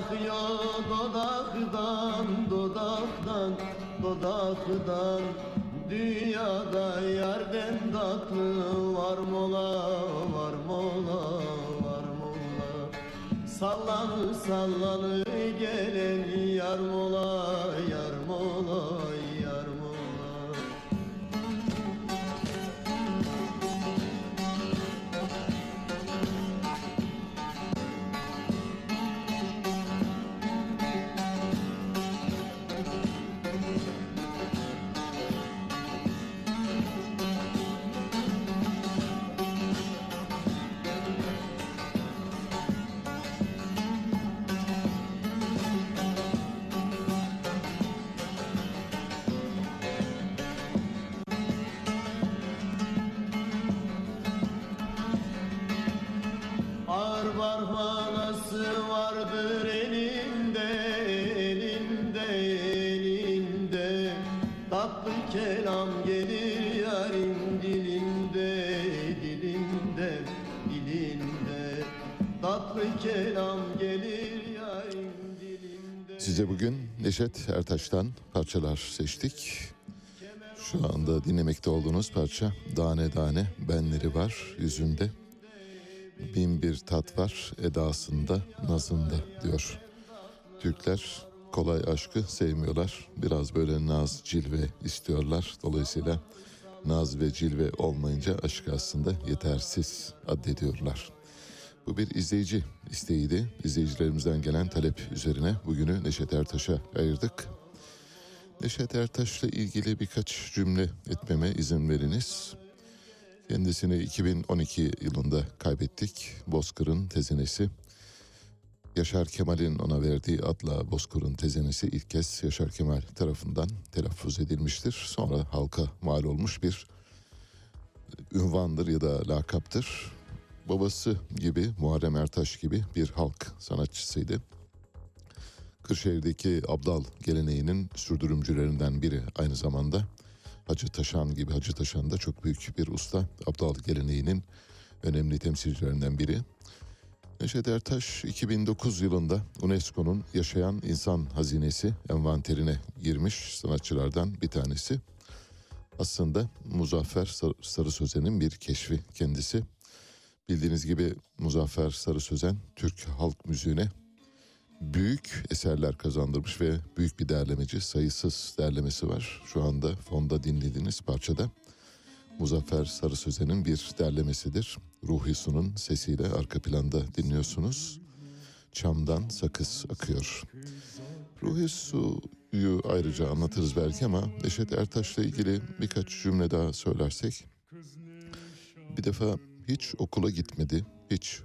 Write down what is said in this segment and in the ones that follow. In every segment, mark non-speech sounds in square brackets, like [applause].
Akıyor dodaktan, dodaktan, dodaktan Dünyada yerden tatlı var mola, var mola, var mola. Sallanı sallanı gelen yar mola, bugün Neşet Ertaş'tan parçalar seçtik. Şu anda dinlemekte olduğunuz parça Dane Dane Benleri Var Yüzünde. Bin bir tat var edasında, nazında diyor. Türkler kolay aşkı sevmiyorlar. Biraz böyle naz, cilve istiyorlar. Dolayısıyla naz ve cilve olmayınca aşk aslında yetersiz addediyorlar. Bu bir izleyici isteğiydi. İzleyicilerimizden gelen talep üzerine bugünü Neşet Ertaş'a ayırdık. Neşet Ertaş'la ilgili birkaç cümle etmeme izin veriniz. Kendisini 2012 yılında kaybettik. Bozkır'ın tezenesi. Yaşar Kemal'in ona verdiği adla Bozkır'ın tezenesi ilk kez Yaşar Kemal tarafından telaffuz edilmiştir. Sonra halka mal olmuş bir ünvandır ya da lakaptır. Babası gibi Muharrem Ertaş gibi bir halk sanatçısıydı. Kırşehir'deki Abdal geleneğinin sürdürümcülerinden biri aynı zamanda. Hacı Taşan gibi Hacı Taşan da çok büyük bir usta. Abdal geleneğinin önemli temsilcilerinden biri. Neşet Ertaş 2009 yılında UNESCO'nun Yaşayan İnsan Hazinesi envanterine girmiş sanatçılardan bir tanesi. Aslında Muzaffer Sar- Sarı Sözen'in bir keşfi kendisi. Bildiğiniz gibi Muzaffer Sarı Sözen Türk halk müziğine büyük eserler kazandırmış ve büyük bir derlemeci sayısız derlemesi var. Şu anda fonda dinlediğiniz parçada Muzaffer Sarı Sözen'in bir derlemesidir. Ruhi Su'nun sesiyle arka planda dinliyorsunuz. Çamdan sakız akıyor. Ruhi Su'yu ayrıca anlatırız belki ama Neşet Ertaş'la ilgili birkaç cümle daha söylersek. Bir defa hiç okula gitmedi, hiç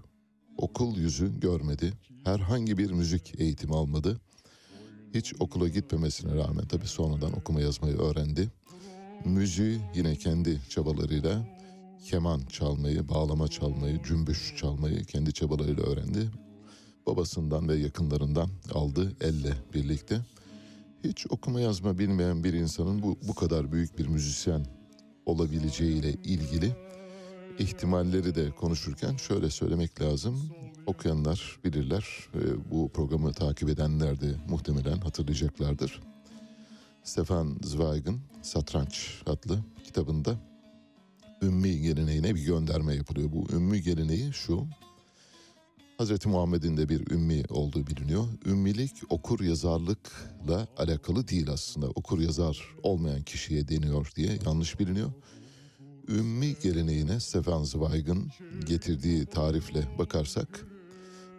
okul yüzü görmedi, herhangi bir müzik eğitimi almadı. Hiç okula gitmemesine rağmen tabii sonradan okuma yazmayı öğrendi. Müziği yine kendi çabalarıyla keman çalmayı, bağlama çalmayı, cümbüş çalmayı kendi çabalarıyla öğrendi. Babasından ve yakınlarından aldı elle birlikte. Hiç okuma yazma bilmeyen bir insanın bu, bu kadar büyük bir müzisyen olabileceğiyle ilgili ihtimalleri de konuşurken şöyle söylemek lazım. Okuyanlar bilirler, e, bu programı takip edenler de muhtemelen hatırlayacaklardır. Stefan Zweig'in Satranç adlı kitabında ümmi geleneğine bir gönderme yapılıyor. Bu ümmi geleneği şu. Hazreti Muhammed'in de bir ümmi olduğu biliniyor. Ümmilik okur yazarlıkla alakalı değil aslında. Okur yazar olmayan kişiye deniyor diye yanlış biliniyor. Ümmi geleneğine Stefan Zweig'in getirdiği tarifle bakarsak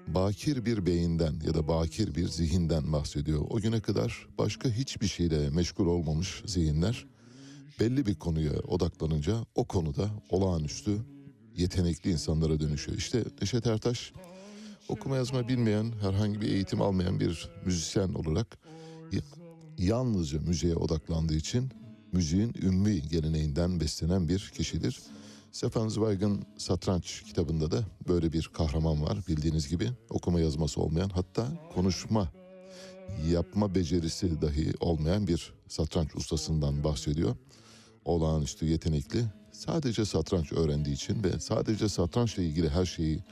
bakir bir beyinden ya da bakir bir zihinden bahsediyor. O güne kadar başka hiçbir şeyle meşgul olmamış zihinler belli bir konuya odaklanınca o konuda olağanüstü yetenekli insanlara dönüşüyor. İşte Neşet Ertaş okuma yazma bilmeyen, herhangi bir eğitim almayan bir müzisyen olarak ya- yalnızca müziğe odaklandığı için müziğin ümmi geleneğinden beslenen bir kişidir. Stefan Zweig'in Satranç kitabında da böyle bir kahraman var bildiğiniz gibi. Okuma yazması olmayan hatta konuşma yapma becerisi dahi olmayan bir satranç ustasından bahsediyor. Olağanüstü yetenekli. Sadece satranç öğrendiği için ve sadece satrançla ilgili her şeyi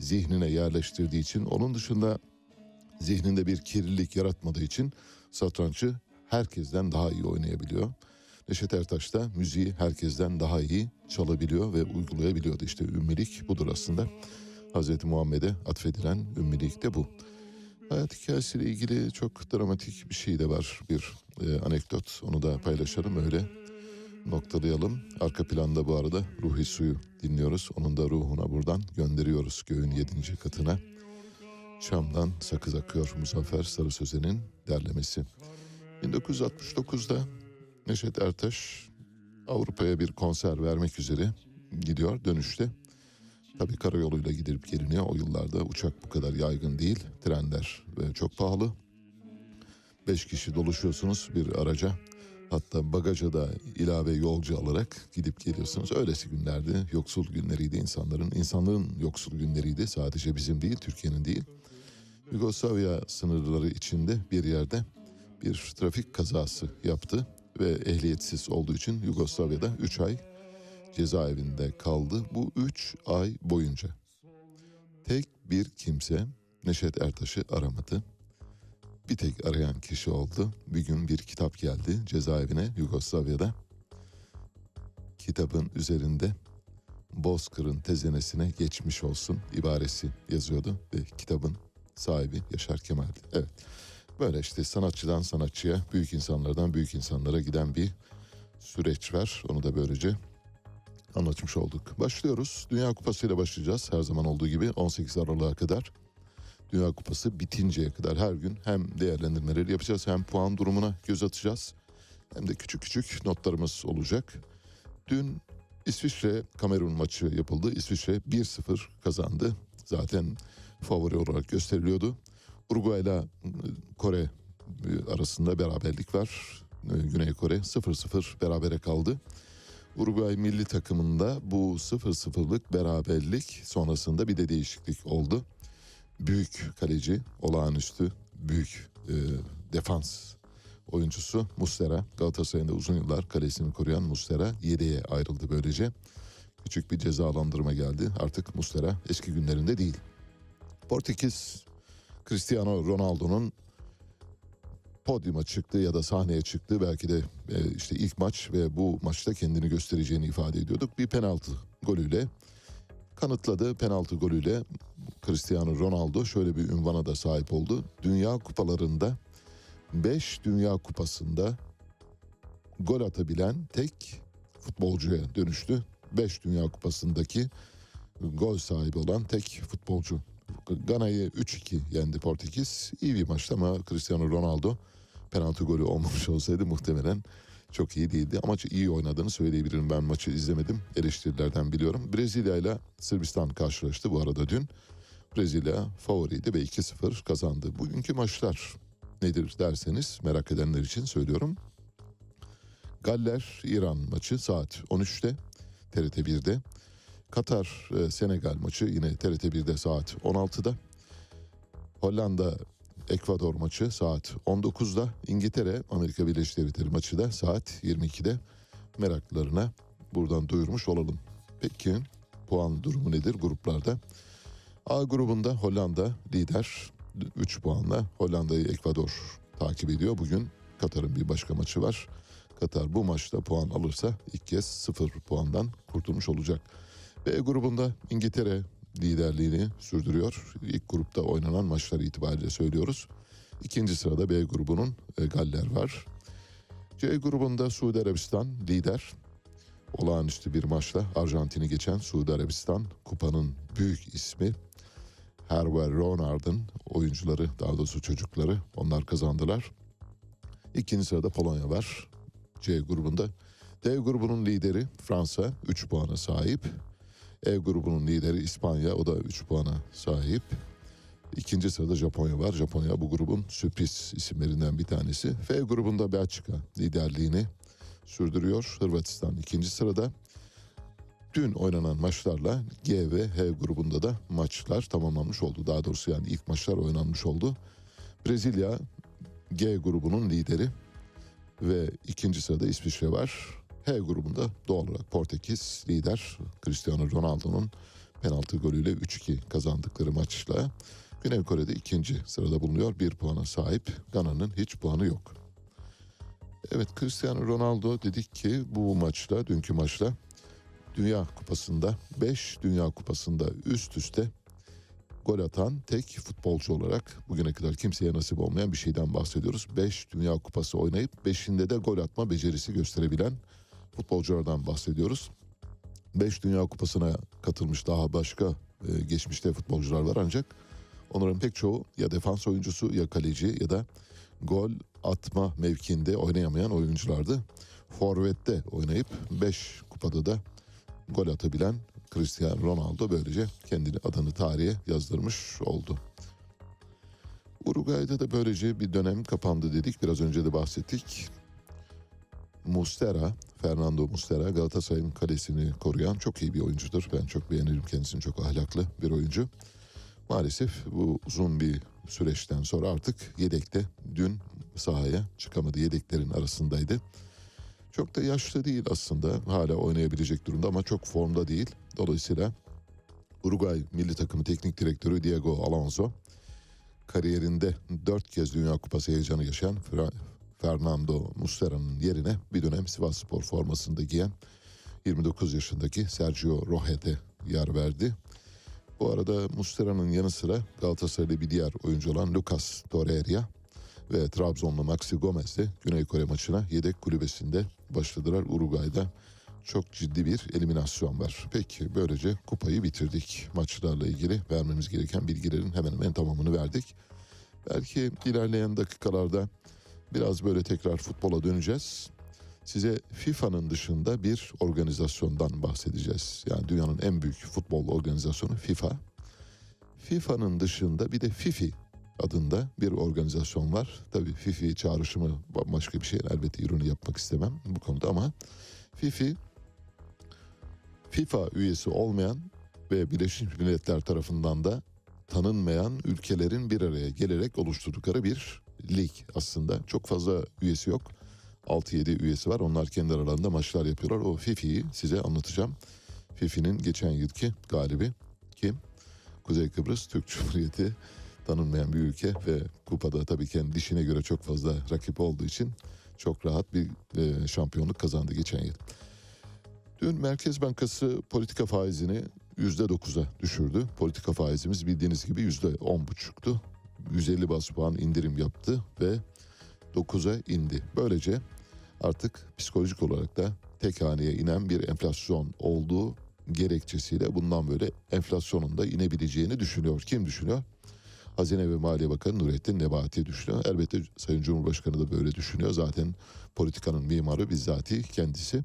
zihnine yerleştirdiği için onun dışında zihninde bir kirlilik yaratmadığı için satrançı herkesten daha iyi oynayabiliyor. Neşet Ertaş da müziği herkesten daha iyi çalabiliyor ve uygulayabiliyordu. İşte ümmilik budur aslında. Hazreti Muhammed'e atfedilen ümmilik de bu. Hayat hikayesiyle ilgili çok dramatik bir şey de var. Bir e, anekdot onu da paylaşalım öyle noktalayalım. Arka planda bu arada Ruhi Su'yu dinliyoruz. Onun da ruhuna buradan gönderiyoruz göğün yedinci katına. Çam'dan sakız akıyor Muzaffer Sarı Sözen'in derlemesi. 1969'da Neşet Ertaş Avrupa'ya bir konser vermek üzere gidiyor dönüşte. Tabii karayoluyla gidip geliniyor. O yıllarda uçak bu kadar yaygın değil. Trenler ve çok pahalı. Beş kişi doluşuyorsunuz bir araca. Hatta bagaja da ilave yolcu alarak gidip geliyorsunuz. Öylesi günlerdi. Yoksul günleriydi insanların. İnsanların yoksul günleriydi. Sadece bizim değil, Türkiye'nin değil. Yugoslavya sınırları içinde bir yerde bir trafik kazası yaptı ve ehliyetsiz olduğu için Yugoslavya'da 3 ay cezaevinde kaldı. Bu 3 ay boyunca tek bir kimse Neşet Ertaş'ı aramadı. Bir tek arayan kişi oldu. Bir gün bir kitap geldi cezaevine Yugoslavya'da. Kitabın üzerinde Bozkır'ın tezenesine geçmiş olsun ibaresi yazıyordu ve kitabın sahibi Yaşar Kemal'di. Evet. Böyle işte sanatçıdan sanatçıya, büyük insanlardan büyük insanlara giden bir süreç var. Onu da böylece anlatmış olduk. Başlıyoruz. Dünya Kupası ile başlayacağız. Her zaman olduğu gibi 18 Aralık'a kadar. Dünya Kupası bitinceye kadar her gün hem değerlendirmeleri yapacağız hem puan durumuna göz atacağız. Hem de küçük küçük notlarımız olacak. Dün İsviçre Kamerun maçı yapıldı. İsviçre 1-0 kazandı. Zaten favori olarak gösteriliyordu. Uruguay ile Kore e, arasında beraberlik var. Güney Kore 0-0 berabere kaldı. Uruguay milli takımında bu 0-0'lık beraberlik sonrasında bir de değişiklik oldu. Büyük kaleci, olağanüstü büyük e, defans oyuncusu Muslera. Galatasaray'ın da uzun yıllar kalesini koruyan Muslera 7'ye ayrıldı böylece. Küçük bir cezalandırma geldi. Artık Muslera eski günlerinde değil. Portekiz Cristiano Ronaldo'nun podyuma çıktı ya da sahneye çıktı. Belki de e, işte ilk maç ve bu maçta kendini göstereceğini ifade ediyorduk. Bir penaltı golüyle kanıtladı. Penaltı golüyle Cristiano Ronaldo şöyle bir ünvana da sahip oldu. Dünya kupalarında 5 Dünya Kupası'nda gol atabilen tek futbolcuya dönüştü. 5 Dünya Kupası'ndaki gol sahibi olan tek futbolcu. Gana'yı 3-2 yendi Portekiz. İyi bir maçtı ama Cristiano Ronaldo penaltı golü olmamış olsaydı muhtemelen çok iyi değildi. Ama iyi oynadığını söyleyebilirim. Ben maçı izlemedim. Eleştirilerden biliyorum. Brezilya ile Sırbistan karşılaştı bu arada dün. Brezilya favoriydi ve 2-0 kazandı. Bugünkü maçlar nedir derseniz merak edenler için söylüyorum. Galler İran maçı saat 13'te TRT 1'de. Katar e, Senegal maçı yine TRT 1'de saat 16'da. Hollanda Ekvador maçı saat 19'da. İngiltere Amerika Birleşik Devletleri maçı da saat 22'de. Meraklılarına buradan duyurmuş olalım. Peki puan durumu nedir gruplarda? A grubunda Hollanda lider 3 puanla Hollanda'yı Ekvador takip ediyor. Bugün Katar'ın bir başka maçı var. Katar bu maçta puan alırsa ilk kez 0 puandan kurtulmuş olacak. B grubunda İngiltere liderliğini sürdürüyor. İlk grupta oynanan maçlar itibariyle söylüyoruz. İkinci sırada B grubunun e, Galler var. C grubunda Suudi Arabistan lider. Olağanüstü bir maçla Arjantin'i geçen Suudi Arabistan kupanın büyük ismi Hervé Renard'ın oyuncuları daha doğrusu çocukları onlar kazandılar. İkinci sırada Polonya var C grubunda. D grubunun lideri Fransa 3 puana sahip. E grubunun lideri İspanya o da 3 puana sahip. İkinci sırada Japonya var. Japonya bu grubun sürpriz isimlerinden bir tanesi. F grubunda Belçika liderliğini sürdürüyor. Hırvatistan ikinci sırada. Dün oynanan maçlarla G ve H grubunda da maçlar tamamlanmış oldu. Daha doğrusu yani ilk maçlar oynanmış oldu. Brezilya G grubunun lideri ve ikinci sırada İsviçre var. H grubunda doğal olarak Portekiz lider. Cristiano Ronaldo'nun penaltı golüyle 3-2 kazandıkları maçla Güney Kore'de ikinci sırada bulunuyor. Bir puana sahip. Gana'nın hiç puanı yok. Evet Cristiano Ronaldo dedik ki bu maçla, dünkü maçla Dünya Kupası'nda 5 Dünya Kupası'nda üst üste gol atan tek futbolcu olarak bugüne kadar kimseye nasip olmayan bir şeyden bahsediyoruz. 5 Dünya Kupası oynayıp 5'inde de gol atma becerisi gösterebilen futbolculardan bahsediyoruz. 5 Dünya Kupası'na katılmış daha başka e, geçmişte futbolcular var ancak onların pek çoğu ya defans oyuncusu ya kaleci ya da gol atma mevkiinde oynayamayan oyunculardı. Forvet'te oynayıp 5 kupada da gol atabilen Cristiano Ronaldo böylece kendini adını tarihe yazdırmış oldu. Uruguay'da da böylece bir dönem kapandı dedik. Biraz önce de bahsettik. Mustera, Fernando Mustera Galatasaray'ın kalesini koruyan çok iyi bir oyuncudur. Ben çok beğenirim kendisini çok ahlaklı bir oyuncu. Maalesef bu uzun bir süreçten sonra artık yedekte dün sahaya çıkamadı. Yedeklerin arasındaydı. Çok da yaşlı değil aslında. Hala oynayabilecek durumda ama çok formda değil. Dolayısıyla Uruguay milli takımı teknik direktörü Diego Alonso kariyerinde dört kez Dünya Kupası heyecanı yaşayan Fernando Muslera'nın yerine bir dönem Sivas Spor formasını da giyen 29 yaşındaki Sergio Rojet'e yer verdi. Bu arada Muslera'nın yanı sıra Galatasaray'da bir diğer oyuncu olan Lucas Torreira ve Trabzonlu Maxi Gomez de Güney Kore maçına yedek kulübesinde başladılar. Uruguay'da çok ciddi bir eliminasyon var. Peki böylece kupayı bitirdik. Maçlarla ilgili vermemiz gereken bilgilerin hemen hemen tamamını verdik. Belki ilerleyen dakikalarda biraz böyle tekrar futbola döneceğiz. size FIFA'nın dışında bir organizasyondan bahsedeceğiz. Yani dünyanın en büyük futbol organizasyonu FIFA. FIFA'nın dışında bir de FIFI adında bir organizasyon var. Tabii FIFI çağrışımı başka bir şey. Elbette ironi yapmak istemem bu konuda ama FIFI FIFA üyesi olmayan ve Birleşmiş Milletler tarafından da tanınmayan ülkelerin bir araya gelerek oluşturdukları bir lig aslında. Çok fazla üyesi yok. 6-7 üyesi var. Onlar kendi aralarında maçlar yapıyorlar. O FIFI'yi size anlatacağım. FIFI'nin geçen yılki galibi kim? Kuzey Kıbrıs Türk [laughs] Cumhuriyeti tanınmayan bir ülke ve kupada tabii kendi dişine göre çok fazla rakip olduğu için çok rahat bir e, şampiyonluk kazandı geçen yıl. Dün Merkez Bankası politika faizini %9'a düşürdü. Politika faizimiz bildiğiniz gibi %10,5'tu. 150 bas puan indirim yaptı ve 9'a indi. Böylece artık psikolojik olarak da tek haneye inen bir enflasyon olduğu gerekçesiyle bundan böyle enflasyonun da inebileceğini düşünüyor. Kim düşünüyor? Hazine ve Maliye Bakanı Nurettin Nebati düşünüyor. Elbette Sayın Cumhurbaşkanı da böyle düşünüyor. Zaten politikanın mimarı bizzati kendisi.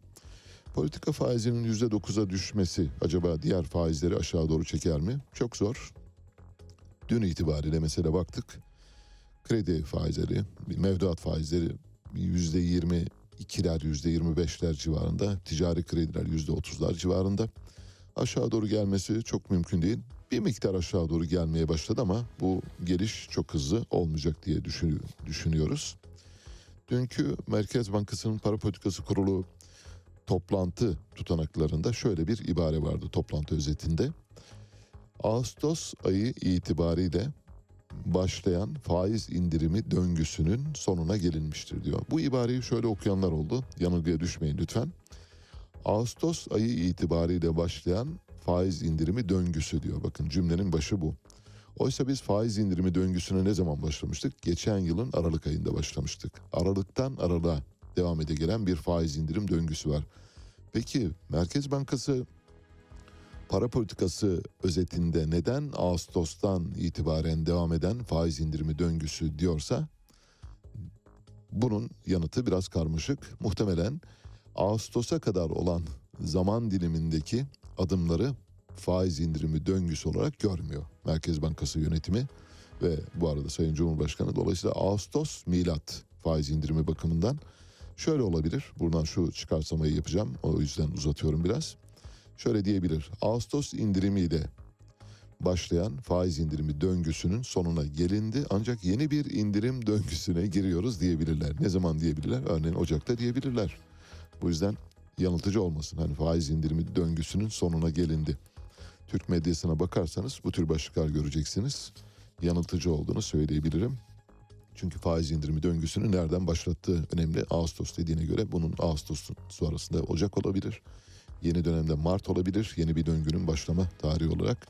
Politika faizinin %9'a düşmesi acaba diğer faizleri aşağı doğru çeker mi? Çok zor. Dün itibariyle mesela baktık. Kredi faizleri, mevduat faizleri %22'ler, %25'ler civarında. Ticari krediler %30'lar civarında. Aşağı doğru gelmesi çok mümkün değil. Bir miktar aşağı doğru gelmeye başladı ama bu geliş çok hızlı olmayacak diye düşünüyoruz. Dünkü Merkez Bankası'nın para politikası kurulu toplantı tutanaklarında şöyle bir ibare vardı toplantı özetinde. Ağustos ayı itibariyle başlayan faiz indirimi döngüsünün sonuna gelinmiştir diyor. Bu ibareyi şöyle okuyanlar oldu. Yanılgıya düşmeyin lütfen. Ağustos ayı itibariyle başlayan faiz indirimi döngüsü diyor. Bakın cümlenin başı bu. Oysa biz faiz indirimi döngüsüne ne zaman başlamıştık? Geçen yılın Aralık ayında başlamıştık. Aralıktan aralığa devam ede gelen bir faiz indirim döngüsü var. Peki Merkez Bankası para politikası özetinde neden Ağustos'tan itibaren devam eden faiz indirimi döngüsü diyorsa bunun yanıtı biraz karmaşık. Muhtemelen Ağustos'a kadar olan zaman dilimindeki adımları faiz indirimi döngüsü olarak görmüyor Merkez Bankası yönetimi ve bu arada Sayın Cumhurbaşkanı dolayısıyla Ağustos milat faiz indirimi bakımından şöyle olabilir. Buradan şu çıkarsamayı yapacağım. O yüzden uzatıyorum biraz. Şöyle diyebilir. Ağustos indirimiyle başlayan faiz indirimi döngüsünün sonuna gelindi ancak yeni bir indirim döngüsüne giriyoruz diyebilirler. Ne zaman diyebilirler? Örneğin Ocak'ta diyebilirler. Bu yüzden yanıltıcı olmasın. Hani faiz indirimi döngüsünün sonuna gelindi. Türk medyasına bakarsanız bu tür başlıklar göreceksiniz. Yanıltıcı olduğunu söyleyebilirim. Çünkü faiz indirimi döngüsünü nereden başlattığı önemli. Ağustos dediğine göre bunun Ağustos'un sonrasında Ocak olabilir. Yeni dönemde Mart olabilir. Yeni bir döngünün başlama tarihi olarak.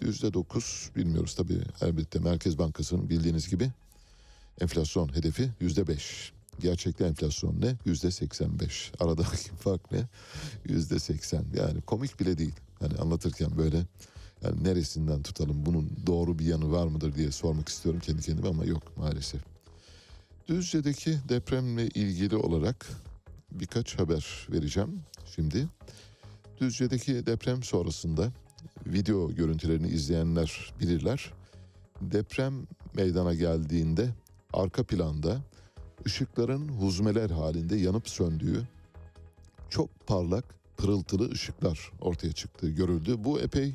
%9 bilmiyoruz tabii elbette Merkez Bankası'nın bildiğiniz gibi enflasyon hedefi %5. Gerçekte enflasyon ne? Yüzde 85. Aradaki [laughs] fark ne? Yüzde 80. Yani komik bile değil. Hani anlatırken böyle yani neresinden tutalım bunun doğru bir yanı var mıdır diye sormak istiyorum kendi kendime ama yok maalesef. Düzce'deki depremle ilgili olarak birkaç haber vereceğim şimdi. Düzce'deki deprem sonrasında video görüntülerini izleyenler bilirler. Deprem meydana geldiğinde arka planda ışıkların huzmeler halinde yanıp söndüğü çok parlak pırıltılı ışıklar ortaya çıktığı görüldü. Bu epey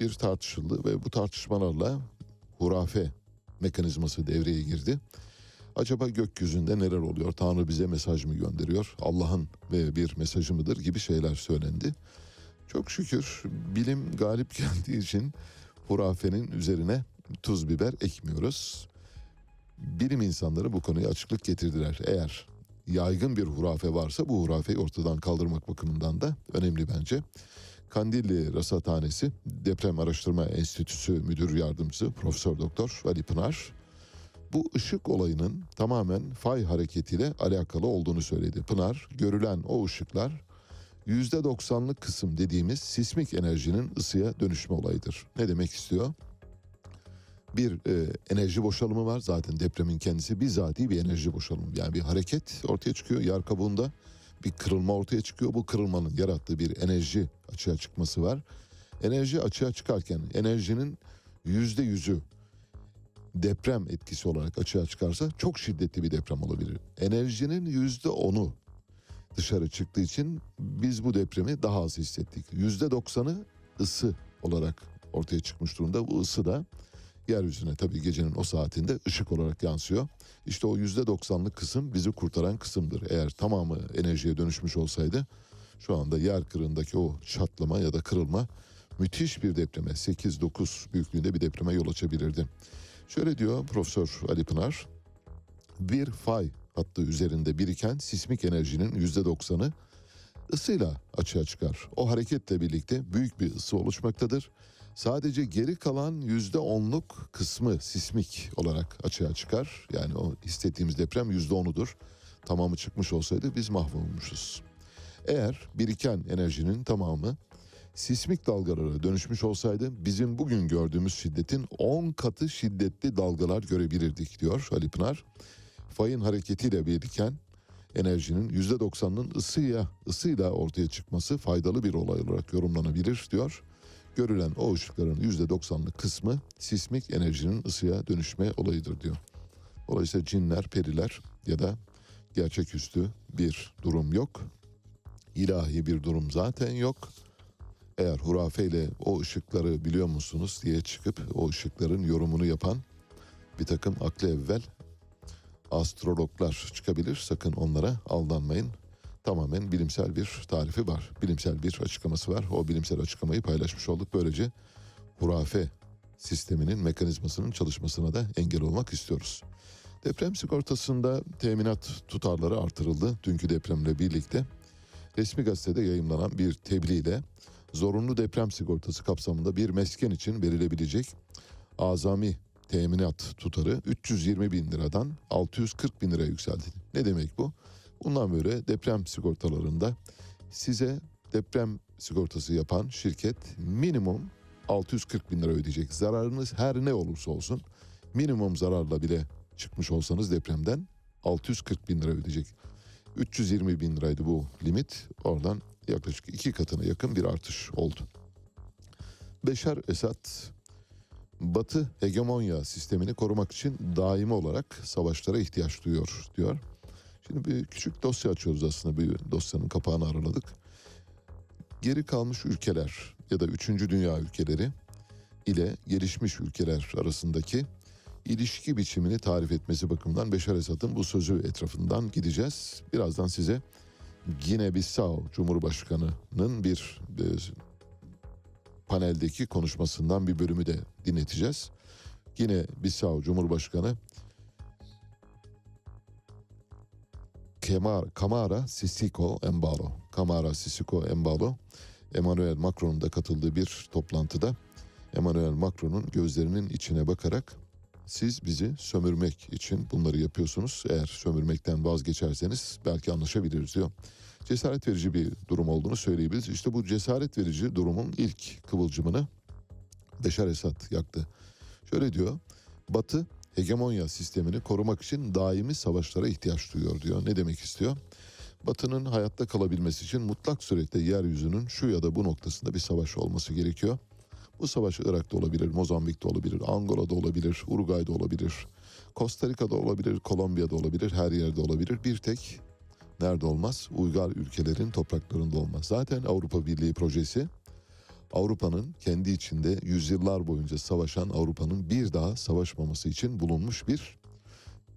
bir tartışıldı ve bu tartışmalarla hurafe mekanizması devreye girdi. Acaba gökyüzünde neler oluyor? Tanrı bize mesaj mı gönderiyor? Allah'ın ve bir mesajı mıdır gibi şeyler söylendi. Çok şükür bilim galip [laughs] geldiği için hurafenin üzerine tuz biber ekmiyoruz. Bilim insanları bu konuya açıklık getirdiler. Eğer yaygın bir hurafe varsa bu hurafeyi ortadan kaldırmak bakımından da önemli bence. Kandilli Rasathanesi Deprem Araştırma Enstitüsü Müdür Yardımcısı Profesör Doktor Ali Pınar bu ışık olayının tamamen fay hareketiyle alakalı olduğunu söyledi. Pınar görülen o ışıklar %90'lık kısım dediğimiz sismik enerjinin ısıya dönüşme olayıdır. Ne demek istiyor? bir e, enerji boşalımı var. Zaten depremin kendisi bizatihi bir enerji boşalımı. Yani bir hareket ortaya çıkıyor yer kabuğunda. Bir kırılma ortaya çıkıyor. Bu kırılmanın yarattığı bir enerji açığa çıkması var. Enerji açığa çıkarken enerjinin yüzde yüzü deprem etkisi olarak açığa çıkarsa çok şiddetli bir deprem olabilir. Enerjinin yüzde onu dışarı çıktığı için biz bu depremi daha az hissettik. Yüzde doksanı ısı olarak ortaya çıkmış durumda. Bu ısı da yeryüzüne tabii gecenin o saatinde ışık olarak yansıyor. İşte o yüzde doksanlık kısım bizi kurtaran kısımdır. Eğer tamamı enerjiye dönüşmüş olsaydı şu anda yer kırındaki o çatlama ya da kırılma müthiş bir depreme 8-9 büyüklüğünde bir depreme yol açabilirdi. Şöyle diyor Profesör Ali Pınar. Bir fay hattı üzerinde biriken sismik enerjinin %90'ı ısıyla açığa çıkar. O hareketle birlikte büyük bir ısı oluşmaktadır. Sadece geri kalan %10'luk kısmı sismik olarak açığa çıkar. Yani o hissettiğimiz deprem %10'udur. Tamamı çıkmış olsaydı biz mahvolmuşuz. Eğer biriken enerjinin tamamı sismik dalgalara dönüşmüş olsaydı bizim bugün gördüğümüz şiddetin 10 katı şiddetli dalgalar görebilirdik diyor Ali Pınar. Fayın hareketiyle biriken enerjinin %90'ının ısıya, ısıyla ortaya çıkması faydalı bir olay olarak yorumlanabilir diyor. Görülen o ışıkların %90'lık kısmı sismik enerjinin ısıya dönüşme olayıdır diyor. Dolayısıyla cinler, periler ya da gerçeküstü bir durum yok. İlahi bir durum zaten yok eğer hurafeyle o ışıkları biliyor musunuz diye çıkıp o ışıkların yorumunu yapan bir takım aklı evvel astrologlar çıkabilir. Sakın onlara aldanmayın. Tamamen bilimsel bir tarifi var. Bilimsel bir açıklaması var. O bilimsel açıklamayı paylaşmış olduk. Böylece hurafe sisteminin mekanizmasının çalışmasına da engel olmak istiyoruz. Deprem sigortasında teminat tutarları artırıldı. Dünkü depremle birlikte resmi gazetede yayımlanan bir tebliğle zorunlu deprem sigortası kapsamında bir mesken için verilebilecek azami teminat tutarı 320 bin liradan 640 bin liraya yükseldi. Ne demek bu? Bundan böyle deprem sigortalarında size deprem sigortası yapan şirket minimum 640 bin lira ödeyecek. Zararınız her ne olursa olsun minimum zararla bile çıkmış olsanız depremden 640 bin lira ödeyecek. 320 bin liraydı bu limit. Oradan yaklaşık iki katına yakın bir artış oldu. Beşar Esad Batı hegemonya sistemini korumak için daimi olarak savaşlara ihtiyaç duyuyor diyor. Şimdi bir küçük dosya açıyoruz aslında bir dosyanın kapağını araladık. Geri kalmış ülkeler ya da üçüncü dünya ülkeleri ile gelişmiş ülkeler arasındaki ilişki biçimini tarif etmesi bakımından Beşar Esad'ın bu sözü etrafından gideceğiz. Birazdan size Gine Bissau Cumhurbaşkanı'nın bir e, paneldeki konuşmasından bir bölümü de dinleteceğiz. Gine Bissau Cumhurbaşkanı Kemar, Kamara Sisiko Embalo. Kamara Sisiko Embalo Emmanuel Macron'un da katıldığı bir toplantıda Emmanuel Macron'un gözlerinin içine bakarak siz bizi sömürmek için bunları yapıyorsunuz. Eğer sömürmekten vazgeçerseniz belki anlaşabiliriz diyor. Cesaret verici bir durum olduğunu söyleyebiliriz. İşte bu cesaret verici durumun ilk kıvılcımını Beşar Esad yaktı. Şöyle diyor. Batı hegemonya sistemini korumak için daimi savaşlara ihtiyaç duyuyor diyor. Ne demek istiyor? Batı'nın hayatta kalabilmesi için mutlak surette yeryüzünün şu ya da bu noktasında bir savaş olması gerekiyor. Bu savaş Irak'ta olabilir, Mozambik'te olabilir, Angola'da olabilir, Uruguay'da olabilir, Costa Rica'da olabilir, Kolombiya'da olabilir, her yerde olabilir. Bir tek nerede olmaz? Uygar ülkelerin topraklarında olmaz. Zaten Avrupa Birliği projesi Avrupa'nın kendi içinde yüzyıllar boyunca savaşan Avrupa'nın bir daha savaşmaması için bulunmuş bir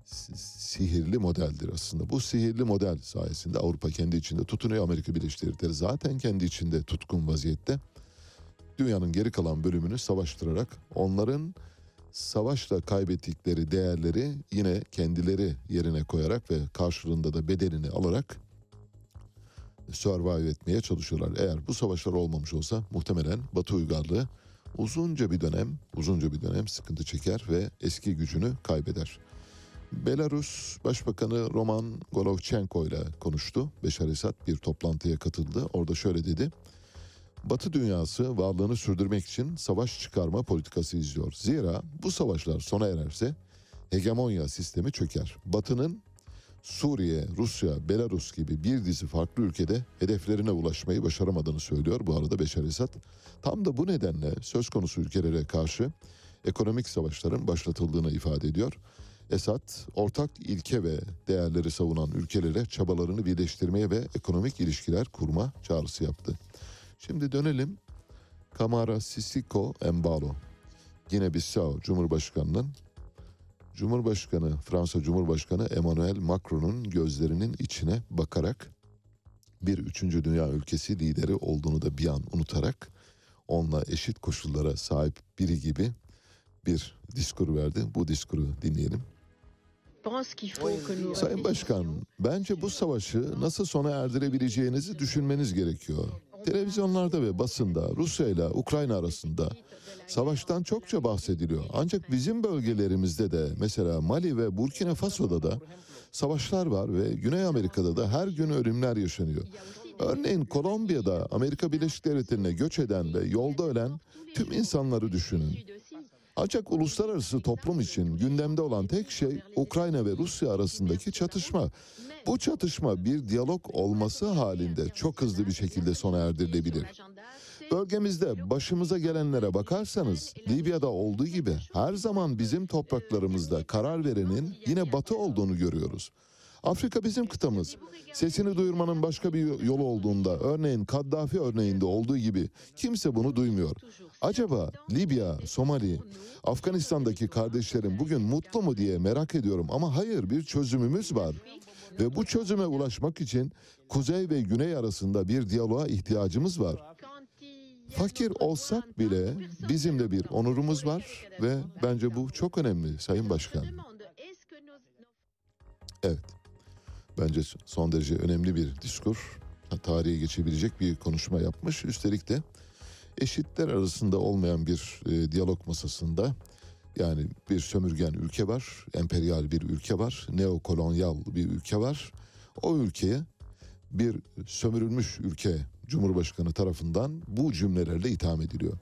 sihirli modeldir aslında. Bu sihirli model sayesinde Avrupa kendi içinde tutunuyor. Amerika Birleşik Devletleri zaten kendi içinde tutkun vaziyette. Dünyanın geri kalan bölümünü savaştırarak onların savaşla kaybettikleri değerleri yine kendileri yerine koyarak ve karşılığında da bedelini alarak survive etmeye çalışıyorlar. Eğer bu savaşlar olmamış olsa muhtemelen Batı uygarlığı uzunca bir dönem, uzunca bir dönem sıkıntı çeker ve eski gücünü kaybeder. Belarus Başbakanı Roman Golovchenko ile konuştu. Beşar Esad bir toplantıya katıldı. Orada şöyle dedi. Batı dünyası varlığını sürdürmek için savaş çıkarma politikası izliyor. Zira bu savaşlar sona ererse hegemonya sistemi çöker. Batı'nın Suriye, Rusya, Belarus gibi bir dizi farklı ülkede hedeflerine ulaşmayı başaramadığını söylüyor bu arada Beşar Esad. Tam da bu nedenle söz konusu ülkelere karşı ekonomik savaşların başlatıldığını ifade ediyor. Esad, ortak ilke ve değerleri savunan ülkelere çabalarını birleştirmeye ve ekonomik ilişkiler kurma çağrısı yaptı. Şimdi dönelim Kamara Sisiko Embalo. Yine Bissau Cumhurbaşkanı'nın Cumhurbaşkanı, Fransa Cumhurbaşkanı Emmanuel Macron'un gözlerinin içine bakarak bir üçüncü dünya ülkesi lideri olduğunu da bir an unutarak onunla eşit koşullara sahip biri gibi bir diskur verdi. Bu diskuru dinleyelim. Sayın Başkan, bence bu savaşı nasıl sona erdirebileceğinizi düşünmeniz gerekiyor. Televizyonlarda ve basında Rusya ile Ukrayna arasında savaştan çokça bahsediliyor. Ancak bizim bölgelerimizde de mesela Mali ve Burkina Faso'da da savaşlar var ve Güney Amerika'da da her gün ölümler yaşanıyor. Örneğin Kolombiya'da Amerika Birleşik Devletleri'ne göç eden ve yolda ölen tüm insanları düşünün. Ancak uluslararası toplum için gündemde olan tek şey Ukrayna ve Rusya arasındaki çatışma. Bu çatışma bir diyalog olması halinde çok hızlı bir şekilde sona erdirilebilir. Bölgemizde başımıza gelenlere bakarsanız Libya'da olduğu gibi her zaman bizim topraklarımızda karar verenin yine batı olduğunu görüyoruz. Afrika bizim kıtamız. Sesini duyurmanın başka bir yolu olduğunda örneğin Kaddafi örneğinde olduğu gibi kimse bunu duymuyor. Acaba Libya, Somali, Afganistan'daki kardeşlerim bugün mutlu mu diye merak ediyorum ama hayır bir çözümümüz var. Ve bu çözüme ulaşmak için kuzey ve güney arasında bir diyaloğa ihtiyacımız var. Fakir olsak bile bizim de bir onurumuz var ve bence bu çok önemli Sayın Başkan. Evet. Bence son derece önemli bir diskur. Tarihe geçebilecek bir konuşma yapmış. Üstelik de eşitler arasında olmayan bir e, diyalog masasında yani bir sömürgen ülke var, emperyal bir ülke var, neokolonyal bir ülke var. O ülkeye bir sömürülmüş ülke Cumhurbaşkanı tarafından bu cümlelerle itham ediliyor.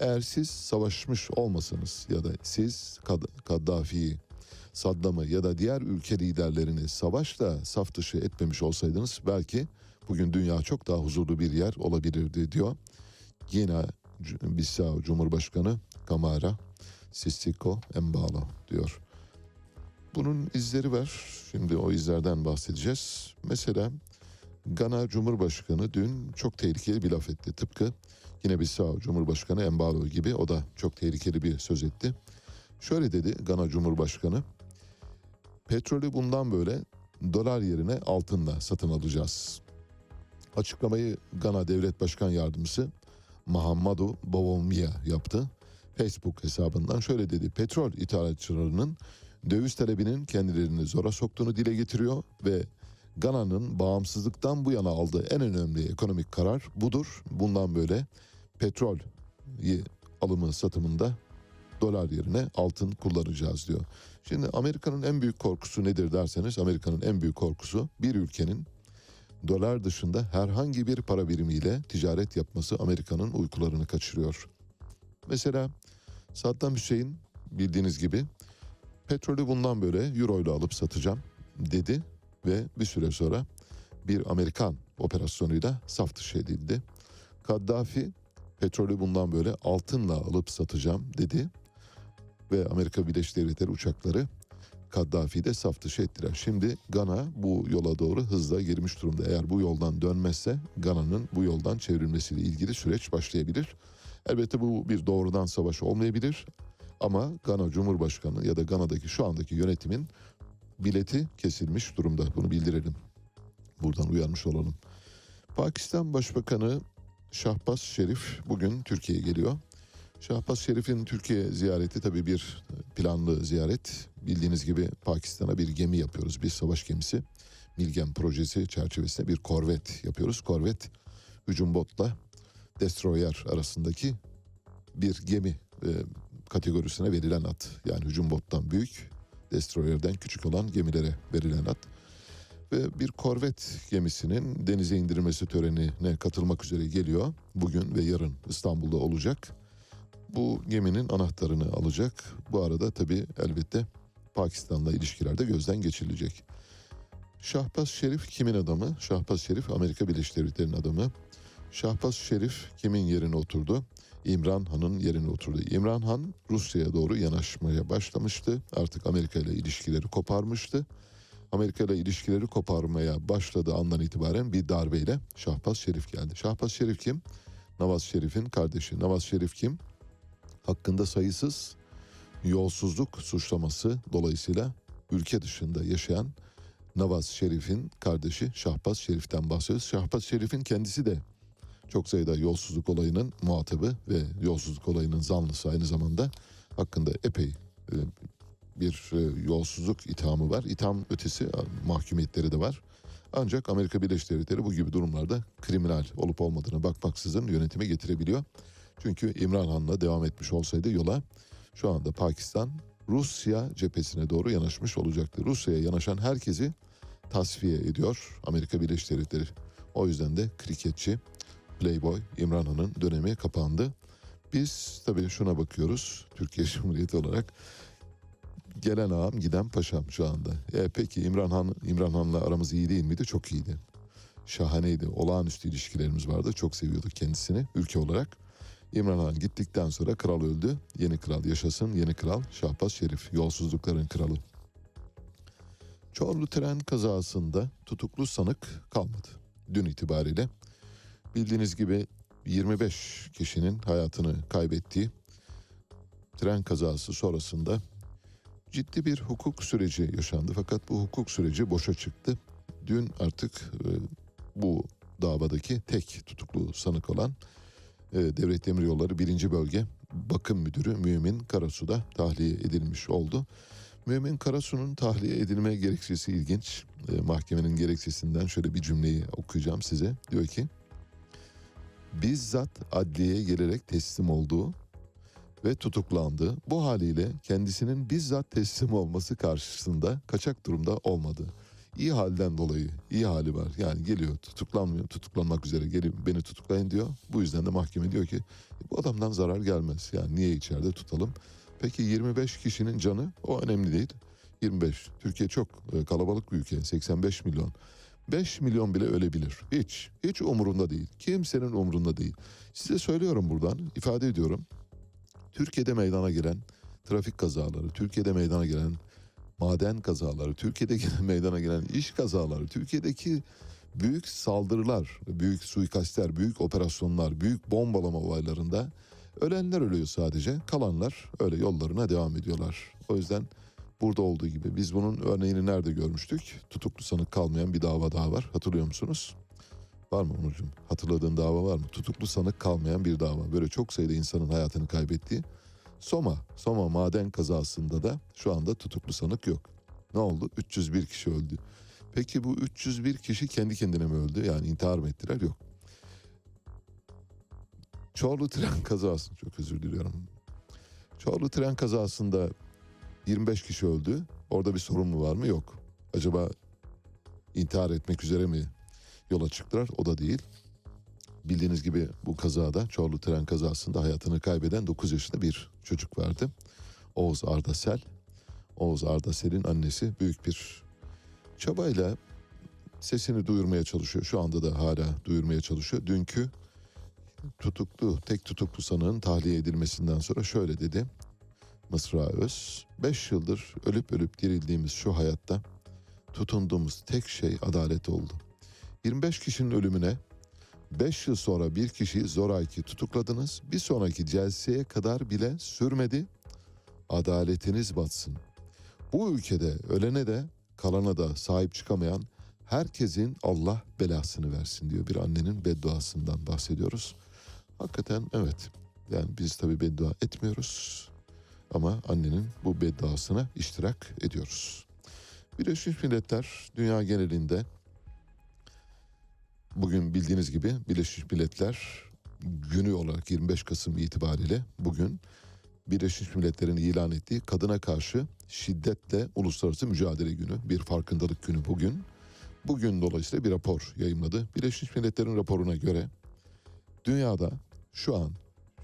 Eğer siz savaşmış olmasanız ya da siz Kad- Kaddafi'yi, Saddam'ı ya da diğer ülke liderlerini savaşla saf dışı etmemiş olsaydınız belki bugün dünya çok daha huzurlu bir yer olabilirdi diyor. Yine Bissau Cumhurbaşkanı Kamara Sissiko Embalo diyor. Bunun izleri var. Şimdi o izlerden bahsedeceğiz. Mesela Gana Cumhurbaşkanı dün çok tehlikeli bir laf etti. Tıpkı yine Bissau Cumhurbaşkanı Embalo gibi o da çok tehlikeli bir söz etti. Şöyle dedi Gana Cumhurbaşkanı. Petrolü bundan böyle dolar yerine altınla satın alacağız. Açıklamayı Gana Devlet Başkan Yardımcısı Mahamadou Bawumia yaptı. Facebook hesabından şöyle dedi. Petrol ithalatçılarının döviz talebinin kendilerini zora soktuğunu dile getiriyor ve Gana'nın bağımsızlıktan bu yana aldığı en önemli ekonomik karar budur. Bundan böyle petrol alımı satımında dolar yerine altın kullanacağız diyor. Şimdi Amerika'nın en büyük korkusu nedir derseniz Amerika'nın en büyük korkusu bir ülkenin dolar dışında herhangi bir para birimiyle ticaret yapması Amerika'nın uykularını kaçırıyor. Mesela Saddam Hüseyin bildiğiniz gibi petrolü bundan böyle euro ile alıp satacağım dedi ve bir süre sonra bir Amerikan operasyonuyla saf dışı edildi. Kaddafi petrolü bundan böyle altınla alıp satacağım dedi ve Amerika Birleşik Devletleri uçakları Kaddafi'yi de saf dışı ettiler. Şimdi Gana bu yola doğru hızla girmiş durumda. Eğer bu yoldan dönmezse Gana'nın bu yoldan çevrilmesiyle ilgili süreç başlayabilir. Elbette bu bir doğrudan savaş olmayabilir ama Gana Cumhurbaşkanı ya da Gana'daki şu andaki yönetimin bileti kesilmiş durumda. Bunu bildirelim. Buradan uyarmış olalım. Pakistan Başbakanı Şahbaz Şerif bugün Türkiye'ye geliyor. Şahbaz Şerif'in Türkiye ziyareti tabii bir planlı ziyaret. Bildiğiniz gibi Pakistan'a bir gemi yapıyoruz. Bir savaş gemisi. Milgem projesi çerçevesinde bir korvet yapıyoruz. Korvet hücum botla destroyer arasındaki bir gemi e, kategorisine verilen at. Yani hücum bottan büyük, destroyerden küçük olan gemilere verilen ad. ve bir korvet gemisinin denize indirilmesi törenine katılmak üzere geliyor. Bugün ve yarın İstanbul'da olacak. Bu geminin anahtarını alacak. Bu arada tabii elbette Pakistan'la ilişkiler de gözden geçirilecek. Şahbaz Şerif kimin adamı? Şahbaz Şerif Amerika Birleşik Devletleri'nin adamı. Şahbaz Şerif kimin yerine oturdu? İmran Han'ın yerine oturdu. İmran Han Rusya'ya doğru yanaşmaya başlamıştı. Artık Amerika ile ilişkileri koparmıştı. Amerika ile ilişkileri koparmaya başladığı andan itibaren bir darbeyle Şahbaz Şerif geldi. Şahbaz Şerif kim? Navaz Şerif'in kardeşi. Navaz Şerif kim? Hakkında sayısız yolsuzluk suçlaması dolayısıyla ülke dışında yaşayan Navaz Şerif'in kardeşi Şahbaz Şerif'ten bahsediyoruz. Şahbaz Şerif'in kendisi de çok sayıda yolsuzluk olayının muhatabı ve yolsuzluk olayının zanlısı aynı zamanda hakkında epey e, bir e, yolsuzluk ithamı var. İtham ötesi mahkumiyetleri de var. Ancak Amerika Birleşik Devletleri bu gibi durumlarda kriminal olup olmadığına bakmaksızın yönetime getirebiliyor. Çünkü İmran Han'la devam etmiş olsaydı yola şu anda Pakistan Rusya cephesine doğru yanaşmış olacaktı. Rusya'ya yanaşan herkesi tasfiye ediyor Amerika Birleşik Devletleri. O yüzden de kriketçi Playboy İmran Han'ın dönemi kapandı. Biz tabii şuna bakıyoruz Türkiye [laughs] Cumhuriyeti olarak gelen ağam giden paşam şu anda. E, peki İmran Han İmran Han'la aramız iyi değil miydi? Çok iyiydi. Şahaneydi. Olağanüstü ilişkilerimiz vardı. Çok seviyorduk kendisini ülke olarak. İmran Han gittikten sonra kral öldü. Yeni kral yaşasın. Yeni kral Şahbaz Şerif. Yolsuzlukların kralı. Çorlu tren kazasında tutuklu sanık kalmadı. Dün itibariyle bildiğiniz gibi 25 kişinin hayatını kaybettiği tren kazası sonrasında ciddi bir hukuk süreci yaşandı. Fakat bu hukuk süreci boşa çıktı. Dün artık e, bu davadaki tek tutuklu sanık olan Devlet Demiryolları 1. Bölge Bakım Müdürü Mümin Karasu da tahliye edilmiş oldu. Mümin Karasu'nun tahliye edilme gerekçesi ilginç. E, mahkemenin gerekçesinden şöyle bir cümleyi okuyacağım size. Diyor ki, bizzat adliyeye gelerek teslim olduğu ve tutuklandı. Bu haliyle kendisinin bizzat teslim olması karşısında kaçak durumda olmadı. İyi halden dolayı iyi hali var. Yani geliyor tutuklanmıyor tutuklanmak üzere gelin beni tutuklayın diyor. Bu yüzden de mahkeme diyor ki bu adamdan zarar gelmez. Yani niye içeride tutalım? Peki 25 kişinin canı o önemli değil. 25. Türkiye çok e, kalabalık bir ülke. 85 milyon. 5 milyon bile ölebilir. Hiç. Hiç umurunda değil. Kimsenin umurunda değil. Size söylüyorum buradan, ifade ediyorum. Türkiye'de meydana gelen trafik kazaları, Türkiye'de meydana gelen maden kazaları, Türkiye'de gelen [laughs] meydana gelen iş kazaları, Türkiye'deki büyük saldırılar, büyük suikastler, büyük operasyonlar, büyük bombalama olaylarında ölenler ölüyor sadece. Kalanlar öyle yollarına devam ediyorlar. O yüzden burada olduğu gibi biz bunun örneğini nerede görmüştük? Tutuklu sanık kalmayan bir dava daha var. Hatırlıyor musunuz? Var mı Onurcuğum? Hatırladığın dava var mı? Tutuklu sanık kalmayan bir dava. Böyle çok sayıda insanın hayatını kaybettiği. Soma, Soma maden kazasında da şu anda tutuklu sanık yok. Ne oldu? 301 kişi öldü. Peki bu 301 kişi kendi kendine mi öldü? Yani intihar mı ettiler? Yok. Çorlu tren [laughs] kazası, çok özür diliyorum. Çorlu tren kazasında 25 kişi öldü. Orada bir sorun mu var mı? Yok. Acaba intihar etmek üzere mi yola çıktılar? O da değil. Bildiğiniz gibi bu kazada Çorlu tren kazasında hayatını kaybeden 9 yaşında bir çocuk vardı. Oğuz Ardasel. Oğuz Ardasel'in annesi büyük bir çabayla sesini duyurmaya çalışıyor. Şu anda da hala duyurmaya çalışıyor. Dünkü tutuklu, tek tutuklu sanığın tahliye edilmesinden sonra şöyle dedi. Mısra Öz, 5 yıldır ölüp ölüp dirildiğimiz şu hayatta tutunduğumuz tek şey adalet oldu. 25 kişinin ölümüne 5 yıl sonra bir kişiyi zoraki tutukladınız. Bir sonraki celseye kadar bile sürmedi. Adaletiniz batsın. Bu ülkede ölene de kalana da sahip çıkamayan herkesin Allah belasını versin diyor. Bir annenin bedduasından bahsediyoruz. Hakikaten evet. Yani biz tabii beddua etmiyoruz. Ama annenin bu bedduasına iştirak ediyoruz. Birleşmiş Milletler dünya genelinde bugün bildiğiniz gibi Birleşmiş Milletler günü olarak 25 Kasım itibariyle bugün Birleşmiş Milletler'in ilan ettiği kadına karşı şiddetle uluslararası mücadele günü, bir farkındalık günü bugün. bugün dolayısıyla bir rapor yayınladı. Birleşmiş Milletler'in raporuna göre dünyada şu an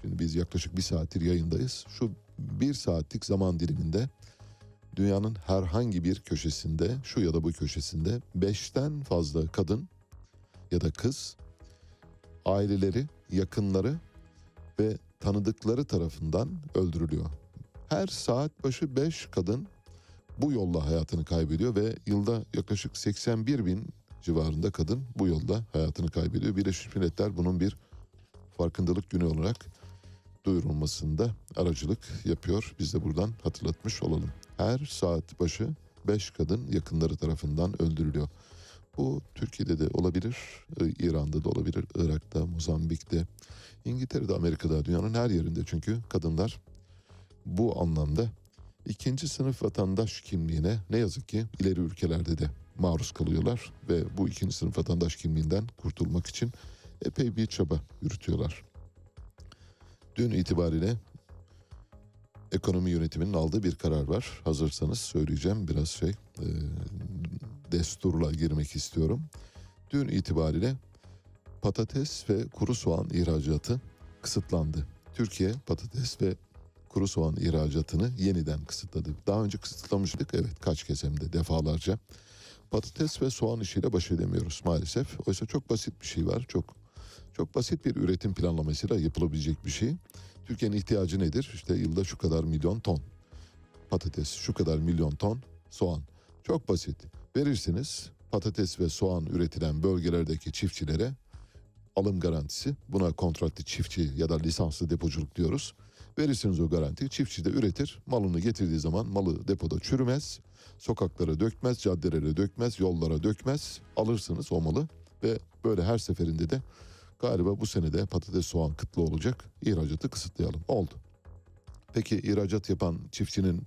şimdi biz yaklaşık bir saattir yayındayız. Şu bir saatlik zaman diliminde dünyanın herhangi bir köşesinde şu ya da bu köşesinde beşten fazla kadın ya da kız aileleri, yakınları ve tanıdıkları tarafından öldürülüyor. Her saat başı 5 kadın bu yolla hayatını kaybediyor ve yılda yaklaşık 81 bin civarında kadın bu yolda hayatını kaybediyor. Birleşmiş Milletler bunun bir farkındalık günü olarak duyurulmasında aracılık yapıyor. Biz de buradan hatırlatmış olalım. Her saat başı 5 kadın yakınları tarafından öldürülüyor. Bu Türkiye'de de olabilir, İran'da da olabilir, Irak'ta, Mozambik'te, İngiltere'de, Amerika'da, dünyanın her yerinde çünkü kadınlar bu anlamda ikinci sınıf vatandaş kimliğine ne yazık ki ileri ülkelerde de maruz kalıyorlar ve bu ikinci sınıf vatandaş kimliğinden kurtulmak için epey bir çaba yürütüyorlar. Dün itibariyle ekonomi yönetiminin aldığı bir karar var. Hazırsanız söyleyeceğim biraz şey e, desturla girmek istiyorum. Dün itibariyle patates ve kuru soğan ihracatı kısıtlandı. Türkiye patates ve kuru soğan ihracatını yeniden kısıtladı. Daha önce kısıtlamıştık evet kaç kez hem de defalarca. Patates ve soğan işiyle baş edemiyoruz maalesef. Oysa çok basit bir şey var. Çok çok basit bir üretim planlamasıyla yapılabilecek bir şey. Türkiye'nin ihtiyacı nedir? İşte yılda şu kadar milyon ton patates, şu kadar milyon ton soğan. Çok basit. Verirsiniz patates ve soğan üretilen bölgelerdeki çiftçilere alım garantisi. Buna kontratlı çiftçi ya da lisanslı depoculuk diyoruz. Verirsiniz o garantiyi. Çiftçi de üretir. Malını getirdiği zaman malı depoda çürümez. Sokaklara dökmez, caddelere dökmez, yollara dökmez. Alırsınız o malı ve böyle her seferinde de galiba bu senede patates soğan kıtlı olacak. İhracatı kısıtlayalım. Oldu. Peki ihracat yapan çiftçinin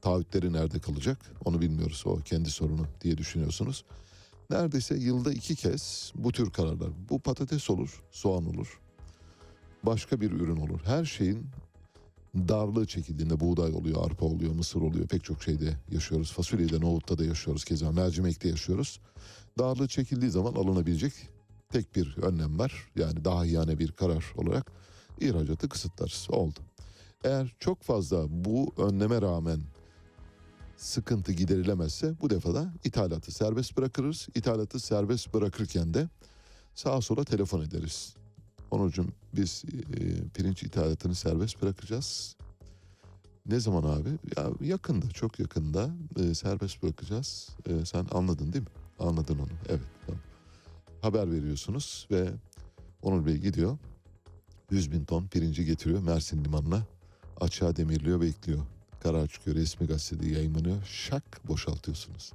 taahhütleri nerede kalacak? Onu bilmiyoruz. O kendi sorunu diye düşünüyorsunuz. Neredeyse yılda iki kez bu tür kararlar. Bu patates olur, soğan olur. Başka bir ürün olur. Her şeyin darlığı çekildiğinde buğday oluyor, arpa oluyor, mısır oluyor. Pek çok şeyde yaşıyoruz. Fasulyede, nohutta da yaşıyoruz. Keza mercimekte yaşıyoruz. Darlığı çekildiği zaman alınabilecek tek bir önlem var. Yani daha yani bir karar olarak ihracatı kısıtlarız. Oldu. Eğer çok fazla bu önleme rağmen sıkıntı giderilemezse bu defa da ithalatı serbest bırakırız. İthalatı serbest bırakırken de sağa sola telefon ederiz. Onurcuğum biz e, pirinç ithalatını serbest bırakacağız. Ne zaman abi? Ya yakında, çok yakında e, serbest bırakacağız. E, sen anladın değil mi? Anladın onu. Evet. Tamam. Haber veriyorsunuz ve Onur Bey gidiyor. 100 bin ton pirinci getiriyor Mersin limanına. Açığa demirliyor bekliyor. Karar çıkıyor resmi gazetede yayınlanıyor. Şak boşaltıyorsunuz.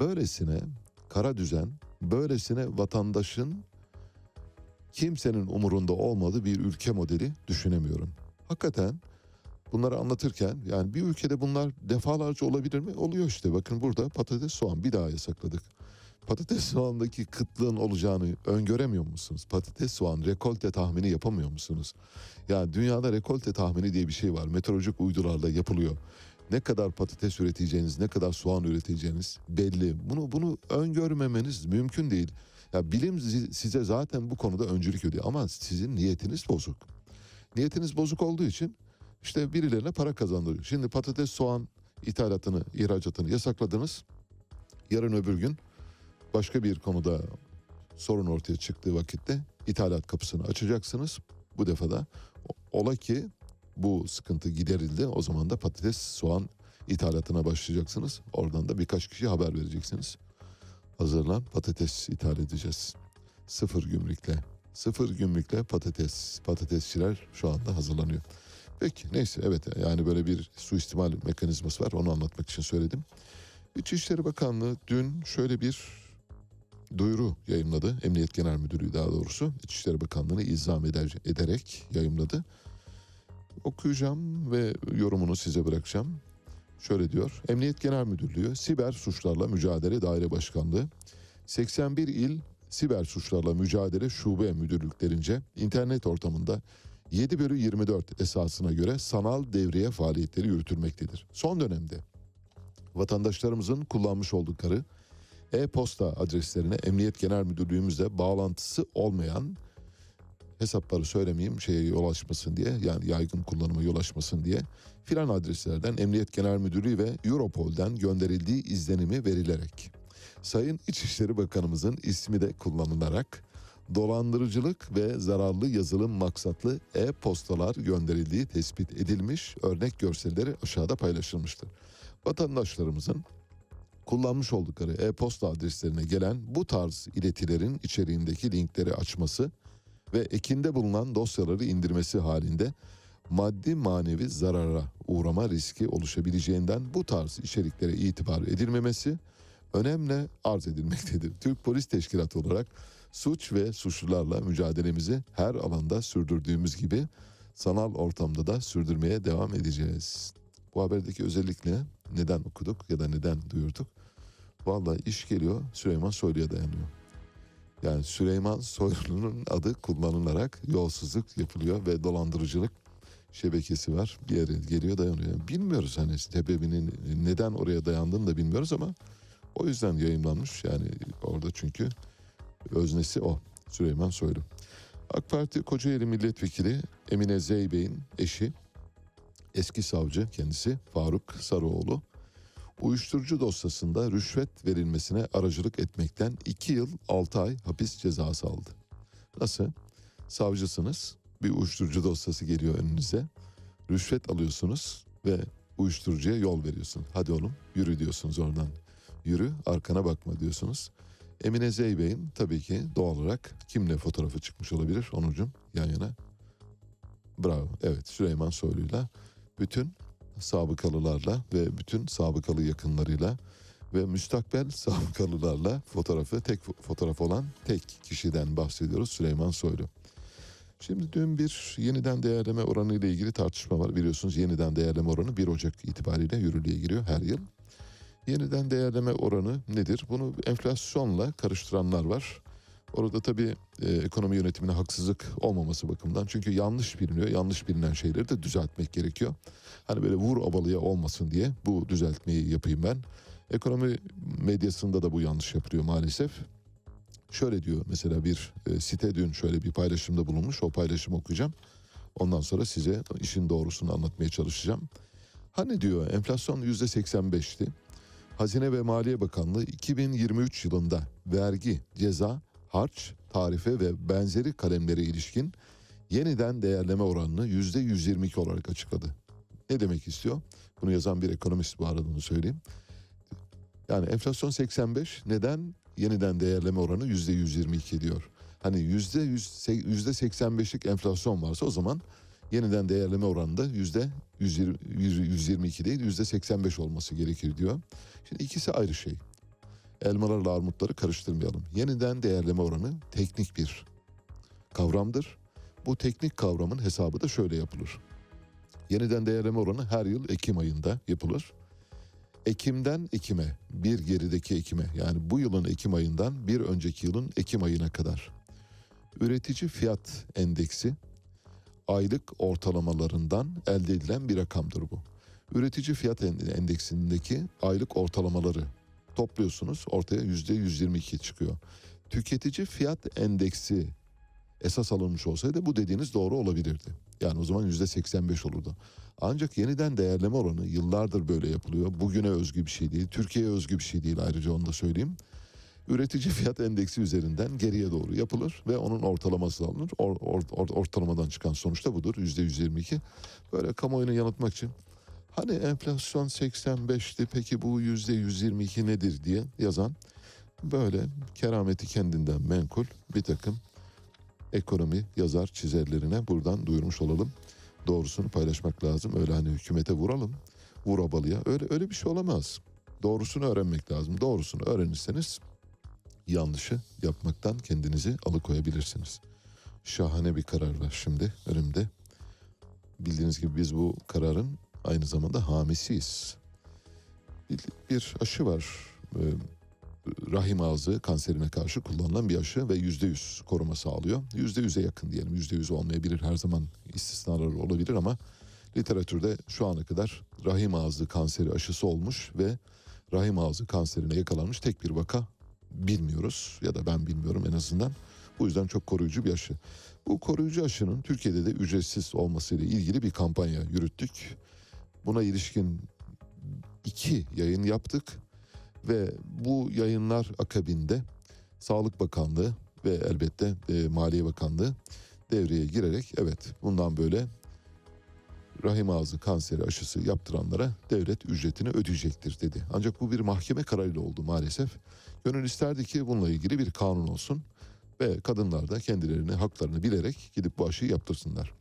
Böylesine kara düzen, böylesine vatandaşın kimsenin umurunda olmadığı bir ülke modeli düşünemiyorum. Hakikaten bunları anlatırken yani bir ülkede bunlar defalarca olabilir mi? Oluyor işte bakın burada patates soğan bir daha yasakladık. Patates soğandaki kıtlığın olacağını öngöremiyor musunuz? Patates soğan rekolte tahmini yapamıyor musunuz? Ya dünyada rekolte tahmini diye bir şey var. Meteorolojik uydularla yapılıyor. Ne kadar patates üreteceğiniz, ne kadar soğan üreteceğiniz belli. Bunu bunu öngörmemeniz mümkün değil. Ya bilim size zaten bu konuda öncülük ediyor ama sizin niyetiniz bozuk. Niyetiniz bozuk olduğu için işte birilerine para kazandırıyor. Şimdi patates, soğan ithalatını, ihracatını yasakladınız. Yarın öbür gün başka bir konuda sorun ortaya çıktığı vakitte ithalat kapısını açacaksınız. Bu defa da ola ki bu sıkıntı giderildi. O zaman da patates, soğan ithalatına başlayacaksınız. Oradan da birkaç kişi haber vereceksiniz. Hazırlan patates ithal edeceğiz. Sıfır gümrükle. Sıfır gümrükle patates. Patatesçiler şu anda hazırlanıyor. Peki neyse evet yani böyle bir suistimal mekanizması var. Onu anlatmak için söyledim. İçişleri Bakanlığı dün şöyle bir duyuru yayınladı. Emniyet Genel Müdürlüğü daha doğrusu İçişleri Bakanlığı'nı izam eder, ederek yayınladı. Okuyacağım ve yorumunu size bırakacağım. Şöyle diyor. Emniyet Genel Müdürlüğü Siber Suçlarla Mücadele Daire Başkanlığı 81 il siber suçlarla mücadele şube müdürlüklerince internet ortamında 7 bölü 24 esasına göre sanal devriye faaliyetleri yürütülmektedir. Son dönemde vatandaşlarımızın kullanmış oldukları e-posta adreslerine Emniyet Genel Müdürlüğümüzle bağlantısı olmayan hesapları söylemeyeyim şeye yol açmasın diye yani yaygın kullanıma yol açmasın diye filan adreslerden Emniyet Genel Müdürlüğü ve Europol'den gönderildiği izlenimi verilerek Sayın İçişleri Bakanımızın ismi de kullanılarak dolandırıcılık ve zararlı yazılım maksatlı e-postalar gönderildiği tespit edilmiş örnek görselleri aşağıda paylaşılmıştır. Vatandaşlarımızın kullanmış oldukları e-posta adreslerine gelen bu tarz iletilerin içeriğindeki linkleri açması ve ekinde bulunan dosyaları indirmesi halinde maddi manevi zarara uğrama riski oluşabileceğinden bu tarz içeriklere itibar edilmemesi önemli arz edilmektedir. Türk Polis Teşkilatı olarak suç ve suçlularla mücadelemizi her alanda sürdürdüğümüz gibi sanal ortamda da sürdürmeye devam edeceğiz. Bu haberdeki özellikle neden okuduk ya da neden duyurduk? Vallahi iş geliyor Süleyman Soylu'ya dayanıyor. Yani Süleyman Soylu'nun adı kullanılarak yolsuzluk yapılıyor ve dolandırıcılık şebekesi var. Bir yere geliyor dayanıyor. Bilmiyoruz hani sebebinin neden oraya dayandığını da bilmiyoruz ama o yüzden yayınlanmış. Yani orada çünkü öznesi o Süleyman Soylu. AK Parti Kocaeli Milletvekili Emine Zeybey'in eşi eski savcı kendisi Faruk Sarıoğlu uyuşturucu dosyasında rüşvet verilmesine aracılık etmekten 2 yıl 6 ay hapis cezası aldı. Nasıl? Savcısınız, bir uyuşturucu dosyası geliyor önünüze, rüşvet alıyorsunuz ve uyuşturucuya yol veriyorsun. Hadi oğlum yürü diyorsunuz oradan. Yürü arkana bakma diyorsunuz. Emine Zeybey'in tabii ki doğal olarak kimle fotoğrafı çıkmış olabilir onucum yan yana. Bravo evet Süleyman Soylu'yla bütün sabıkalılarla ve bütün sabıkalı yakınlarıyla ve müstakbel [laughs] sabıkalılarla fotoğrafı tek fotoğraf olan tek kişiden bahsediyoruz Süleyman Soylu. Şimdi dün bir yeniden değerleme oranı ile ilgili tartışma var. Biliyorsunuz yeniden değerleme oranı 1 Ocak itibariyle yürürlüğe giriyor her yıl. Yeniden değerleme oranı nedir? Bunu enflasyonla karıştıranlar var. Orada tabii e, ekonomi yönetimine haksızlık olmaması bakımından. Çünkü yanlış biliniyor. Yanlış bilinen şeyleri de düzeltmek gerekiyor. Hani böyle vur obalıya olmasın diye bu düzeltmeyi yapayım ben. Ekonomi medyasında da bu yanlış yapılıyor maalesef. Şöyle diyor mesela bir e, site dün şöyle bir paylaşımda bulunmuş. O paylaşımı okuyacağım. Ondan sonra size işin doğrusunu anlatmaya çalışacağım. Hani diyor enflasyon yüzde 85'ti. Hazine ve Maliye Bakanlığı 2023 yılında vergi, ceza, harç, tarife ve benzeri kalemlere ilişkin yeniden değerleme oranını yüzde 122 olarak açıkladı. Ne demek istiyor? Bunu yazan bir ekonomist bu arada bunu söyleyeyim. Yani enflasyon 85 neden yeniden değerleme oranı yüzde 122 diyor. Hani yüzde yüzde 85'lik enflasyon varsa o zaman yeniden değerleme oranında yüzde 122 değil yüzde 85 olması gerekir diyor. Şimdi ikisi ayrı şey. Elmalarla armutları karıştırmayalım. Yeniden değerleme oranı teknik bir kavramdır. Bu teknik kavramın hesabı da şöyle yapılır. Yeniden değerleme oranı her yıl Ekim ayında yapılır. Ekim'den Ekim'e, bir gerideki Ekim'e yani bu yılın Ekim ayından bir önceki yılın Ekim ayına kadar üretici fiyat endeksi aylık ortalamalarından elde edilen bir rakamdır bu. Üretici fiyat endeksindeki aylık ortalamaları topluyorsunuz ortaya yüzde 122 çıkıyor. Tüketici fiyat endeksi esas alınmış olsaydı bu dediğiniz doğru olabilirdi. Yani o zaman yüzde 85 olurdu. Ancak yeniden değerleme oranı yıllardır böyle yapılıyor. Bugüne özgü bir şey değil. Türkiye'ye özgü bir şey değil ayrıca onu da söyleyeyim. Üretici fiyat endeksi üzerinden geriye doğru yapılır ve onun ortalaması alınır. Or, or, or, ortalamadan çıkan sonuç da budur. Yüzde 122. Böyle kamuoyunu yanıltmak için hani enflasyon 85'ti peki bu yüzde 122 nedir diye yazan böyle kerameti kendinden menkul bir takım ekonomi yazar çizerlerine buradan duyurmuş olalım. Doğrusunu paylaşmak lazım. Öyle hani hükümete vuralım. Vur abalıya. Öyle, öyle bir şey olamaz. Doğrusunu öğrenmek lazım. Doğrusunu öğrenirseniz yanlışı yapmaktan kendinizi alıkoyabilirsiniz. Şahane bir karar var şimdi önümde. Bildiğiniz gibi biz bu kararın aynı zamanda hamisiyiz. Bir, bir aşı var. Ee, rahim ağzı kanserine karşı kullanılan bir aşı ve yüzde yüz koruma sağlıyor. Yüzde yüze yakın diyelim. Yüzde yüz olmayabilir. Her zaman istisnalar olabilir ama literatürde şu ana kadar rahim ağzı kanseri aşısı olmuş ve rahim ağzı kanserine yakalanmış tek bir vaka bilmiyoruz ya da ben bilmiyorum en azından. Bu yüzden çok koruyucu bir aşı. Bu koruyucu aşının Türkiye'de de ücretsiz olmasıyla ilgili bir kampanya yürüttük. Buna ilişkin iki yayın yaptık ve bu yayınlar akabinde Sağlık Bakanlığı ve elbette e, Maliye Bakanlığı devreye girerek evet bundan böyle rahim ağzı kanseri aşısı yaptıranlara devlet ücretini ödeyecektir dedi. Ancak bu bir mahkeme kararıyla oldu maalesef. Gönül isterdi ki bununla ilgili bir kanun olsun ve kadınlar da kendilerini haklarını bilerek gidip bu aşıyı yaptırsınlar.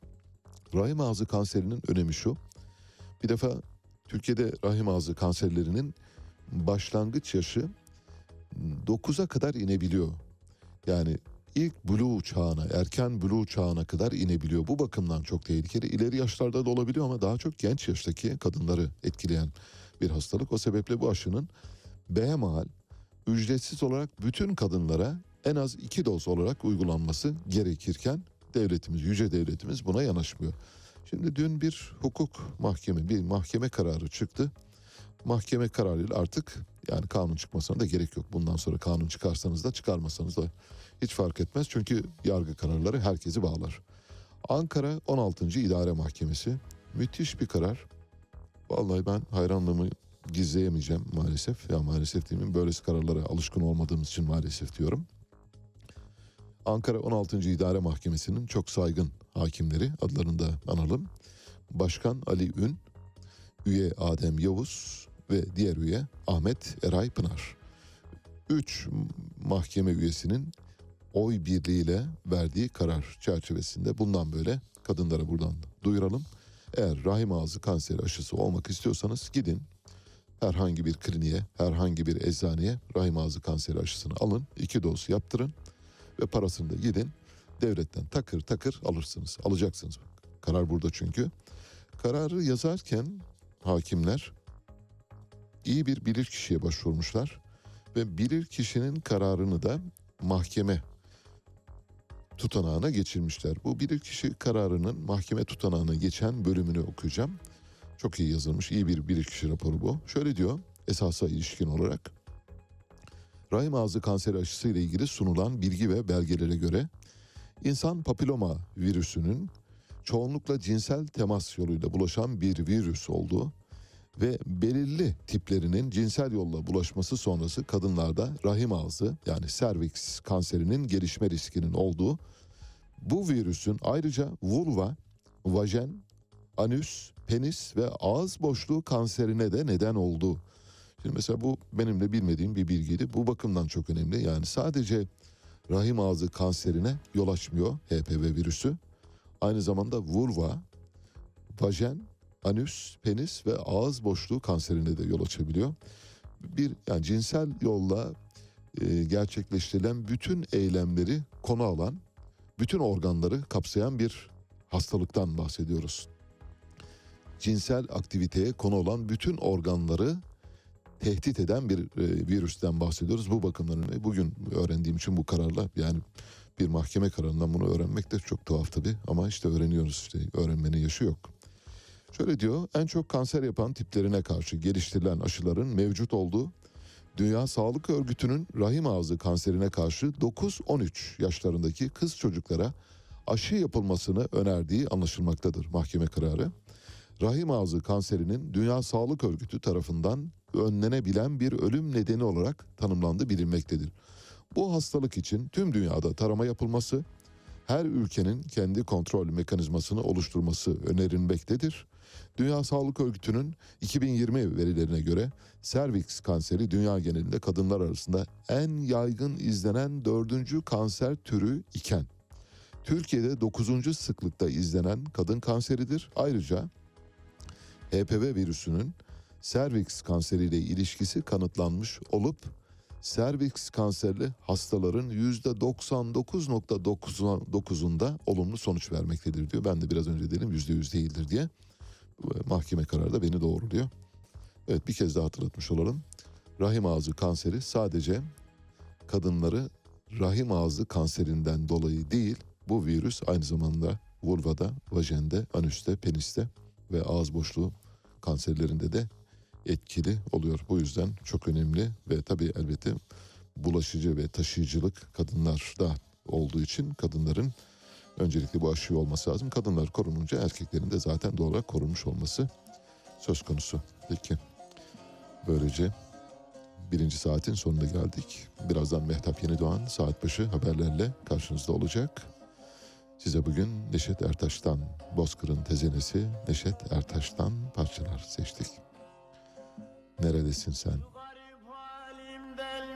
Rahim ağzı kanserinin önemi şu. Bir defa Türkiye'de rahim ağzı kanserlerinin başlangıç yaşı 9'a kadar inebiliyor. Yani ilk blue çağına, erken blue çağına kadar inebiliyor. Bu bakımdan çok tehlikeli. İleri yaşlarda da olabiliyor ama daha çok genç yaştaki kadınları etkileyen bir hastalık. O sebeple bu aşının BMAL ücretsiz olarak bütün kadınlara en az iki doz olarak uygulanması gerekirken devletimiz, yüce devletimiz buna yanaşmıyor. Şimdi dün bir hukuk mahkeme, bir mahkeme kararı çıktı. Mahkeme kararıyla artık yani kanun çıkmasına da gerek yok. Bundan sonra kanun çıkarsanız da çıkarmasanız da hiç fark etmez. Çünkü yargı kararları herkesi bağlar. Ankara 16. İdare Mahkemesi müthiş bir karar. Vallahi ben hayranlığımı gizleyemeyeceğim maalesef. Ya maalesef değil mi? Böylesi kararlara alışkın olmadığımız için maalesef diyorum. Ankara 16. İdare Mahkemesi'nin çok saygın hakimleri adlarını da analım. Başkan Ali Ün, üye Adem Yavuz ve diğer üye Ahmet Eray Pınar. Üç mahkeme üyesinin oy birliğiyle verdiği karar çerçevesinde bundan böyle kadınlara buradan duyuralım. Eğer rahim ağzı kanseri aşısı olmak istiyorsanız gidin herhangi bir kliniğe, herhangi bir eczaneye rahim ağzı kanseri aşısını alın, iki doz yaptırın ve parasını da gidin devletten takır takır alırsınız, alacaksınız. Karar burada çünkü. Kararı yazarken hakimler iyi bir bilir kişiye başvurmuşlar ve bilir kişinin kararını da mahkeme tutanağına geçirmişler. Bu bilirkişi kararının mahkeme tutanağına geçen bölümünü okuyacağım. Çok iyi yazılmış, iyi bir bilirkişi raporu bu. Şöyle diyor, esasa ilişkin olarak. Rahim ağzı kanseri aşısı ile ilgili sunulan bilgi ve belgelere göre insan papiloma virüsünün çoğunlukla cinsel temas yoluyla bulaşan bir virüs olduğu ve belirli tiplerinin cinsel yolla bulaşması sonrası kadınlarda rahim ağzı yani serviks kanserinin gelişme riskinin olduğu bu virüsün ayrıca vulva, vajen, anüs, penis ve ağız boşluğu kanserine de neden olduğu. Şimdi mesela bu benim de bilmediğim bir bilgiydi. Bu bakımdan çok önemli. Yani sadece rahim ağzı kanserine yol açmıyor HPV virüsü. Aynı zamanda vulva, vajen, anüs, penis ve ağız boşluğu kanserine de yol açabiliyor. Bir yani cinsel yolla e, gerçekleştirilen bütün eylemleri konu alan, bütün organları kapsayan bir hastalıktan bahsediyoruz. Cinsel aktiviteye konu olan bütün organları tehdit eden bir e, virüsten bahsediyoruz. Bu bakımdan. Bugün öğrendiğim için bu kararla yani bir mahkeme kararından bunu öğrenmek de çok tuhaf tabii ama işte öğreniyoruz işte öğrenmenin yaşı yok. Şöyle diyor, en çok kanser yapan tiplerine karşı geliştirilen aşıların mevcut olduğu Dünya Sağlık Örgütü'nün rahim ağzı kanserine karşı 9-13 yaşlarındaki kız çocuklara aşı yapılmasını önerdiği anlaşılmaktadır mahkeme kararı. Rahim ağzı kanserinin Dünya Sağlık Örgütü tarafından önlenebilen bir ölüm nedeni olarak tanımlandığı bilinmektedir. Bu hastalık için tüm dünyada tarama yapılması, her ülkenin kendi kontrol mekanizmasını oluşturması önerilmektedir. Dünya Sağlık Örgütü'nün 2020 verilerine göre serviks kanseri dünya genelinde kadınlar arasında en yaygın izlenen dördüncü kanser türü iken Türkiye'de dokuzuncu sıklıkta izlenen kadın kanseridir. Ayrıca HPV virüsünün serviks kanseriyle ilişkisi kanıtlanmış olup serviks kanserli hastaların %99.9'unda olumlu sonuç vermektedir diyor. Ben de biraz önce dedim %100 değildir diye. Mahkeme kararı da beni doğruluyor. Evet bir kez daha hatırlatmış olalım. Rahim ağzı kanseri sadece kadınları rahim ağzı kanserinden dolayı değil bu virüs aynı zamanda vulvada, vajende, anüste, peniste ve ağız boşluğu kanserlerinde de etkili oluyor. Bu yüzden çok önemli ve tabii elbette bulaşıcı ve taşıyıcılık kadınlarda olduğu için kadınların öncelikle bu aşı olması lazım. Kadınlar korununca erkeklerin de zaten doğal olarak korunmuş olması söz konusu. Peki böylece birinci saatin sonuna geldik. Birazdan Mehtap Yeni Doğan saat başı haberlerle karşınızda olacak. Size bugün Neşet Ertaş'tan Bozkır'ın tezenesi Neşet Ertaş'tan parçalar seçtik. Neredesin sen?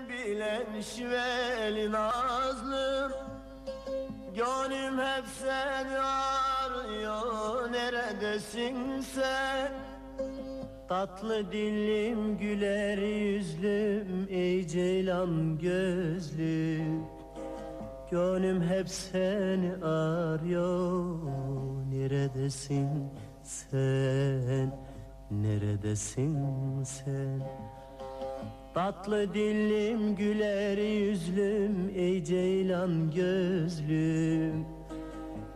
Bilen şiveli nazlım Gönlüm hep seni arıyor Neredesin sen Tatlı dillim güler yüzlüm Ey ceylan gözlüm Gönlüm hep seni arıyor Neredesin sen Neredesin sen? Tatlı dillim güler yüzlüm Ey ceylan gözlüm.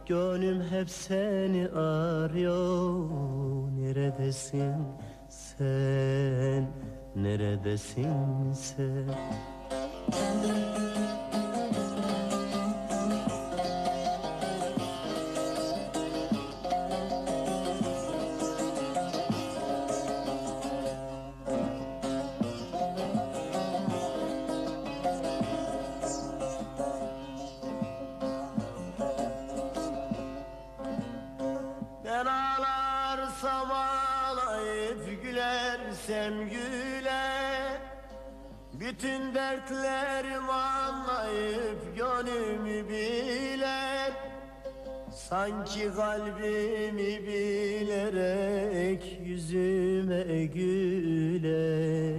Gönlüm hep seni arıyor. Neredesin sen? Neredesin sen Bütün dertlerimi anlayıp gönlümü biler. Sanki kalbimi bilerek yüzüme güler.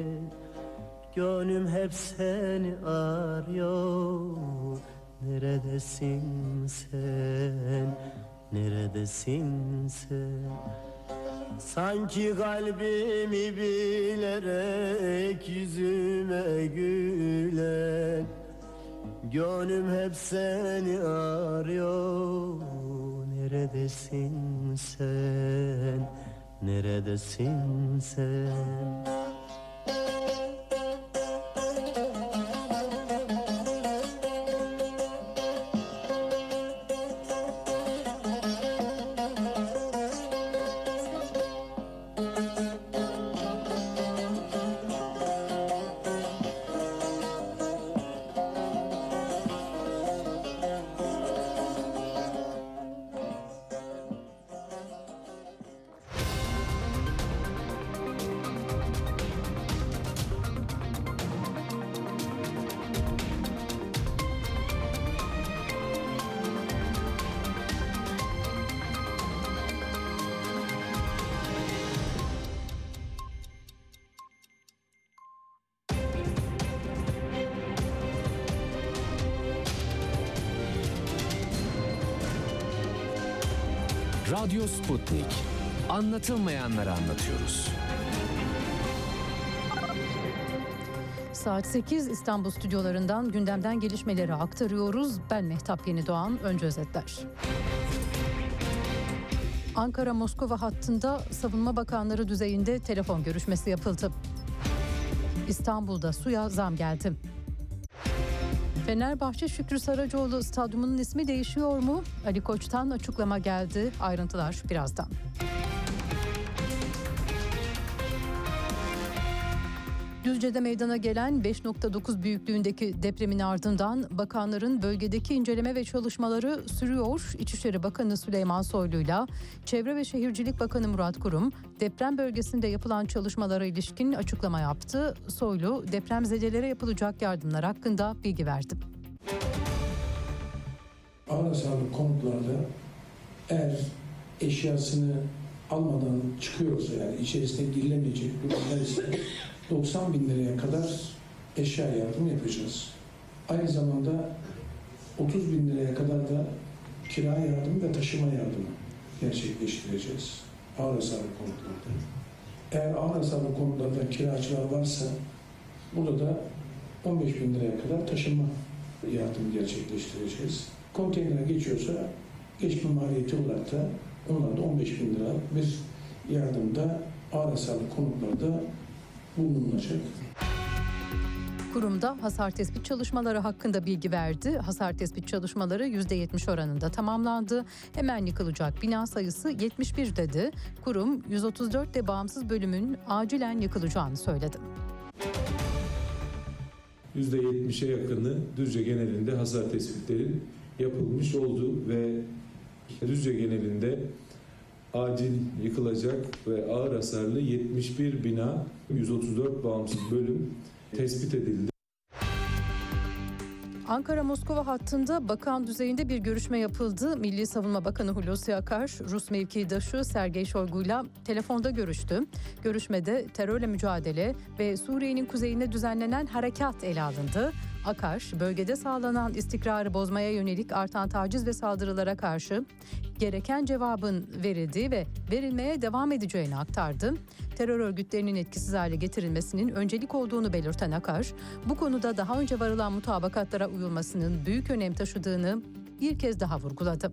Gönlüm hep seni arıyor. Neredesin sen? Neredesin sen Sanki kalbimi bilerek yüzüme gülen Gönlüm hep seni arıyor. Neredesin sen? Neredesin sen Radyo Sputnik. Anlatılmayanları anlatıyoruz. Saat 8 İstanbul stüdyolarından gündemden gelişmeleri aktarıyoruz. Ben Mehtap Yeni Doğan. Önce özetler. Ankara-Moskova hattında savunma bakanları düzeyinde telefon görüşmesi yapıldı. İstanbul'da suya zam geldi. Fenerbahçe Şükrü Saracoğlu stadyumunun ismi değişiyor mu? Ali Koç'tan açıklama geldi. Ayrıntılar birazdan. Düzce'de meydana gelen 5.9 büyüklüğündeki depremin ardından bakanların bölgedeki inceleme ve çalışmaları sürüyor. İçişleri Bakanı Süleyman Soylu'yla Çevre ve Şehircilik Bakanı Murat Kurum deprem bölgesinde yapılan çalışmalara ilişkin açıklama yaptı. Soylu depremzedelere yapılacak yardımlar hakkında bilgi verdi. ağır hasarlı konutlarda eğer eşyasını almadan çıkıyorsa yani içerisine girilemeyecek durumlar 90 bin liraya kadar eşya yardım yapacağız. Aynı zamanda 30 bin liraya kadar da kira yardımı ve taşıma yardımı gerçekleştireceğiz ağır hasarlı konutlarda. Eğer ağır hasarlı konutlarda kiracılar varsa burada da 15 bin liraya kadar taşıma yardım gerçekleştireceğiz. Konteynere geçiyorsa geçme maliyeti olarak da onlar da 15 bin lira bir yardımda ağır hasarlı konutlarda bulunulacak. Kurumda hasar tespit çalışmaları hakkında bilgi verdi. Hasar tespit çalışmaları %70 oranında tamamlandı. Hemen yıkılacak bina sayısı 71 dedi. Kurum 134 de bağımsız bölümün acilen yıkılacağını söyledi. %70'e yakını Düzce genelinde hasar tespitlerin yapılmış oldu ve Düzce genelinde acil yıkılacak ve ağır hasarlı 71 bina 134 bağımsız bölüm tespit edildi. Ankara-Moskova hattında bakan düzeyinde bir görüşme yapıldı. Milli Savunma Bakanı Hulusi Akar, Rus mevkidaşı Sergey Shoigu'yla telefonda görüştü. Görüşmede terörle mücadele ve Suriye'nin kuzeyinde düzenlenen harekat ele alındı. Akar, bölgede sağlanan istikrarı bozmaya yönelik artan taciz ve saldırılara karşı gereken cevabın verildiği ve verilmeye devam edeceğini aktardı. Terör örgütlerinin etkisiz hale getirilmesinin öncelik olduğunu belirten Akar, bu konuda daha önce varılan mutabakatlara uyulmasının büyük önem taşıdığını bir kez daha vurguladı.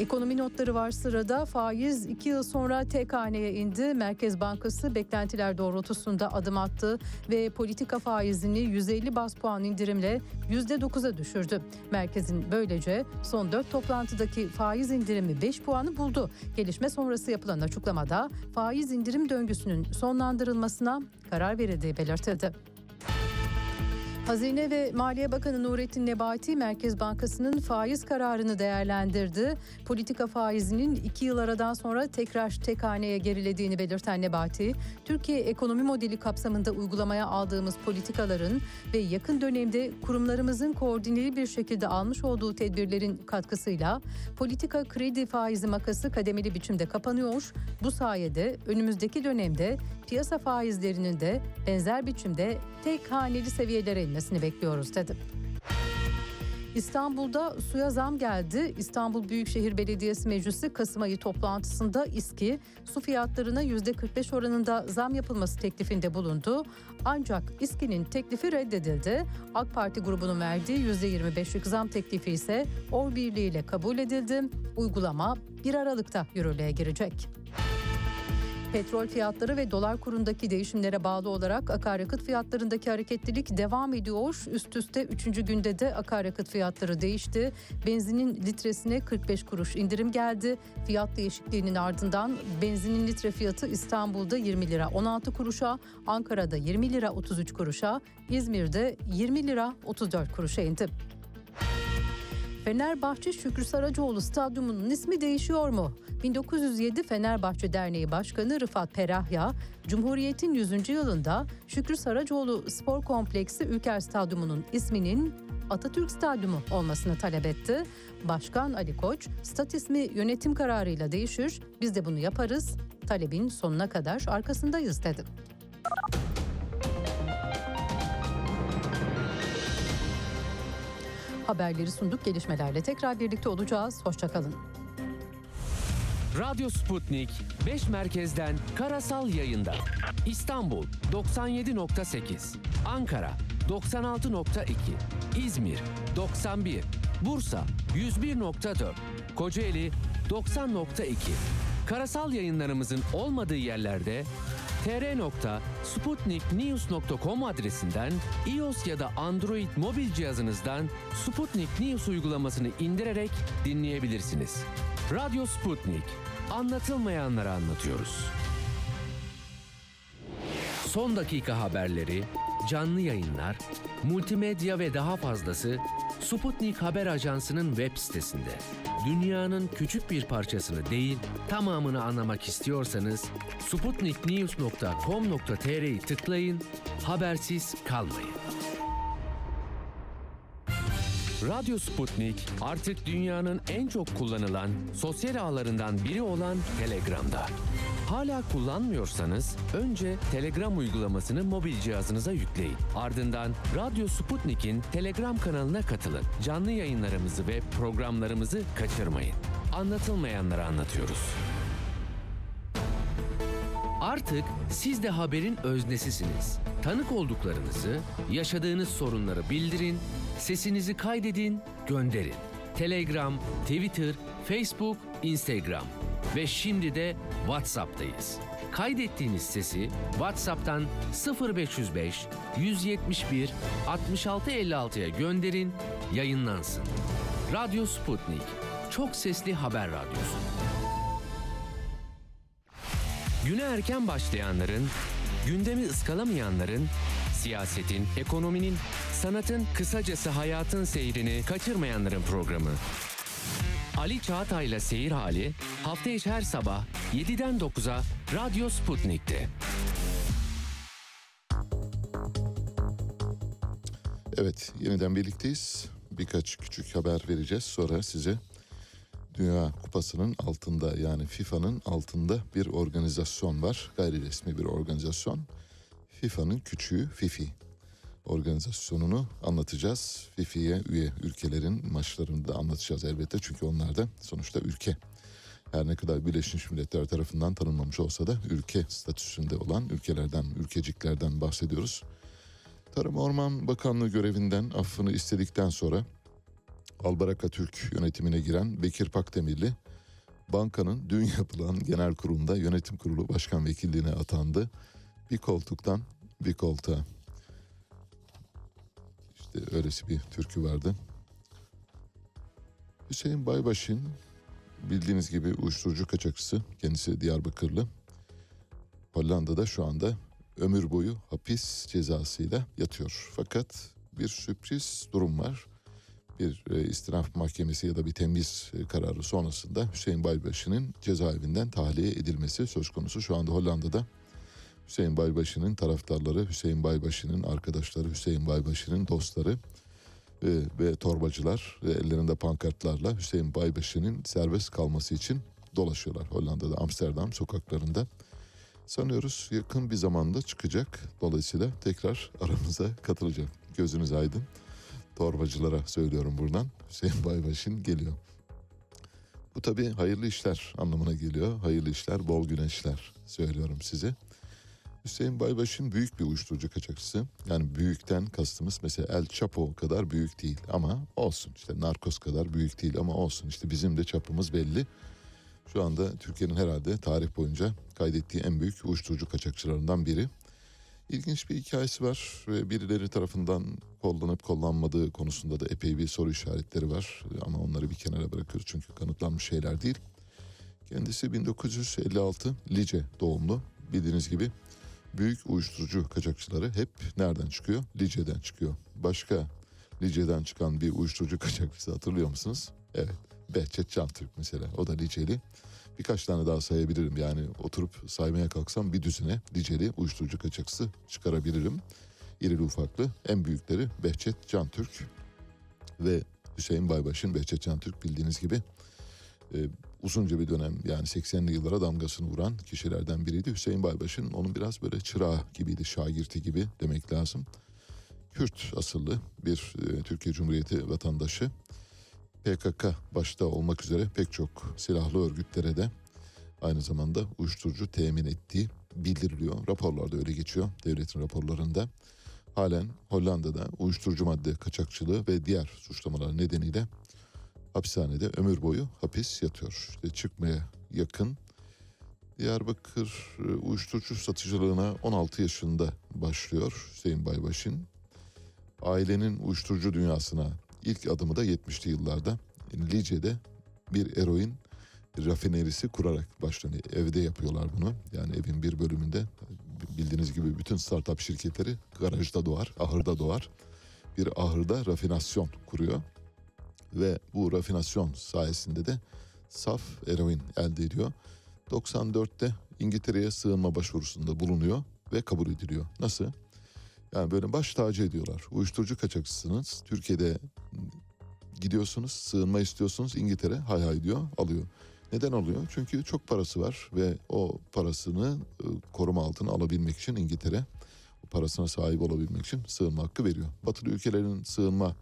Ekonomi notları var sırada. Faiz 2 yıl sonra tek haneye indi. Merkez Bankası beklentiler doğrultusunda adım attı ve politika faizini 150 bas puan indirimle %9'a düşürdü. Merkezin böylece son 4 toplantıdaki faiz indirimi 5 puanı buldu. Gelişme sonrası yapılan açıklamada faiz indirim döngüsünün sonlandırılmasına karar verildiği belirtildi. Hazine ve Maliye Bakanı Nurettin Nebati Merkez Bankası'nın faiz kararını değerlendirdi. Politika faizinin iki yıl aradan sonra tekrar tek haneye gerilediğini belirten Nebati, Türkiye ekonomi modeli kapsamında uygulamaya aldığımız politikaların ve yakın dönemde kurumlarımızın koordineli bir şekilde almış olduğu tedbirlerin katkısıyla politika kredi faizi makası kademeli biçimde kapanıyor. Bu sayede önümüzdeki dönemde piyasa faizlerinin de benzer biçimde tek haneli seviyelere inmesini bekliyoruz dedi. İstanbul'da suya zam geldi. İstanbul Büyükşehir Belediyesi Meclisi Kasım ayı toplantısında İSKİ su fiyatlarına %45 oranında zam yapılması teklifinde bulundu. Ancak İSKİ'nin teklifi reddedildi. AK Parti grubunun verdiği %25'lik zam teklifi ise oy birliğiyle kabul edildi. Uygulama 1 Aralık'ta yürürlüğe girecek. Petrol fiyatları ve dolar kurundaki değişimlere bağlı olarak akaryakıt fiyatlarındaki hareketlilik devam ediyor. Üst üste 3. günde de akaryakıt fiyatları değişti. Benzinin litresine 45 kuruş indirim geldi. Fiyat değişikliğinin ardından benzinin litre fiyatı İstanbul'da 20 lira 16 kuruşa, Ankara'da 20 lira 33 kuruşa, İzmir'de 20 lira 34 kuruşa indi. Fenerbahçe Şükrü Saracoğlu Stadyumu'nun ismi değişiyor mu? 1907 Fenerbahçe Derneği Başkanı Rıfat Perahya, Cumhuriyet'in 100. yılında Şükrü Saracoğlu Spor Kompleksi Ülker Stadyumu'nun isminin Atatürk Stadyumu olmasını talep etti. Başkan Ali Koç, stat ismi yönetim kararıyla değişir, biz de bunu yaparız, talebin sonuna kadar arkasındayız dedi. Haberleri sunduk gelişmelerle tekrar birlikte olacağız. Hoşçakalın. Radyo Sputnik 5 merkezden karasal yayında. İstanbul 97.8, Ankara 96.2, İzmir 91, Bursa 101.4, Kocaeli 90.2. Karasal yayınlarımızın olmadığı yerlerde tr.sputniknews.com adresinden iOS ya da Android mobil cihazınızdan Sputnik News uygulamasını indirerek dinleyebilirsiniz. Radyo Sputnik. Anlatılmayanları anlatıyoruz. Son dakika haberleri, canlı yayınlar, multimedya ve daha fazlası Sputnik Haber Ajansı'nın web sitesinde. Dünyanın küçük bir parçasını değil, tamamını anlamak istiyorsanız sputniknews.com.tr'yi tıklayın, habersiz kalmayın. Radyo Sputnik artık dünyanın en çok kullanılan sosyal ağlarından biri olan Telegram'da. Hala kullanmıyorsanız önce Telegram uygulamasını mobil cihazınıza yükleyin. Ardından Radyo Sputnik'in Telegram kanalına katılın. Canlı yayınlarımızı ve programlarımızı kaçırmayın. Anlatılmayanları anlatıyoruz. Artık siz de haberin öznesisiniz. Tanık olduklarınızı, yaşadığınız sorunları bildirin, sesinizi kaydedin, gönderin. Telegram, Twitter, Facebook, Instagram ve şimdi de WhatsApp'tayız. kaydettiğiniz sesi WhatsApp'tan 0505 171 66 56'ya gönderin, yayınlansın. Radyo Sputnik. Çok sesli haber radyosu. Güne erken başlayanların, gündemi ıskalamayanların, siyasetin, ekonominin, sanatın, kısacası hayatın seyrini kaçırmayanların programı. Ali Çağatay'la Seyir Hali hafta içi her sabah 7'den 9'a Radyo Sputnik'te. Evet, yeniden birlikteyiz. Birkaç küçük haber vereceğiz. Sonra size Dünya Kupası'nın altında yani FIFA'nın altında bir organizasyon var. Gayri resmi bir organizasyon. FIFA'nın küçüğü FIFI organizasyonunu anlatacağız. FIFI'ye üye ülkelerin maçlarını da anlatacağız elbette. Çünkü onlar da sonuçta ülke. Her ne kadar Birleşmiş Milletler tarafından tanınmamış olsa da ülke statüsünde olan ülkelerden, ülkeciklerden bahsediyoruz. Tarım Orman Bakanlığı görevinden affını istedikten sonra Albaraka Türk yönetimine giren Bekir Pakdemirli bankanın dün yapılan genel kurulunda yönetim kurulu başkan vekilliğine atandı. Bir koltuktan bir koltuğa. İşte öylesi bir türkü vardı. Hüseyin Baybaş'ın bildiğiniz gibi uyuşturucu kaçakçısı kendisi Diyarbakırlı. Hollanda'da şu anda ömür boyu hapis cezasıyla yatıyor. Fakat bir sürpriz durum var. Bir e, istinaf mahkemesi ya da bir temiz e, kararı sonrasında Hüseyin Baybaşı'nın cezaevinden tahliye edilmesi söz konusu. Şu anda Hollanda'da Hüseyin Baybaşı'nın taraftarları, Hüseyin Baybaşı'nın arkadaşları, Hüseyin Baybaşı'nın dostları ve, ve torbacılar ve ellerinde pankartlarla Hüseyin Baybaşı'nın serbest kalması için dolaşıyorlar Hollanda'da Amsterdam sokaklarında. Sanıyoruz yakın bir zamanda çıkacak. Dolayısıyla tekrar aramıza katılacak. Gözünüz aydın. Torbacılara söylüyorum buradan. Hüseyin Baybaş'ın geliyor. Bu tabii hayırlı işler anlamına geliyor. Hayırlı işler, bol güneşler söylüyorum size. Hüseyin Baybaş'ın büyük bir uyuşturucu kaçakçısı. Yani büyükten kastımız mesela El Chapo kadar büyük değil ama olsun. İşte narkos kadar büyük değil ama olsun. İşte bizim de çapımız belli. Şu anda Türkiye'nin herhalde tarih boyunca kaydettiği en büyük uyuşturucu kaçakçılarından biri. İlginç bir hikayesi var ve birileri tarafından kullanıp kullanmadığı konusunda da epey bir soru işaretleri var. Ama onları bir kenara bırakıyoruz çünkü kanıtlanmış şeyler değil. Kendisi 1956 Lice doğumlu. Bildiğiniz gibi büyük uyuşturucu kaçakçıları hep nereden çıkıyor? Lice'den çıkıyor. Başka Lice'den çıkan bir uyuşturucu [laughs] kaçakçısı hatırlıyor musunuz? Evet. Behçet Çantürk mesela. O da Liceli. Birkaç tane daha sayabilirim. Yani oturup saymaya kalksam bir düzine Liceli uyuşturucu kaçakçısı çıkarabilirim. İrili ufaklı. En büyükleri Behçet Çantürk ve Hüseyin Baybaş'ın Behçet Çantürk bildiğiniz gibi e, uzunca bir dönem yani 80'li yıllara damgasını vuran kişilerden biriydi. Hüseyin Baybaş'ın onun biraz böyle çırağı gibiydi, şagirti gibi demek lazım. Kürt asıllı bir e, Türkiye Cumhuriyeti vatandaşı. PKK başta olmak üzere pek çok silahlı örgütlere de aynı zamanda uyuşturucu temin ettiği bildiriliyor. Raporlarda öyle geçiyor devletin raporlarında. Halen Hollanda'da uyuşturucu madde kaçakçılığı ve diğer suçlamalar nedeniyle hapishanede ömür boyu hapis yatıyor. İşte çıkmaya yakın Diyarbakır e, uyuşturucu satıcılığına 16 yaşında başlıyor Hüseyin Baybaş'ın. Ailenin uyuşturucu dünyasına ilk adımı da 70'li yıllarda Lice'de bir eroin rafinerisi kurarak başlanıyor. Evde yapıyorlar bunu. Yani evin bir bölümünde bildiğiniz gibi bütün startup şirketleri garajda doğar, ahırda doğar. Bir ahırda rafinasyon kuruyor ve bu rafinasyon sayesinde de saf eroin elde ediyor. 94'te İngiltere'ye sığınma başvurusunda bulunuyor ve kabul ediliyor. Nasıl? Yani böyle baş tacı ediyorlar. Uyuşturucu kaçakçısınız. Türkiye'de gidiyorsunuz, sığınma istiyorsunuz. İngiltere hay hay diyor, alıyor. Neden oluyor? Çünkü çok parası var ve o parasını e, koruma altına alabilmek için İngiltere o parasına sahip olabilmek için sığınma hakkı veriyor. Batılı ülkelerin sığınma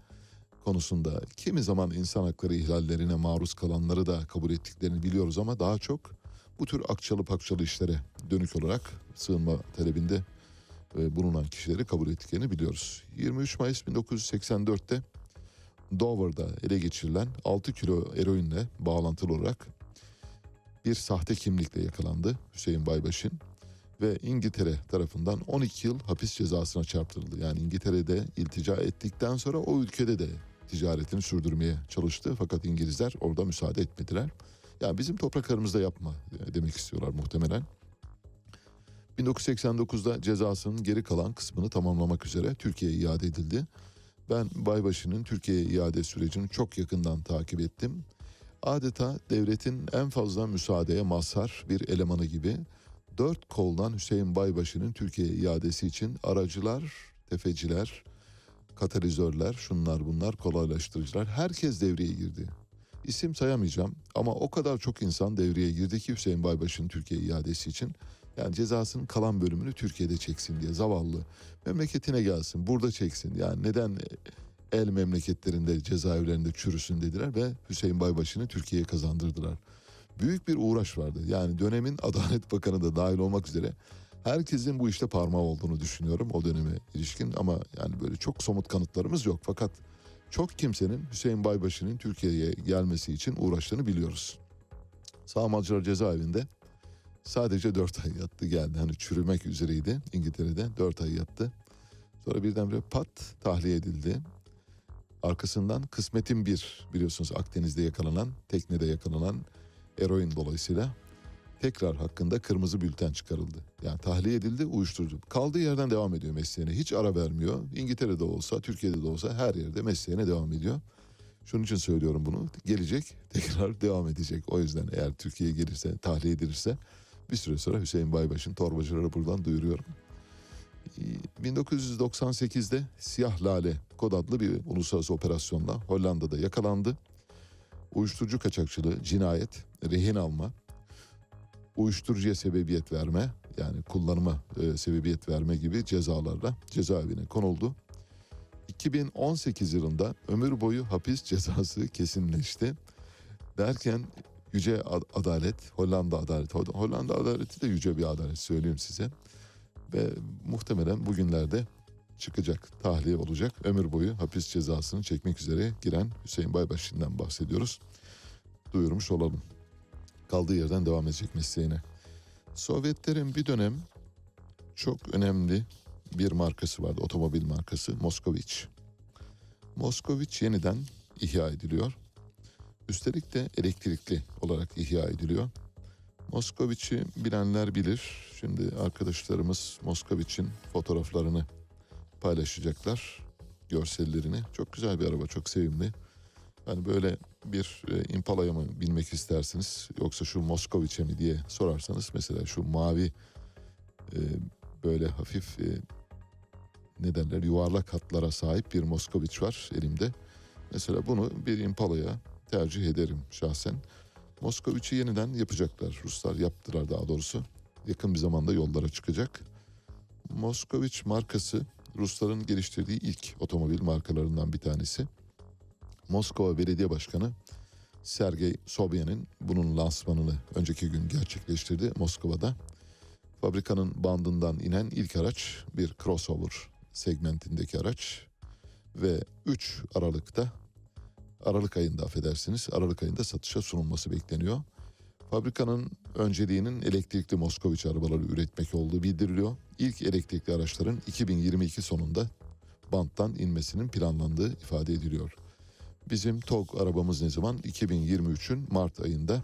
konusunda kimi zaman insan hakları ihlallerine maruz kalanları da kabul ettiklerini biliyoruz ama daha çok bu tür akçalı pakçalı işlere dönük olarak sığınma talebinde e, bulunan kişileri kabul ettiklerini biliyoruz. 23 Mayıs 1984'te Dover'da ele geçirilen 6 kilo eroinle bağlantılı olarak bir sahte kimlikle yakalandı Hüseyin Baybaş'ın. ve İngiltere tarafından 12 yıl hapis cezasına çarptırıldı. Yani İngiltere'de iltica ettikten sonra o ülkede de ticaretini sürdürmeye çalıştı. Fakat İngilizler orada müsaade etmediler. Yani bizim topraklarımızda yapma e, demek istiyorlar muhtemelen. 1989'da cezasının geri kalan kısmını tamamlamak üzere Türkiye'ye iade edildi. Ben Baybaşı'nın Türkiye'ye iade sürecini çok yakından takip ettim. Adeta devletin en fazla müsaadeye mazhar bir elemanı gibi dört koldan Hüseyin Baybaşı'nın Türkiye'ye iadesi için aracılar, tefeciler, katalizörler, şunlar bunlar, kolaylaştırıcılar herkes devreye girdi. İsim sayamayacağım ama o kadar çok insan devreye girdi ki Hüseyin Baybaşı'nın Türkiye iadesi için. Yani cezasının kalan bölümünü Türkiye'de çeksin diye zavallı. Memleketine gelsin burada çeksin. Yani neden el memleketlerinde cezaevlerinde çürüsün dediler ve Hüseyin Baybaşı'nı Türkiye'ye kazandırdılar. Büyük bir uğraş vardı. Yani dönemin Adalet Bakanı da dahil olmak üzere herkesin bu işte parmağı olduğunu düşünüyorum o döneme ilişkin ama yani böyle çok somut kanıtlarımız yok. Fakat çok kimsenin Hüseyin Baybaşı'nın Türkiye'ye gelmesi için uğraştığını biliyoruz. Sağmalcılar cezaevinde sadece 4 ay yattı geldi. Hani çürümek üzereydi İngiltere'de 4 ay yattı. Sonra birdenbire pat tahliye edildi. Arkasından kısmetin bir biliyorsunuz Akdeniz'de yakalanan, teknede yakalanan eroin dolayısıyla tekrar hakkında kırmızı bülten çıkarıldı. Yani tahliye edildi uyuşturucu. Kaldığı yerden devam ediyor mesleğine. Hiç ara vermiyor. İngiltere'de olsa, Türkiye'de de olsa her yerde mesleğine devam ediyor. Şunun için söylüyorum bunu. Gelecek, [laughs] tekrar devam edecek. O yüzden eğer Türkiye'ye gelirse, tahliye edilirse bir süre sonra Hüseyin Baybaş'ın torbacılara buradan duyuruyorum. 1998'de Siyah Lale kod adlı bir uluslararası operasyonla Hollanda'da yakalandı. Uyuşturucu kaçakçılığı, cinayet, rehin alma, uyuşturucuya sebebiyet verme yani kullanıma e, sebebiyet verme gibi cezalarla cezaevine konuldu. 2018 yılında ömür boyu hapis [laughs] cezası kesinleşti. Derken yüce adalet, Hollanda adaleti, Hollanda adaleti de yüce bir adalet söyleyeyim size. Ve muhtemelen bugünlerde çıkacak, tahliye olacak. Ömür boyu hapis cezasını çekmek üzere giren Hüseyin Baybaşı'ndan bahsediyoruz. Duyurmuş olalım. Kaldığı yerden devam edecek mesleğine. Sovyetlerin bir dönem çok önemli bir markası vardı. Otomobil markası Moskoviç. Moskoviç yeniden ihya ediliyor. Üstelik de elektrikli olarak ihya ediliyor. Moskoviç'i bilenler bilir. Şimdi arkadaşlarımız Moskoviç'in fotoğraflarını paylaşacaklar. Görsellerini. Çok güzel bir araba, çok sevimli. Yani böyle bir e, Impala'ya mı binmek istersiniz yoksa şu Moskoviç'e mi diye sorarsanız mesela şu mavi e, böyle hafif e, ne derler yuvarlak hatlara sahip bir Moskoviç var elimde. Mesela bunu bir Impala'ya tercih ederim şahsen. Moskoviç'i yeniden yapacaklar. Ruslar yaptılar daha doğrusu. Yakın bir zamanda yollara çıkacak. Moskoviç markası Rusların geliştirdiği ilk otomobil markalarından bir tanesi. Moskova Belediye Başkanı Sergey Sobyan'ın bunun lansmanını önceki gün gerçekleştirdi Moskova'da. Fabrikanın bandından inen ilk araç bir crossover segmentindeki araç ve 3 Aralık'ta Aralık ayında affedersiniz Aralık ayında satışa sunulması bekleniyor. Fabrikanın önceliğinin elektrikli Moskoviç arabaları üretmek olduğu bildiriliyor. İlk elektrikli araçların 2022 sonunda banttan inmesinin planlandığı ifade ediliyor. Bizim TOG arabamız ne zaman? 2023'ün Mart ayında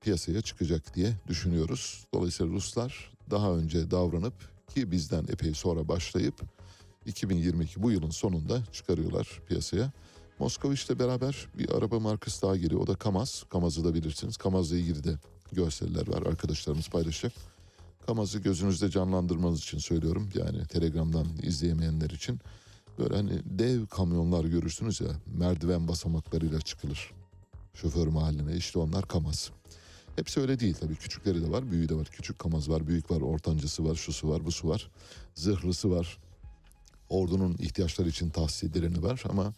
piyasaya çıkacak diye düşünüyoruz. Dolayısıyla Ruslar daha önce davranıp ki bizden epey sonra başlayıp 2022 bu yılın sonunda çıkarıyorlar piyasaya. Moskoviç'le beraber bir araba markası daha geliyor. O da Kamaz. Kamaz'ı da bilirsiniz. Kamaz'la ilgili de görseller var. Arkadaşlarımız paylaşacak. Kamaz'ı gözünüzde canlandırmanız için söylüyorum. Yani Telegram'dan izleyemeyenler için. Böyle hani dev kamyonlar görürsünüz ya merdiven basamaklarıyla çıkılır. Şoför mahalline işte onlar Kamaz. Hepsi öyle değil tabii. Küçükleri de var, büyüğü de var. Küçük Kamaz var, büyük var, ortancısı var, şusu var, busu var. Zırhlısı var. Ordunun ihtiyaçları için tahsis edileni var ama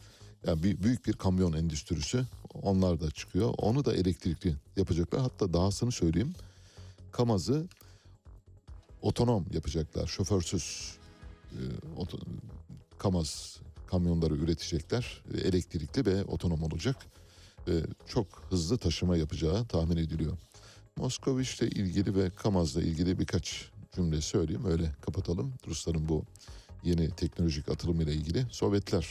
yani büyük bir kamyon endüstrisi onlar da çıkıyor. Onu da elektrikli yapacaklar. Hatta dahasını söyleyeyim. Kamaz'ı otonom yapacaklar. Şoförsüz e, oto, Kamaz kamyonları üretecekler. E, elektrikli ve otonom olacak. Ve çok hızlı taşıma yapacağı tahmin ediliyor. Moskoviç'le ilgili ve Kamaz'la ilgili birkaç cümle söyleyeyim öyle kapatalım. Rusların bu yeni teknolojik atılımıyla ilgili Sovyetler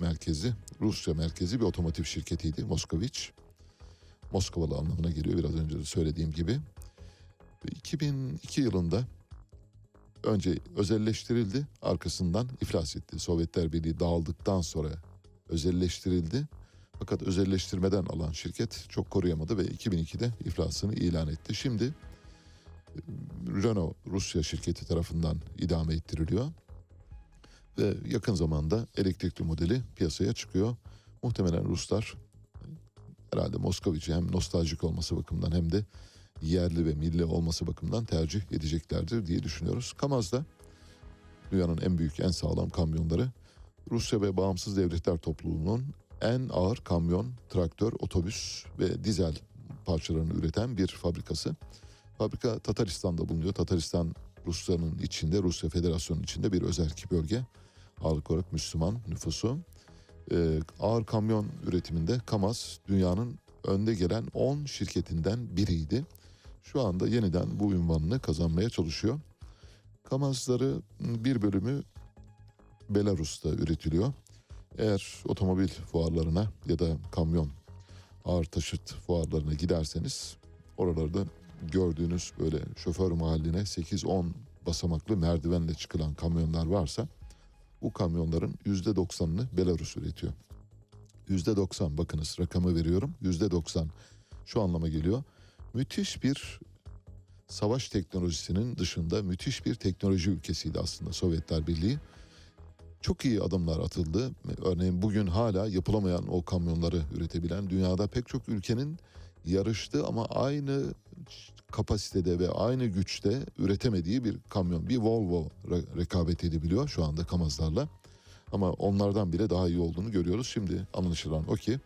merkezi, Rusya merkezi bir otomotiv şirketiydi Moskoviç. Moskovalı anlamına geliyor biraz önce söylediğim gibi. Ve 2002 yılında önce özelleştirildi, arkasından iflas etti. Sovyetler Birliği dağıldıktan sonra özelleştirildi. Fakat özelleştirmeden alan şirket çok koruyamadı ve 2002'de iflasını ilan etti. Şimdi e, Renault Rusya şirketi tarafından idame ettiriliyor. Ve yakın zamanda elektrikli modeli piyasaya çıkıyor. Muhtemelen Ruslar herhalde Moskoviç'i hem nostaljik olması bakımından hem de yerli ve milli olması bakımından tercih edeceklerdir diye düşünüyoruz. Kamaz'da dünyanın en büyük, en sağlam kamyonları Rusya ve Bağımsız Devletler Topluluğu'nun en ağır kamyon, traktör, otobüs ve dizel parçalarını üreten bir fabrikası. Fabrika Tataristan'da bulunuyor. Tataristan Rusya'nın içinde, Rusya Federasyonu'nun içinde bir özerk bölge. Ağırlık olarak Müslüman nüfusu. Ee, ağır kamyon üretiminde Kamaz dünyanın önde gelen 10 şirketinden biriydi. Şu anda yeniden bu ünvanını kazanmaya çalışıyor. Kamazları bir bölümü Belarus'ta üretiliyor. Eğer otomobil fuarlarına ya da kamyon ağır taşıt fuarlarına giderseniz oralarda gördüğünüz böyle şoför mahalline 8-10 basamaklı merdivenle çıkılan kamyonlar varsa bu kamyonların %90'ını Belarus üretiyor. %90 bakınız rakamı veriyorum %90 şu anlama geliyor. Müthiş bir savaş teknolojisinin dışında müthiş bir teknoloji ülkesiydi aslında Sovyetler Birliği. Çok iyi adımlar atıldı. Örneğin bugün hala yapılamayan o kamyonları üretebilen dünyada pek çok ülkenin yarıştı ama aynı kapasitede ve aynı güçte üretemediği bir kamyon. Bir Volvo re- rekabet edebiliyor şu anda Kamazlarla. Ama onlardan bile daha iyi olduğunu görüyoruz. Şimdi anlaşılan o ki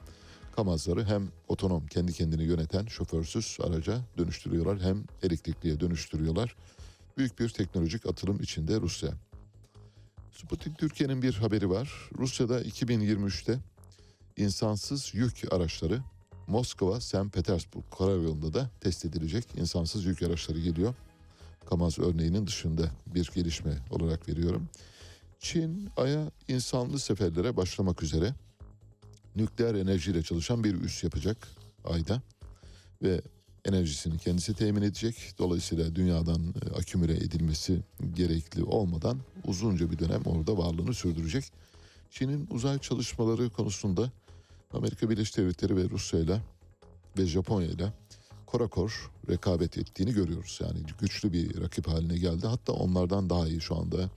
Kamazları hem otonom kendi kendini yöneten şoförsüz araca dönüştürüyorlar hem elektrikliye dönüştürüyorlar. Büyük bir teknolojik atılım içinde Rusya. Sputnik Türkiye'nin bir haberi var. Rusya'da 2023'te insansız yük araçları Moskova, St. Petersburg karayolunda da test edilecek insansız yük araçları geliyor. Kamaz örneğinin dışında bir gelişme olarak veriyorum. Çin Ay'a insanlı seferlere başlamak üzere nükleer enerjiyle çalışan bir üs yapacak Ay'da ve enerjisini kendisi temin edecek. Dolayısıyla dünyadan e, akümüle edilmesi gerekli olmadan uzunca bir dönem orada varlığını sürdürecek. Çin'in uzay çalışmaları konusunda Amerika Birleşik Devletleri ve Rusya ile ve Japonya ile korakor rekabet ettiğini görüyoruz. Yani güçlü bir rakip haline geldi. Hatta onlardan daha iyi şu anda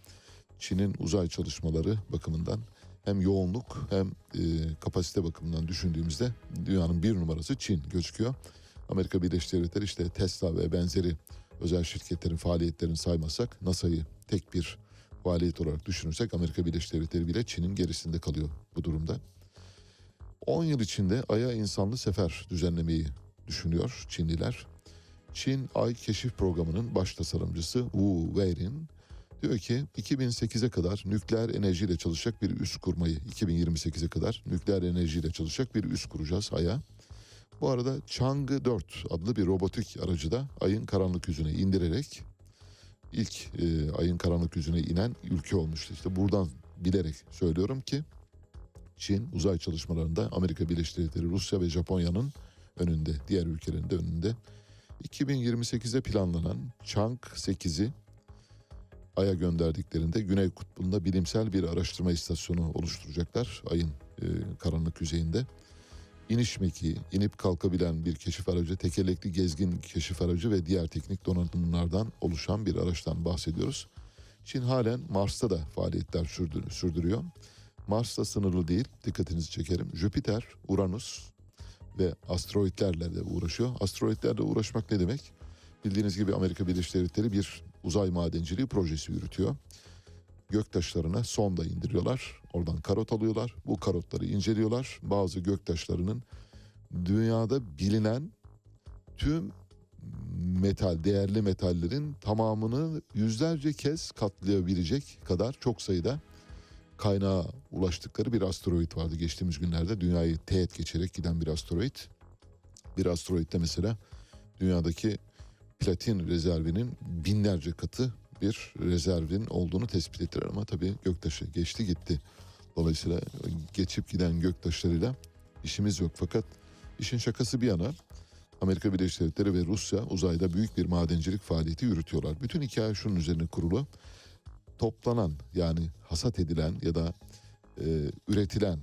Çin'in uzay çalışmaları bakımından hem yoğunluk hem e, kapasite bakımından düşündüğümüzde dünyanın bir numarası Çin gözüküyor. Amerika Birleşik Devletleri işte Tesla ve benzeri özel şirketlerin faaliyetlerini saymasak NASA'yı tek bir faaliyet olarak düşünürsek Amerika Birleşik Devletleri bile Çin'in gerisinde kalıyor bu durumda. 10 yıl içinde Ay'a insanlı sefer düzenlemeyi düşünüyor Çinliler. Çin Ay Keşif Programı'nın baş tasarımcısı Wu Weirin diyor ki 2008'e kadar nükleer enerjiyle çalışacak bir üs kurmayı 2028'e kadar nükleer enerjiyle çalışacak bir üs kuracağız Ay'a. Bu arada Chang'ı 4 adlı bir robotik aracı da ayın karanlık yüzüne indirerek ilk e, ayın karanlık yüzüne inen ülke olmuştu. İşte buradan bilerek söylüyorum ki Çin uzay çalışmalarında Amerika Birleşik Devletleri, Rusya ve Japonya'nın önünde, diğer ülkelerin de önünde. 2028'de planlanan Chang 8'i Ay'a gönderdiklerinde Güney Kutbu'nda bilimsel bir araştırma istasyonu oluşturacaklar Ay'ın e, karanlık yüzeyinde. İniş mekiği, inip kalkabilen bir keşif aracı, tekerlekli gezgin keşif aracı ve diğer teknik donanımlardan oluşan bir araçtan bahsediyoruz. Çin halen Mars'ta da faaliyetler sürdürüyor. Mars'ta sınırlı değil, dikkatinizi çekerim. Jüpiter, Uranüs ve asteroitlerle de uğraşıyor. Asteroitlerle uğraşmak ne demek? Bildiğiniz gibi Amerika Birleşik Devletleri bir uzay madenciliği projesi yürütüyor. Göktaşlarına sonda indiriyorlar. Oradan karot alıyorlar. Bu karotları inceliyorlar. Bazı göktaşlarının dünyada bilinen tüm metal, değerli metallerin tamamını yüzlerce kez katlayabilecek kadar çok sayıda kaynağa ulaştıkları bir asteroid vardı geçtiğimiz günlerde. Dünyayı teğet geçerek giden bir asteroid. Bir asteroidde mesela dünyadaki platin rezervinin binlerce katı bir rezervin olduğunu tespit ettiler ama tabii göktaşı geçti gitti. Dolayısıyla geçip giden göktaşlarıyla işimiz yok fakat işin şakası bir yana Amerika Birleşik Devletleri ve Rusya uzayda büyük bir madencilik faaliyeti yürütüyorlar. Bütün hikaye şunun üzerine kurulu. Toplanan yani hasat edilen ya da e, üretilen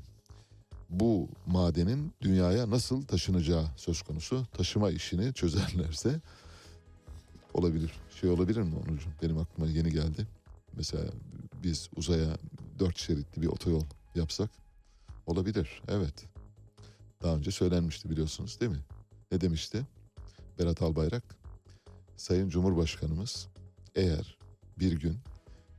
bu madenin dünyaya nasıl taşınacağı söz konusu. Taşıma işini çözerlerse olabilir. Şey olabilir mi Onurcuğum? Benim aklıma yeni geldi. Mesela biz uzaya dört şeritli bir otoyol yapsak olabilir. Evet. Daha önce söylenmişti biliyorsunuz değil mi? Ne demişti? Berat Albayrak. Sayın Cumhurbaşkanımız eğer bir gün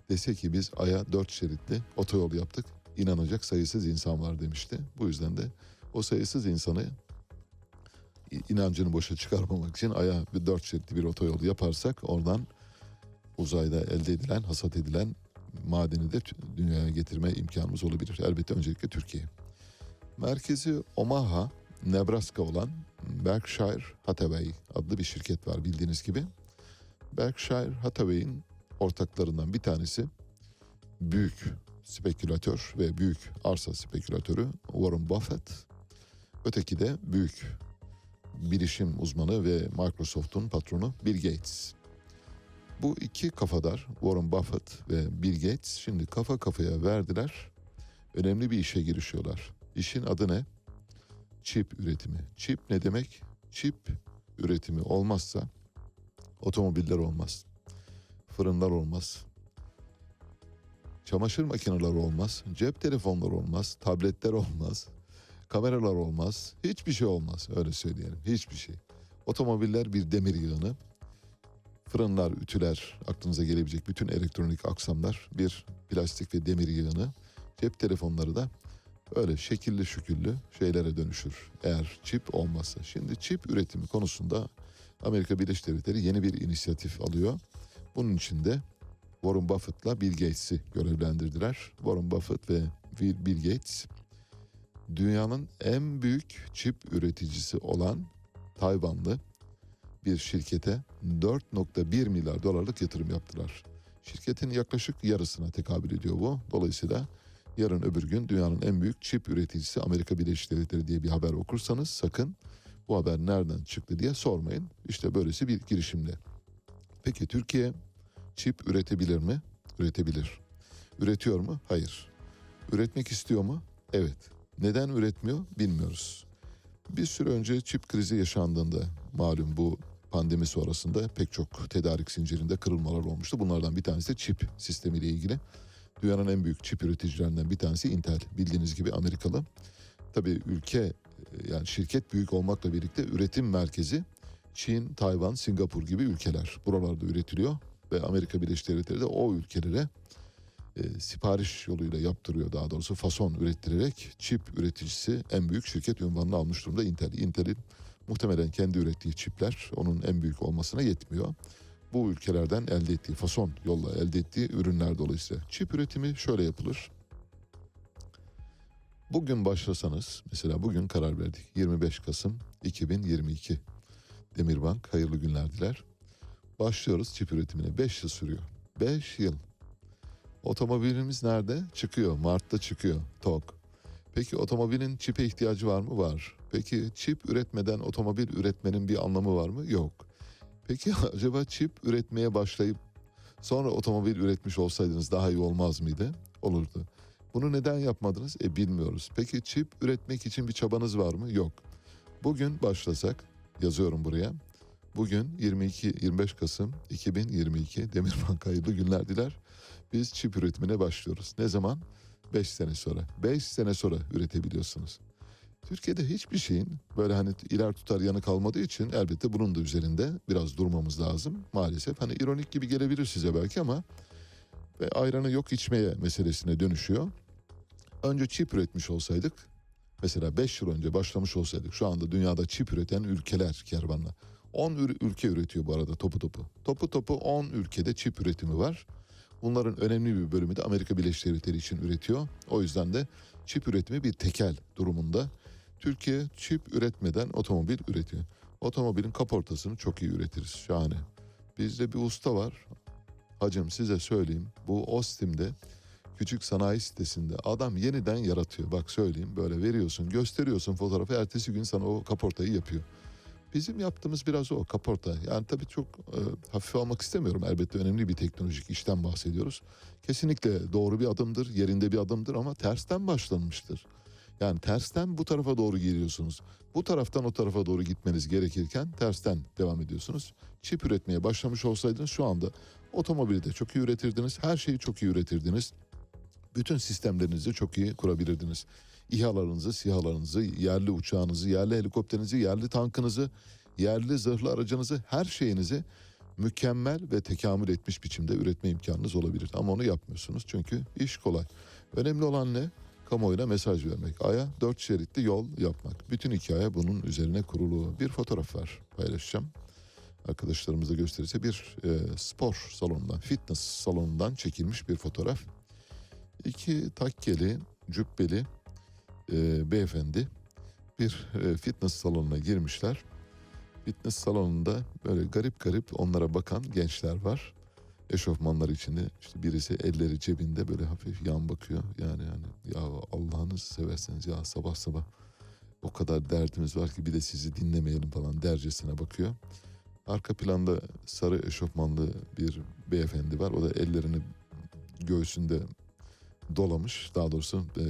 dese ki biz aya dört şeritli otoyol yaptık inanacak sayısız insan var demişti. Bu yüzden de o sayısız insanı inancını boşa çıkarmamak için aya bir dört şeritli bir otoyol yaparsak oradan uzayda elde edilen, hasat edilen madeni de dünyaya getirme imkanımız olabilir. Elbette öncelikle Türkiye. Merkezi Omaha, Nebraska olan Berkshire Hathaway adlı bir şirket var bildiğiniz gibi. Berkshire Hathaway'in ortaklarından bir tanesi büyük spekülatör ve büyük arsa spekülatörü Warren Buffett. Öteki de büyük bilişim uzmanı ve Microsoft'un patronu Bill Gates. Bu iki kafadar Warren Buffett ve Bill Gates şimdi kafa kafaya verdiler. Önemli bir işe girişiyorlar. İşin adı ne? Çip üretimi. Çip ne demek? Çip üretimi olmazsa otomobiller olmaz. Fırınlar olmaz. Çamaşır makineleri olmaz. Cep telefonları olmaz. Tabletler olmaz. Kameralar olmaz. Hiçbir şey olmaz. Öyle söyleyelim. Hiçbir şey. Otomobiller bir demir yığını. Fırınlar, ütüler, aklınıza gelebilecek bütün elektronik aksamlar bir plastik ve demir yığını. Cep telefonları da öyle şekilli şüküllü şeylere dönüşür eğer çip olmazsa. Şimdi çip üretimi konusunda Amerika Birleşik Devletleri yeni bir inisiyatif alıyor. Bunun için de Warren Buffett'la Bill Gates'i görevlendirdiler. Warren Buffett ve Bill Gates dünyanın en büyük çip üreticisi olan Tayvanlı bir şirkete 4.1 milyar dolarlık yatırım yaptılar. Şirketin yaklaşık yarısına tekabül ediyor bu. Dolayısıyla yarın öbür gün dünyanın en büyük çip üreticisi Amerika Birleşik Devletleri diye bir haber okursanız sakın bu haber nereden çıktı diye sormayın. İşte böylesi bir girişimle. Peki Türkiye çip üretebilir mi? Üretebilir. Üretiyor mu? Hayır. Üretmek istiyor mu? Evet. Neden üretmiyor? Bilmiyoruz. Bir süre önce çip krizi yaşandığında malum bu pandemi sonrasında pek çok tedarik zincirinde kırılmalar olmuştu. Bunlardan bir tanesi de çip sistemiyle ilgili. Dünyanın en büyük çip üreticilerinden bir tanesi Intel. Bildiğiniz gibi Amerikalı. Tabii ülke yani şirket büyük olmakla birlikte üretim merkezi Çin, Tayvan, Singapur gibi ülkeler. Buralarda üretiliyor ve Amerika Birleşik Devletleri de o ülkelere e, sipariş yoluyla yaptırıyor daha doğrusu fason ürettirerek çip üreticisi en büyük şirket ünvanını almış durumda Intel. Intel'in muhtemelen kendi ürettiği çipler onun en büyük olmasına yetmiyor. Bu ülkelerden elde ettiği fason yolla elde ettiği ürünler dolayısıyla. Çip üretimi şöyle yapılır. Bugün başlasanız mesela bugün karar verdik 25 Kasım 2022 Demirbank hayırlı günler diler. Başlıyoruz çip üretimine 5 yıl sürüyor. 5 yıl. Otomobilimiz nerede? Çıkıyor. Mart'ta çıkıyor. TOG. Peki otomobilin çipe ihtiyacı var mı? Var. Peki çip üretmeden otomobil üretmenin bir anlamı var mı? Yok. Peki [laughs] acaba çip üretmeye başlayıp sonra otomobil üretmiş olsaydınız daha iyi olmaz mıydı? Olurdu. Bunu neden yapmadınız? E bilmiyoruz. Peki çip üretmek için bir çabanız var mı? Yok. Bugün başlasak yazıyorum buraya. Bugün 22 25 Kasım 2022 Demirbank hayırlı günler diler. Biz çip üretimine başlıyoruz. Ne zaman? 5 sene sonra. 5 sene sonra üretebiliyorsunuz. Türkiye'de hiçbir şeyin böyle hani iler tutar yanı kalmadığı için elbette bunun da üzerinde biraz durmamız lazım. Maalesef hani ironik gibi gelebilir size belki ama ve ayranı yok içmeye meselesine dönüşüyor. Önce çip üretmiş olsaydık mesela 5 yıl önce başlamış olsaydık şu anda dünyada çip üreten ülkeler kervanla. 10 ülke üretiyor bu arada topu topu. Topu topu 10 ülkede çip üretimi var. Bunların önemli bir bölümü de Amerika Birleşik Devletleri için üretiyor. O yüzden de çip üretimi bir tekel durumunda. Türkiye çip üretmeden otomobil üretiyor. Otomobilin kaportasını çok iyi üretiriz. Şahane. Bizde bir usta var. Hacım size söyleyeyim. Bu Ostim'de küçük sanayi sitesinde adam yeniden yaratıyor. Bak söyleyeyim böyle veriyorsun gösteriyorsun fotoğrafı ertesi gün sana o kaportayı yapıyor. Bizim yaptığımız biraz o kaporta. Yani tabii çok e, hafife almak istemiyorum. Elbette önemli bir teknolojik işten bahsediyoruz. Kesinlikle doğru bir adımdır, yerinde bir adımdır ama tersten başlanmıştır. Yani tersten bu tarafa doğru geliyorsunuz. Bu taraftan o tarafa doğru gitmeniz gerekirken tersten devam ediyorsunuz. Çip üretmeye başlamış olsaydınız şu anda otomobili de çok iyi üretirdiniz. Her şeyi çok iyi üretirdiniz. Bütün sistemlerinizi çok iyi kurabilirdiniz. İHA'larınızı, SİHA'larınızı, yerli uçağınızı, yerli helikopterinizi, yerli tankınızı, yerli zırhlı aracınızı, her şeyinizi mükemmel ve tekamül etmiş biçimde üretme imkanınız olabilir. Ama onu yapmıyorsunuz çünkü iş kolay. Önemli olan ne? Kamuoyuna mesaj vermek. Aya dört şeritli yol yapmak. Bütün hikaye bunun üzerine kurulu. Bir fotoğraf var paylaşacağım. Arkadaşlarımıza gösterirse bir e, spor salonundan, fitness salonundan çekilmiş bir fotoğraf. İki takkeli, cübbeli e, beyefendi bir e, fitness salonuna girmişler. Fitness salonunda böyle garip garip onlara bakan gençler var. Eşofmanlar içinde işte birisi elleri cebinde böyle hafif yan bakıyor. Yani yani ya Allah'ınızı severseniz ya sabah sabah o kadar derdimiz var ki bir de sizi dinlemeyelim falan dercesine bakıyor. Arka planda sarı eşofmanlı bir beyefendi var. O da ellerini göğsünde dolamış daha doğrusu e,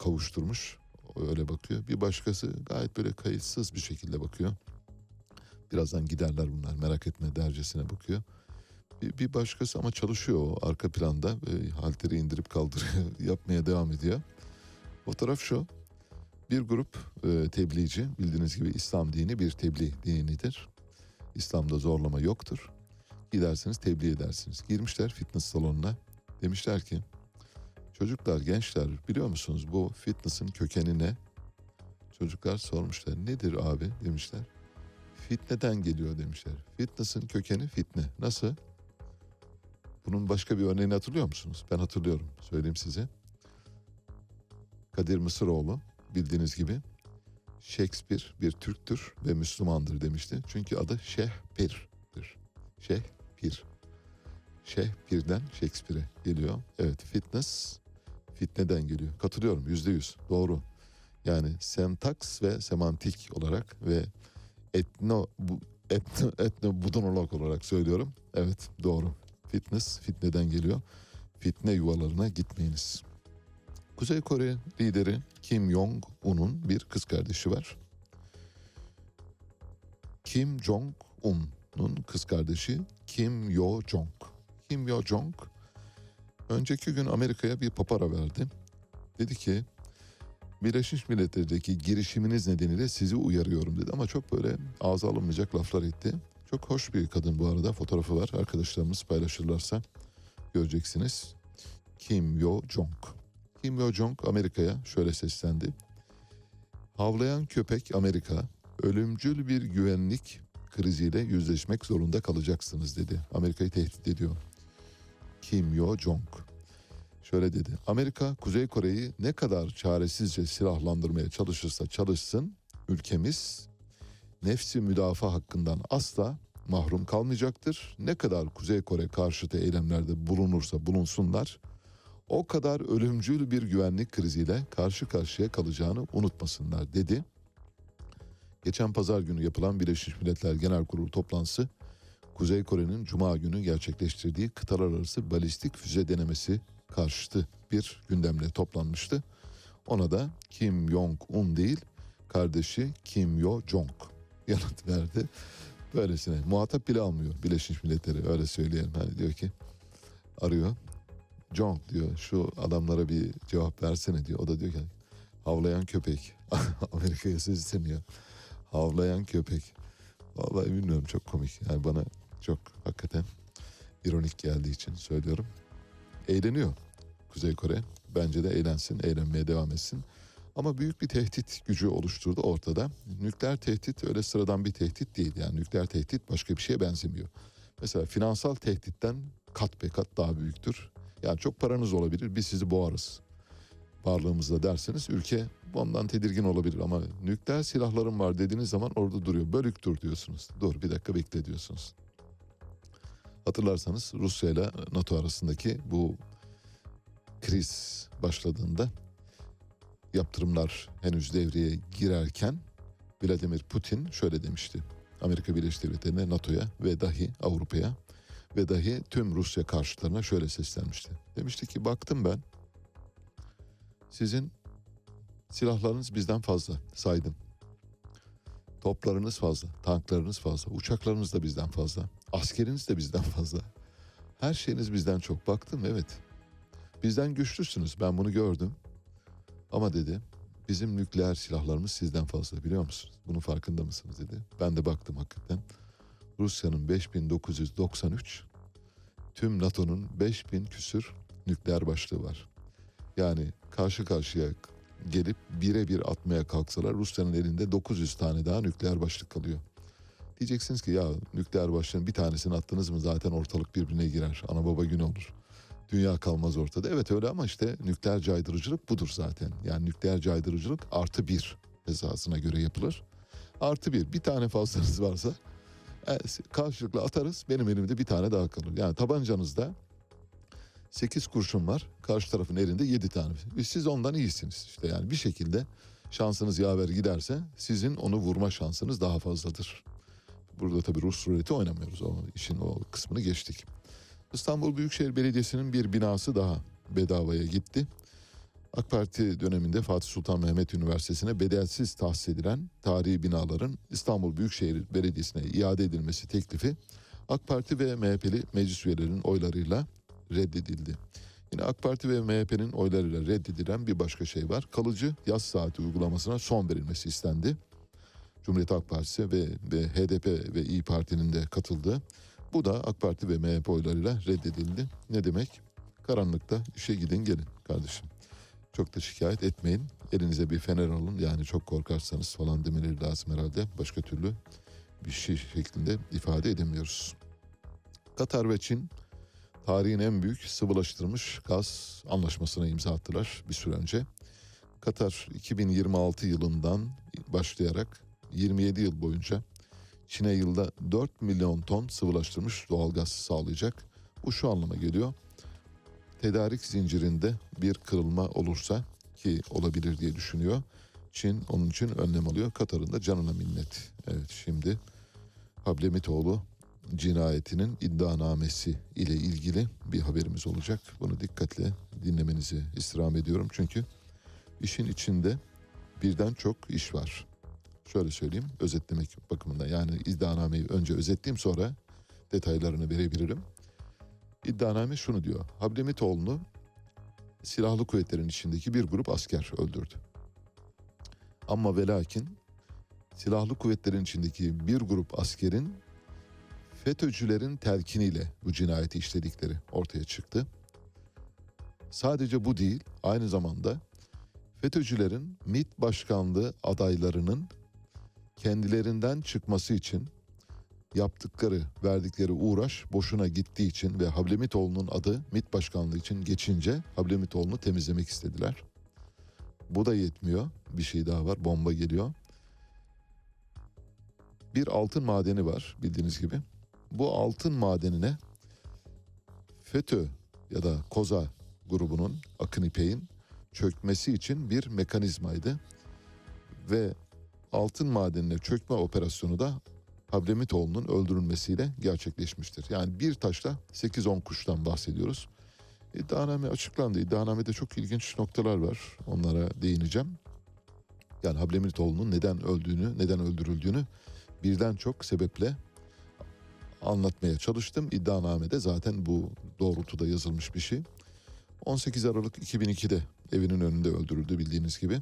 kavuşturmuş öyle bakıyor. Bir başkası gayet böyle kayıtsız bir şekilde bakıyor. Birazdan giderler bunlar merak etme dercesine bakıyor. Bir, bir başkası ama çalışıyor o arka planda e, halteri indirip kaldırıyor [laughs] yapmaya devam ediyor. Fotoğraf şu bir grup e, tebliğci bildiğiniz gibi İslam dini bir tebliğ dinidir. İslam'da zorlama yoktur. Gidersiniz tebliğ edersiniz. Girmişler fitness salonuna. Demişler ki çocuklar gençler biliyor musunuz bu fitness'ın kökeni ne? Çocuklar sormuşlar nedir abi demişler. Fitneden geliyor demişler. Fitness'ın kökeni fitne. Nasıl? Bunun başka bir örneğini hatırlıyor musunuz? Ben hatırlıyorum. Söyleyeyim size. Kadir Mısıroğlu bildiğiniz gibi Shakespeare bir Türktür ve Müslümandır demişti. Çünkü adı Şehpir'dir. Şehpir. Şehpir'den Shakespeare'e geliyor. Evet fitness fitneden geliyor. Katılıyorum yüzde yüz doğru. Yani sentaks ve semantik olarak ve etno bu etno, etno budonolog olarak söylüyorum. Evet doğru. Fitness fitneden geliyor. Fitne yuvalarına gitmeyiniz. Kuzey Kore lideri Kim Jong-un'un bir kız kardeşi var. Kim Jong-un'un kız kardeşi Kim Yo-jong. Kim Yo-jong önceki gün Amerika'ya bir papara verdi. Dedi ki Birleşmiş Milletler'deki girişiminiz nedeniyle sizi uyarıyorum dedi ama çok böyle ağza alınmayacak laflar etti. Çok hoş bir kadın bu arada fotoğrafı var arkadaşlarımız paylaşırlarsa göreceksiniz. Kim Yo Jong. Kim Yo Jong Amerika'ya şöyle seslendi. Havlayan köpek Amerika ölümcül bir güvenlik kriziyle yüzleşmek zorunda kalacaksınız dedi. Amerika'yı tehdit ediyor. Kim Yo Jong. Şöyle dedi. Amerika Kuzey Kore'yi ne kadar çaresizce silahlandırmaya çalışırsa çalışsın ülkemiz nefsi müdafaa hakkından asla mahrum kalmayacaktır. Ne kadar Kuzey Kore karşıtı eylemlerde bulunursa bulunsunlar o kadar ölümcül bir güvenlik kriziyle karşı karşıya kalacağını unutmasınlar dedi. Geçen pazar günü yapılan Birleşmiş Milletler Genel Kurulu toplantısı Kuzey Kore'nin cuma günü gerçekleştirdiği kıtalar arası balistik füze denemesi karşıtı bir gündemle toplanmıştı. Ona da Kim Jong-un değil kardeşi Kim Yo-jong [laughs] yanıt verdi. Böylesine muhatap bile almıyor Birleşmiş Milletleri öyle söyleyelim. Hani diyor ki arıyor Jong diyor şu adamlara bir cevap versene diyor. O da diyor ki havlayan köpek. [laughs] Amerika'ya sesleniyor. Havlayan köpek. Vallahi bilmiyorum çok komik. Yani bana çok hakikaten ironik geldiği için söylüyorum. Eğleniyor Kuzey Kore. Bence de eğlensin, eğlenmeye devam etsin. Ama büyük bir tehdit gücü oluşturdu ortada. Nükleer tehdit öyle sıradan bir tehdit değil. Yani nükleer tehdit başka bir şeye benzemiyor. Mesela finansal tehditten kat be kat daha büyüktür. Yani çok paranız olabilir biz sizi boğarız. varlığımızda derseniz ülke ondan tedirgin olabilir ama nükleer silahlarım var dediğiniz zaman orada duruyor. Bölük dur diyorsunuz. Dur bir dakika bekle diyorsunuz. Hatırlarsanız Rusya ile NATO arasındaki bu kriz başladığında yaptırımlar henüz devreye girerken Vladimir Putin şöyle demişti. Amerika Birleşik Devletleri'ne, NATO'ya ve dahi Avrupa'ya ve dahi tüm Rusya karşıtlarına şöyle seslenmişti. Demişti ki baktım ben sizin silahlarınız bizden fazla saydım. Toplarınız fazla, tanklarınız fazla, uçaklarınız da bizden fazla, askeriniz de bizden fazla. Her şeyiniz bizden çok. Baktım evet. Bizden güçlüsünüz ben bunu gördüm. Ama dedi bizim nükleer silahlarımız sizden fazla biliyor musunuz? Bunun farkında mısınız dedi. Ben de baktım hakikaten. Rusya'nın 5993, tüm NATO'nun 5000 küsür nükleer başlığı var. Yani karşı karşıya gelip birebir atmaya kalksalar Rusya'nın elinde 900 tane daha nükleer başlık kalıyor. Diyeceksiniz ki ya nükleer başlığın bir tanesini attınız mı zaten ortalık birbirine girer. Ana baba günü olur. Dünya kalmaz ortada. Evet öyle ama işte nükleer caydırıcılık budur zaten. Yani nükleer caydırıcılık artı bir hesasına göre yapılır. Artı bir. Bir tane fazlanız varsa e, karşılıklı atarız. Benim elimde bir tane daha kalır. Yani tabancanızda 8 kurşun var. Karşı tarafın elinde 7 tane. Siz ondan iyisiniz. İşte yani bir şekilde şansınız yaver giderse sizin onu vurma şansınız daha fazladır. Burada tabii Rus ruleti oynamıyoruz. O işin o kısmını geçtik. İstanbul Büyükşehir Belediyesi'nin bir binası daha bedavaya gitti. AK Parti döneminde Fatih Sultan Mehmet Üniversitesi'ne bedelsiz tahsis edilen tarihi binaların İstanbul Büyükşehir Belediyesi'ne iade edilmesi teklifi AK Parti ve MHP'li meclis üyelerinin oylarıyla reddedildi. Yine AK Parti ve MHP'nin oylarıyla reddedilen bir başka şey var. Kalıcı yaz saati uygulamasına son verilmesi istendi. Cumhuriyet Halk Partisi ve, ve HDP ve İyi Parti'nin de katıldığı. Bu da AK Parti ve MHP oylarıyla reddedildi. Ne demek? Karanlıkta işe gidin gelin kardeşim. Çok da şikayet etmeyin. Elinize bir fener alın. Yani çok korkarsanız falan demeleri lazım herhalde. Başka türlü bir şey şeklinde ifade edemiyoruz. Katar ve Çin tarihin en büyük sıvılaştırılmış gaz anlaşmasına imza attılar bir süre önce. Katar 2026 yılından başlayarak 27 yıl boyunca Çin'e yılda 4 milyon ton sıvılaştırmış doğalgaz sağlayacak. Bu şu anlama geliyor. Tedarik zincirinde bir kırılma olursa ki olabilir diye düşünüyor. Çin onun için önlem alıyor. Katar'ın da canına minnet. Evet şimdi Hablemitoğlu cinayetinin iddianamesi ile ilgili bir haberimiz olacak. Bunu dikkatle dinlemenizi istirham ediyorum. Çünkü işin içinde birden çok iş var. Şöyle söyleyeyim özetlemek bakımından yani iddianameyi önce özetleyeyim sonra detaylarını verebilirim. İddianame şunu diyor. Hablemitoğlu'nu silahlı kuvvetlerin içindeki bir grup asker öldürdü. Ama ve lakin silahlı kuvvetlerin içindeki bir grup askerin FETÖ'cülerin telkiniyle bu cinayeti işledikleri ortaya çıktı. Sadece bu değil, aynı zamanda FETÖ'cülerin MİT başkanlığı adaylarının kendilerinden çıkması için yaptıkları, verdikleri uğraş boşuna gittiği için ve Hablemitoğlu'nun adı MİT başkanlığı için geçince Hablemitoğlu'nu temizlemek istediler. Bu da yetmiyor. Bir şey daha var. Bomba geliyor. Bir altın madeni var bildiğiniz gibi. Bu altın madenine FETÖ ya da Koza grubunun Akın İpek'in çökmesi için bir mekanizmaydı. Ve altın madenine çökme operasyonu da Hablemitoğlu'nun öldürülmesiyle gerçekleşmiştir. Yani bir taşla 8-10 kuştan bahsediyoruz. İddianame açıklandı. İddianamede çok ilginç noktalar var. Onlara değineceğim. Yani Hablemitoğlu'nun neden öldüğünü, neden öldürüldüğünü birden çok sebeple anlatmaya çalıştım. İddianamede zaten bu doğrultuda yazılmış bir şey. 18 Aralık 2002'de evinin önünde öldürüldü bildiğiniz gibi.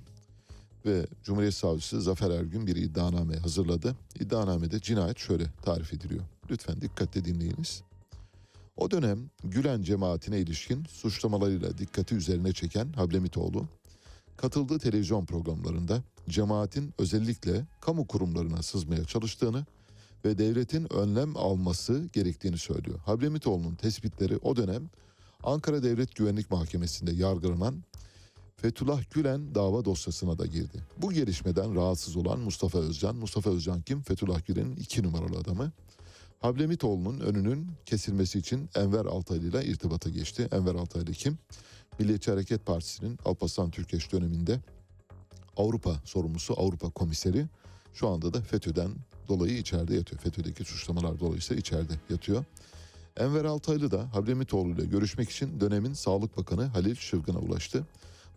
Ve Cumhuriyet Savcısı Zafer Ergün bir iddianame hazırladı. İddianamede cinayet şöyle tarif ediliyor. Lütfen dikkatle dinleyiniz. O dönem Gülen cemaatine ilişkin suçlamalarıyla dikkati üzerine çeken Hablemitoğlu, katıldığı televizyon programlarında cemaatin özellikle kamu kurumlarına sızmaya çalıştığını ve devletin önlem alması gerektiğini söylüyor. Hablemitoğlu'nun tespitleri o dönem Ankara Devlet Güvenlik Mahkemesi'nde yargılanan Fethullah Gülen dava dosyasına da girdi. Bu gelişmeden rahatsız olan Mustafa Özcan, Mustafa Özcan kim? Fethullah Gülen'in iki numaralı adamı. Hablemitoğlu'nun önünün kesilmesi için Enver Altaylı ile irtibata geçti. Enver Altaylı kim? Milliyetçi Hareket Partisi'nin Alparslan Türkeş döneminde Avrupa sorumlusu, Avrupa komiseri. Şu anda da FETÖ'den dolayı içeride yatıyor. FETÖ'deki suçlamalar dolayısıyla içeride yatıyor. Enver Altaylı da Hablemitoğlu ile görüşmek için dönemin Sağlık Bakanı Halil Şıvgın'a ulaştı.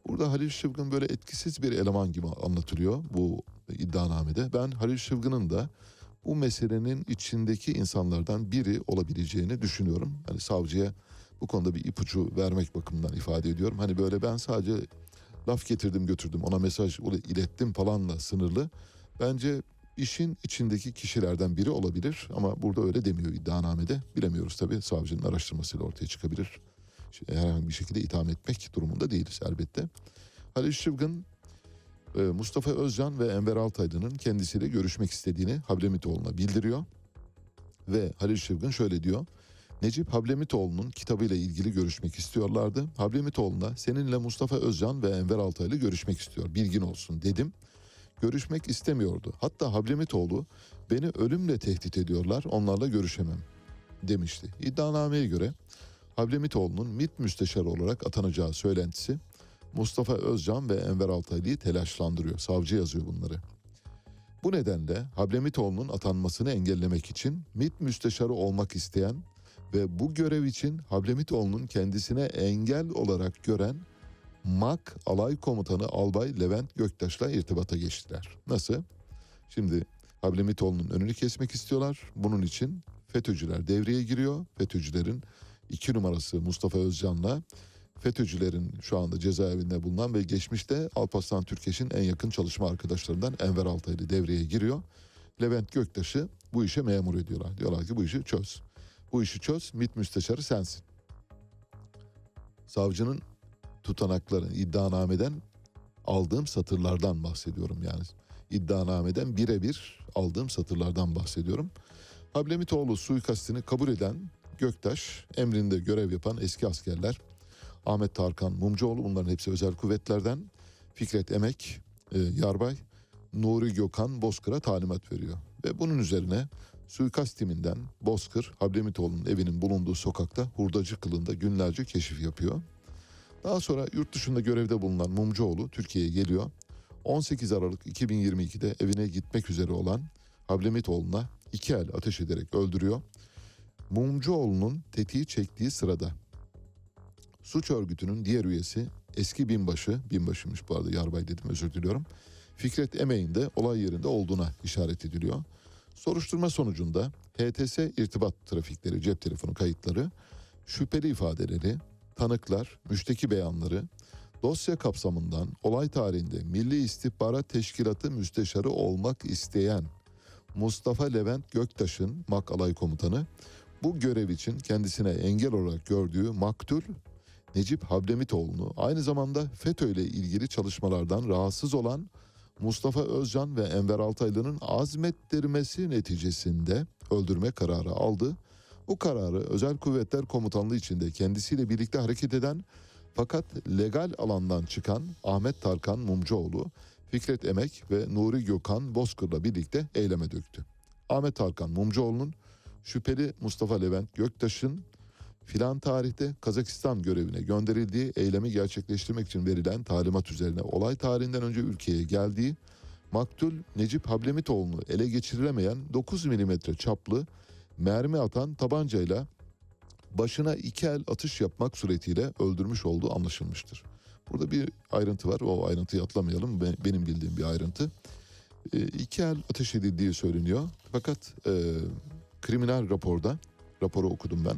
Burada Halil Şıvgın böyle etkisiz bir eleman gibi anlatılıyor bu iddianamede. Ben Halil Şıvgın'ın da bu meselenin içindeki insanlardan biri olabileceğini düşünüyorum. Hani savcıya bu konuda bir ipucu vermek bakımından ifade ediyorum. Hani böyle ben sadece laf getirdim götürdüm ona mesaj ilettim falanla sınırlı. Bence işin içindeki kişilerden biri olabilir ama burada öyle demiyor iddianamede. Bilemiyoruz tabii savcının araştırmasıyla ortaya çıkabilir. Herhangi bir şekilde itham etmek durumunda değiliz elbette. Halil Şıvgın e, Mustafa Özcan ve Enver Altaylı'nın kendisiyle görüşmek istediğini Hablemitoğlu'na bildiriyor. Ve Halil Şıvgın şöyle diyor. Necip Hablemitoğlu'nun kitabıyla ilgili görüşmek istiyorlardı. Hablemitoğlu'na seninle Mustafa Özcan ve Enver Altaylı görüşmek istiyor. Bilgin olsun dedim. Görüşmek istemiyordu. Hatta Hablemitoğlu beni ölümle tehdit ediyorlar onlarla görüşemem demişti. İddianameye göre Hablemitoğlu'nun MİT müsteşarı olarak atanacağı söylentisi Mustafa Özcan ve Enver Altaylı'yı telaşlandırıyor. Savcı yazıyor bunları. Bu nedenle Hablemitoğlu'nun atanmasını engellemek için MİT müsteşarı olmak isteyen ve bu görev için Hablemitoğlu'nun kendisine engel olarak gören MAK Alay Komutanı Albay Levent Göktaş'la irtibata geçtiler. Nasıl? Şimdi Hablemitoğlu'nun önünü kesmek istiyorlar. Bunun için FETÖ'cüler devreye giriyor. FETÖ'cülerin iki numarası Mustafa Özcan'la FETÖ'cülerin şu anda cezaevinde bulunan ve geçmişte Alparslan Türkeş'in en yakın çalışma arkadaşlarından Enver Altaylı devreye giriyor. Levent Göktaş'ı bu işe memur ediyorlar. Diyorlar ki bu işi çöz. Bu işi çöz, MİT müsteşarı sensin. Savcının tutanakları iddianameden aldığım satırlardan bahsediyorum yani. İddianameden birebir aldığım satırlardan bahsediyorum. Hablemitoğlu suikastini kabul eden Göktaş, emrinde görev yapan eski askerler Ahmet Tarkan Mumcuoğlu bunların hepsi özel kuvvetlerden. Fikret Emek, e, Yarbay, Nuri Gökhan Bozkır'a talimat veriyor. Ve bunun üzerine suikast timinden Bozkır, Hablemitoğlu'nun evinin bulunduğu sokakta hurdacı kılığında günlerce keşif yapıyor. Daha sonra yurt dışında görevde bulunan Mumcuoğlu Türkiye'ye geliyor. 18 Aralık 2022'de evine gitmek üzere olan Hablemitoğlu'na iki el ateş ederek öldürüyor. Mumcuoğlu'nun tetiği çektiği sırada suç örgütünün diğer üyesi eski binbaşı, binbaşıymış bu arada yarbay dedim özür diliyorum. Fikret Emeğin de olay yerinde olduğuna işaret ediliyor. Soruşturma sonucunda HTS irtibat trafikleri, cep telefonu kayıtları, şüpheli ifadeleri, tanıklar, müşteki beyanları, dosya kapsamından olay tarihinde Milli İstihbarat Teşkilatı müsteşarı olmak isteyen Mustafa Levent Göktaş'ın MAK Alay Komutanı bu görev için kendisine engel olarak gördüğü maktul Necip Hablemitoğlu'nu aynı zamanda FETÖ ile ilgili çalışmalardan rahatsız olan Mustafa Özcan ve Enver Altaylı'nın azmettirmesi neticesinde öldürme kararı aldı. Bu kararı Özel Kuvvetler Komutanlığı içinde kendisiyle birlikte hareket eden fakat legal alandan çıkan Ahmet Tarkan Mumcuoğlu, Fikret Emek ve Nuri Gökhan Bozkır'la birlikte eyleme döktü. Ahmet Tarkan Mumcuoğlu'nun şüpheli Mustafa Levent Göktaş'ın filan tarihte Kazakistan görevine gönderildiği eylemi gerçekleştirmek için verilen talimat üzerine olay tarihinden önce ülkeye geldiği maktul Necip Hablemitoğlu'nu ele geçirilemeyen 9 milimetre çaplı mermi atan tabancayla başına iki el atış yapmak suretiyle öldürmüş olduğu anlaşılmıştır. Burada bir ayrıntı var. O ayrıntıyı atlamayalım. Benim bildiğim bir ayrıntı. E, iki el ateş edildiği söyleniyor. Fakat e, kriminal raporda, raporu okudum ben.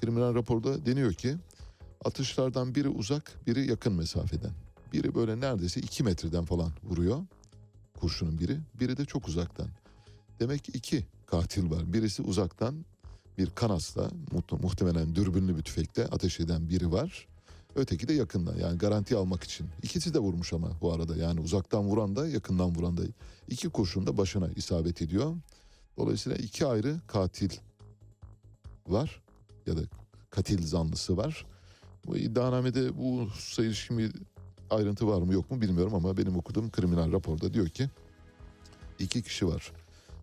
Kriminal raporda deniyor ki atışlardan biri uzak, biri yakın mesafeden. Biri böyle neredeyse iki metreden falan vuruyor kurşunun biri. Biri de çok uzaktan. Demek ki iki katil var. Birisi uzaktan bir kanasla muhtemelen dürbünlü bir tüfekle ateş eden biri var. Öteki de yakından yani garanti almak için. İkisi de vurmuş ama bu arada yani uzaktan vuran da yakından vuran da. iki kurşun da başına isabet ediyor. Dolayısıyla iki ayrı katil var ya da katil zanlısı var. Bu iddianamede bu ilişkin bir ayrıntı var mı yok mu bilmiyorum ama benim okuduğum kriminal raporda diyor ki iki kişi var.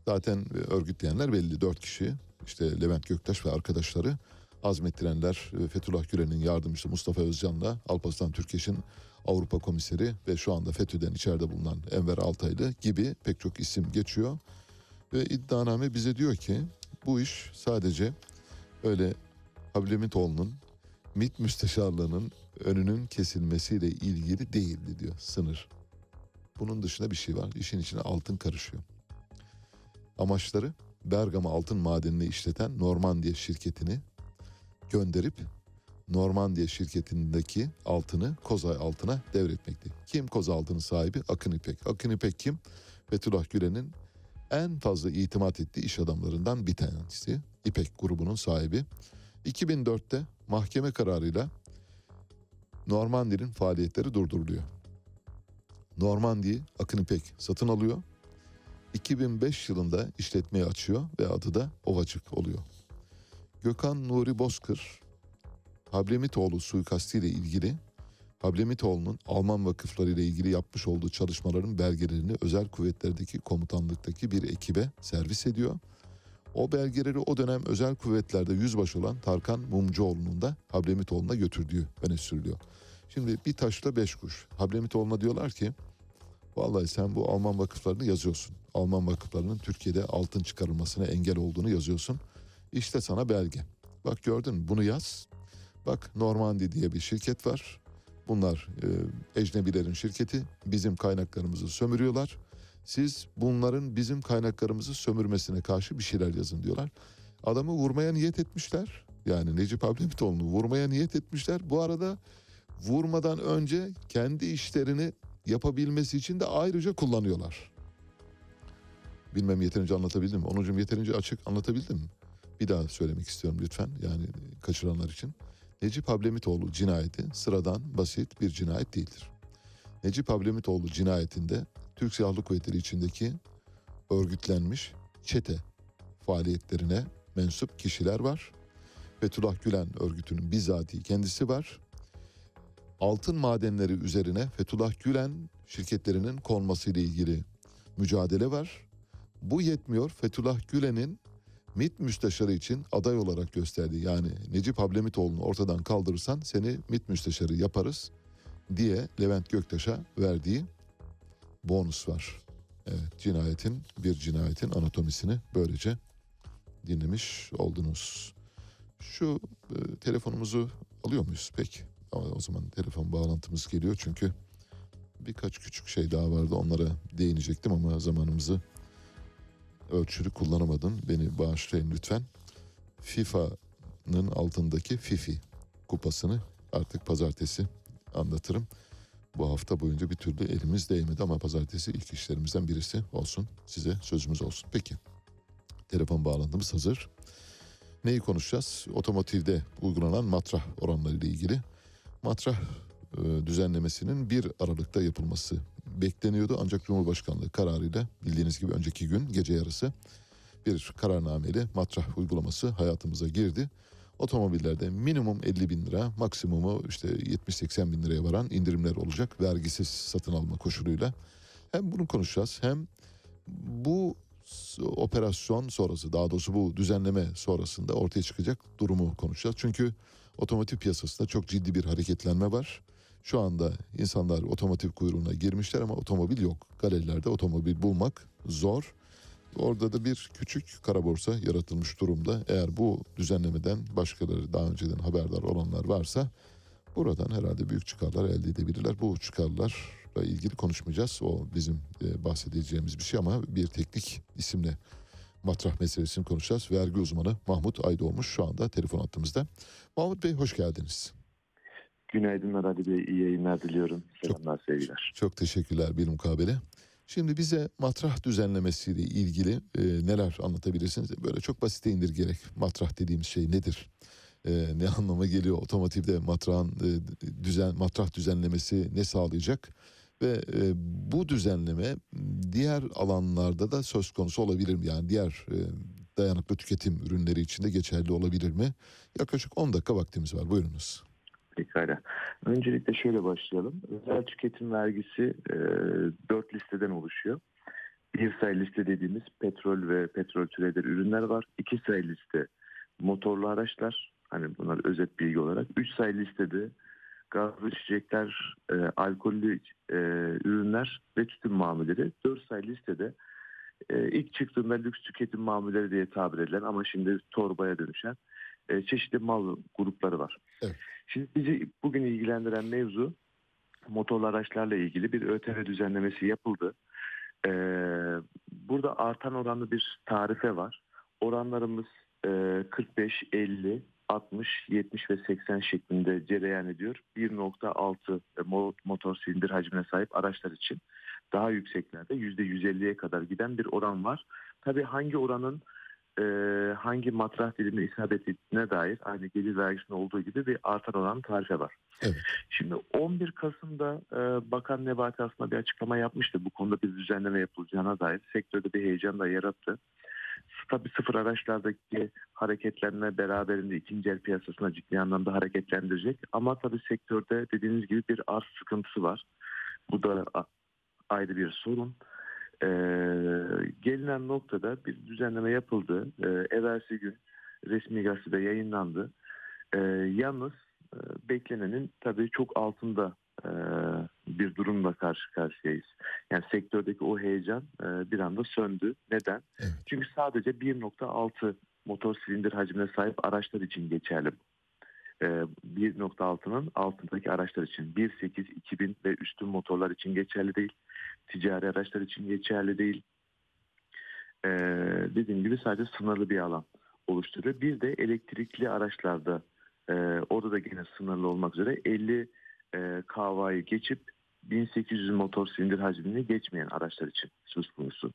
Zaten e, örgütleyenler belli dört kişi. İşte Levent Göktaş ve arkadaşları azmettirenler e, Fethullah Gülen'in yardımcısı Mustafa Özcan'la Alparslan Türkeş'in Avrupa Komiseri ve şu anda FETÖ'den içeride bulunan Enver Altaylı gibi pek çok isim geçiyor. Ve iddianame bize diyor ki bu iş sadece öyle Hablemitoğlu'nun MİT müsteşarlığının önünün kesilmesiyle ilgili değildi diyor sınır. Bunun dışında bir şey var. İşin içine altın karışıyor. Amaçları Bergama altın madenini işleten Normandiya şirketini gönderip Normandiya şirketindeki altını Kozay altına devretmekti. Kim Kozay altının sahibi? Akın İpek. Akın İpek kim? Fethullah Gülen'in en fazla itimat ettiği iş adamlarından bir tanesi. İpek grubunun sahibi. 2004'te mahkeme kararıyla Normandi'nin faaliyetleri durduruluyor. Normandi'yi Akın İpek satın alıyor. 2005 yılında işletmeyi açıyor ve adı da Ovacık oluyor. Gökhan Nuri Bozkır, Hablemitoğlu suikastiyle ilgili Hablemitoğlu'nun Alman vakıfları ile ilgili yapmış olduğu çalışmaların belgelerini özel kuvvetlerdeki komutanlıktaki bir ekibe servis ediyor. O belgeleri o dönem özel kuvvetlerde yüzbaşı olan Tarkan Mumcuoğlu'nun da Hablemitoğlu'na götürdüğü öne sürülüyor. Şimdi bir taşla beş kuş. Hablemitoğlu'na diyorlar ki vallahi sen bu Alman vakıflarını yazıyorsun. Alman vakıflarının Türkiye'de altın çıkarılmasına engel olduğunu yazıyorsun. İşte sana belge. Bak gördün mü bunu yaz. Bak Normandi diye bir şirket var. Bunlar e, ecnebilerin şirketi. Bizim kaynaklarımızı sömürüyorlar. Siz bunların bizim kaynaklarımızı sömürmesine karşı bir şeyler yazın diyorlar. Adamı vurmaya niyet etmişler. Yani Necip Ablemitoğlu'nu vurmaya niyet etmişler. Bu arada vurmadan önce kendi işlerini yapabilmesi için de ayrıca kullanıyorlar. Bilmem yeterince anlatabildim? Onucum yeterince açık anlatabildim? Bir daha söylemek istiyorum lütfen. Yani kaçıranlar için. Necip Hablemitoğlu cinayeti sıradan basit bir cinayet değildir. Necip Hablemitoğlu cinayetinde Türk Silahlı Kuvvetleri içindeki örgütlenmiş çete faaliyetlerine mensup kişiler var. Fethullah Gülen örgütünün bizatihi kendisi var. Altın madenleri üzerine Fethullah Gülen şirketlerinin konmasıyla ilgili mücadele var. Bu yetmiyor. Fethullah Gülen'in MİT müsteşarı için aday olarak gösterdiği yani Necip Hablemitoğlu'nu ortadan kaldırırsan seni MİT müsteşarı yaparız diye Levent Göktaş'a verdiği bonus var. Evet cinayetin bir cinayetin anatomisini böylece dinlemiş oldunuz. Şu e, telefonumuzu alıyor muyuz peki? Ama o zaman telefon bağlantımız geliyor çünkü birkaç küçük şey daha vardı onlara değinecektim ama zamanımızı ölçülü kullanamadım. Beni bağışlayın lütfen. FIFA'nın altındaki FIFI kupasını artık pazartesi anlatırım. Bu hafta boyunca bir türlü elimiz değmedi ama pazartesi ilk işlerimizden birisi olsun. Size sözümüz olsun. Peki. Telefon bağlantımız hazır. Neyi konuşacağız? Otomotivde uygulanan matrah oranları ile ilgili. Matrah e, düzenlemesinin 1 Aralık'ta yapılması bekleniyordu. Ancak Cumhurbaşkanlığı kararıyla bildiğiniz gibi önceki gün gece yarısı bir kararnameyle matrah uygulaması hayatımıza girdi. Otomobillerde minimum 50 bin lira, maksimumu işte 70-80 bin liraya varan indirimler olacak vergisiz satın alma koşuluyla. Hem bunu konuşacağız hem bu operasyon sonrası daha doğrusu bu düzenleme sonrasında ortaya çıkacak durumu konuşacağız. Çünkü otomotiv piyasasında çok ciddi bir hareketlenme var. Şu anda insanlar otomotiv kuyruğuna girmişler ama otomobil yok. Galerilerde otomobil bulmak zor. Orada da bir küçük kara borsa yaratılmış durumda. Eğer bu düzenlemeden başkaları daha önceden haberdar olanlar varsa buradan herhalde büyük çıkarlar elde edebilirler. Bu çıkarlarla ilgili konuşmayacağız. O bizim e, bahsedeceğimiz bir şey ama bir teknik isimle matrah meselesini konuşacağız. Vergi uzmanı Mahmut Aydoğmuş şu anda telefon hattımızda. Mahmut Bey hoş geldiniz. Günaydınlar Ali Bey, iyi yayınlar diliyorum. Selamlar, sevgiler. Çok teşekkürler bir mukabele. Şimdi bize matrah düzenlemesiyle ilgili e, neler anlatabilirsiniz? Böyle çok basite indirgerek matrah dediğimiz şey nedir? E, ne anlama geliyor? Otomotivde matrahın e, düzen matrah düzenlemesi ne sağlayacak? Ve e, bu düzenleme diğer alanlarda da söz konusu olabilir mi? Yani diğer e, dayanıklı tüketim ürünleri için de geçerli olabilir mi? Yaklaşık 10 dakika vaktimiz var. Buyurunuz. Pekala. Öncelikle şöyle başlayalım. Özel tüketim vergisi e, dört listeden oluşuyor. Bir sayı liste dediğimiz petrol ve petrol türevleri ürünler var. İki sayı liste motorlu araçlar. Hani bunlar özet bilgi olarak. Üç sayı listede gazlı içecekler, e, alkollü e, ürünler ve tütün mamulleri. Dört sayı listede e, ilk çıktığında lüks tüketim mamulleri diye tabir edilen ama şimdi torbaya dönüşen e, çeşitli mal grupları var. Evet. Şimdi bizi bugün ilgilendiren mevzu motorlu araçlarla ilgili bir ÖTV düzenlemesi yapıldı. E, burada artan oranlı bir tarife var. Oranlarımız e, 45, 50, 60, 70 ve 80 şeklinde cereyan ediyor. 1.6 mo- motor silindir hacmine sahip araçlar için daha yükseklerde %150'ye kadar giden bir oran var. Tabii hangi oranın e, hangi matrah dilimine isabet ettiğine dair aynı gelir vergisinde olduğu gibi bir artan oran tarife var. Evet. Şimdi 11 Kasım'da e, Bakan Nebati aslında bir açıklama yapmıştı. Bu konuda bir düzenleme yapılacağına dair sektörde bir heyecan da yarattı. Tabii sıfır araçlardaki hareketlenme beraberinde ikinci el piyasasına ciddi anlamda hareketlendirecek. Ama tabii sektörde dediğiniz gibi bir arz sıkıntısı var. Bu da ayrı bir sorun. Ee, gelinen noktada bir düzenleme yapıldı. Ee, evvelsi gün resmi gazetede yayınlandı. Ee, yalnız e, beklenenin tabii çok altında bir durumla karşı karşıyayız. Yani sektördeki o heyecan bir anda söndü. Neden? Evet. Çünkü sadece 1.6 motor silindir hacmine sahip araçlar için geçerli. bu. Ee, 1.6'nın altındaki araçlar için 1.8, 2000 ve üstün motorlar için geçerli değil. Ticari araçlar için geçerli değil. Dediğim gibi sadece sınırlı bir alan oluşturuyor. Bir de elektrikli araçlarda orada da yine sınırlı olmak üzere 50 e, kavayı geçip 1800 motor silindir hacmini geçmeyen araçlar için söz konusu.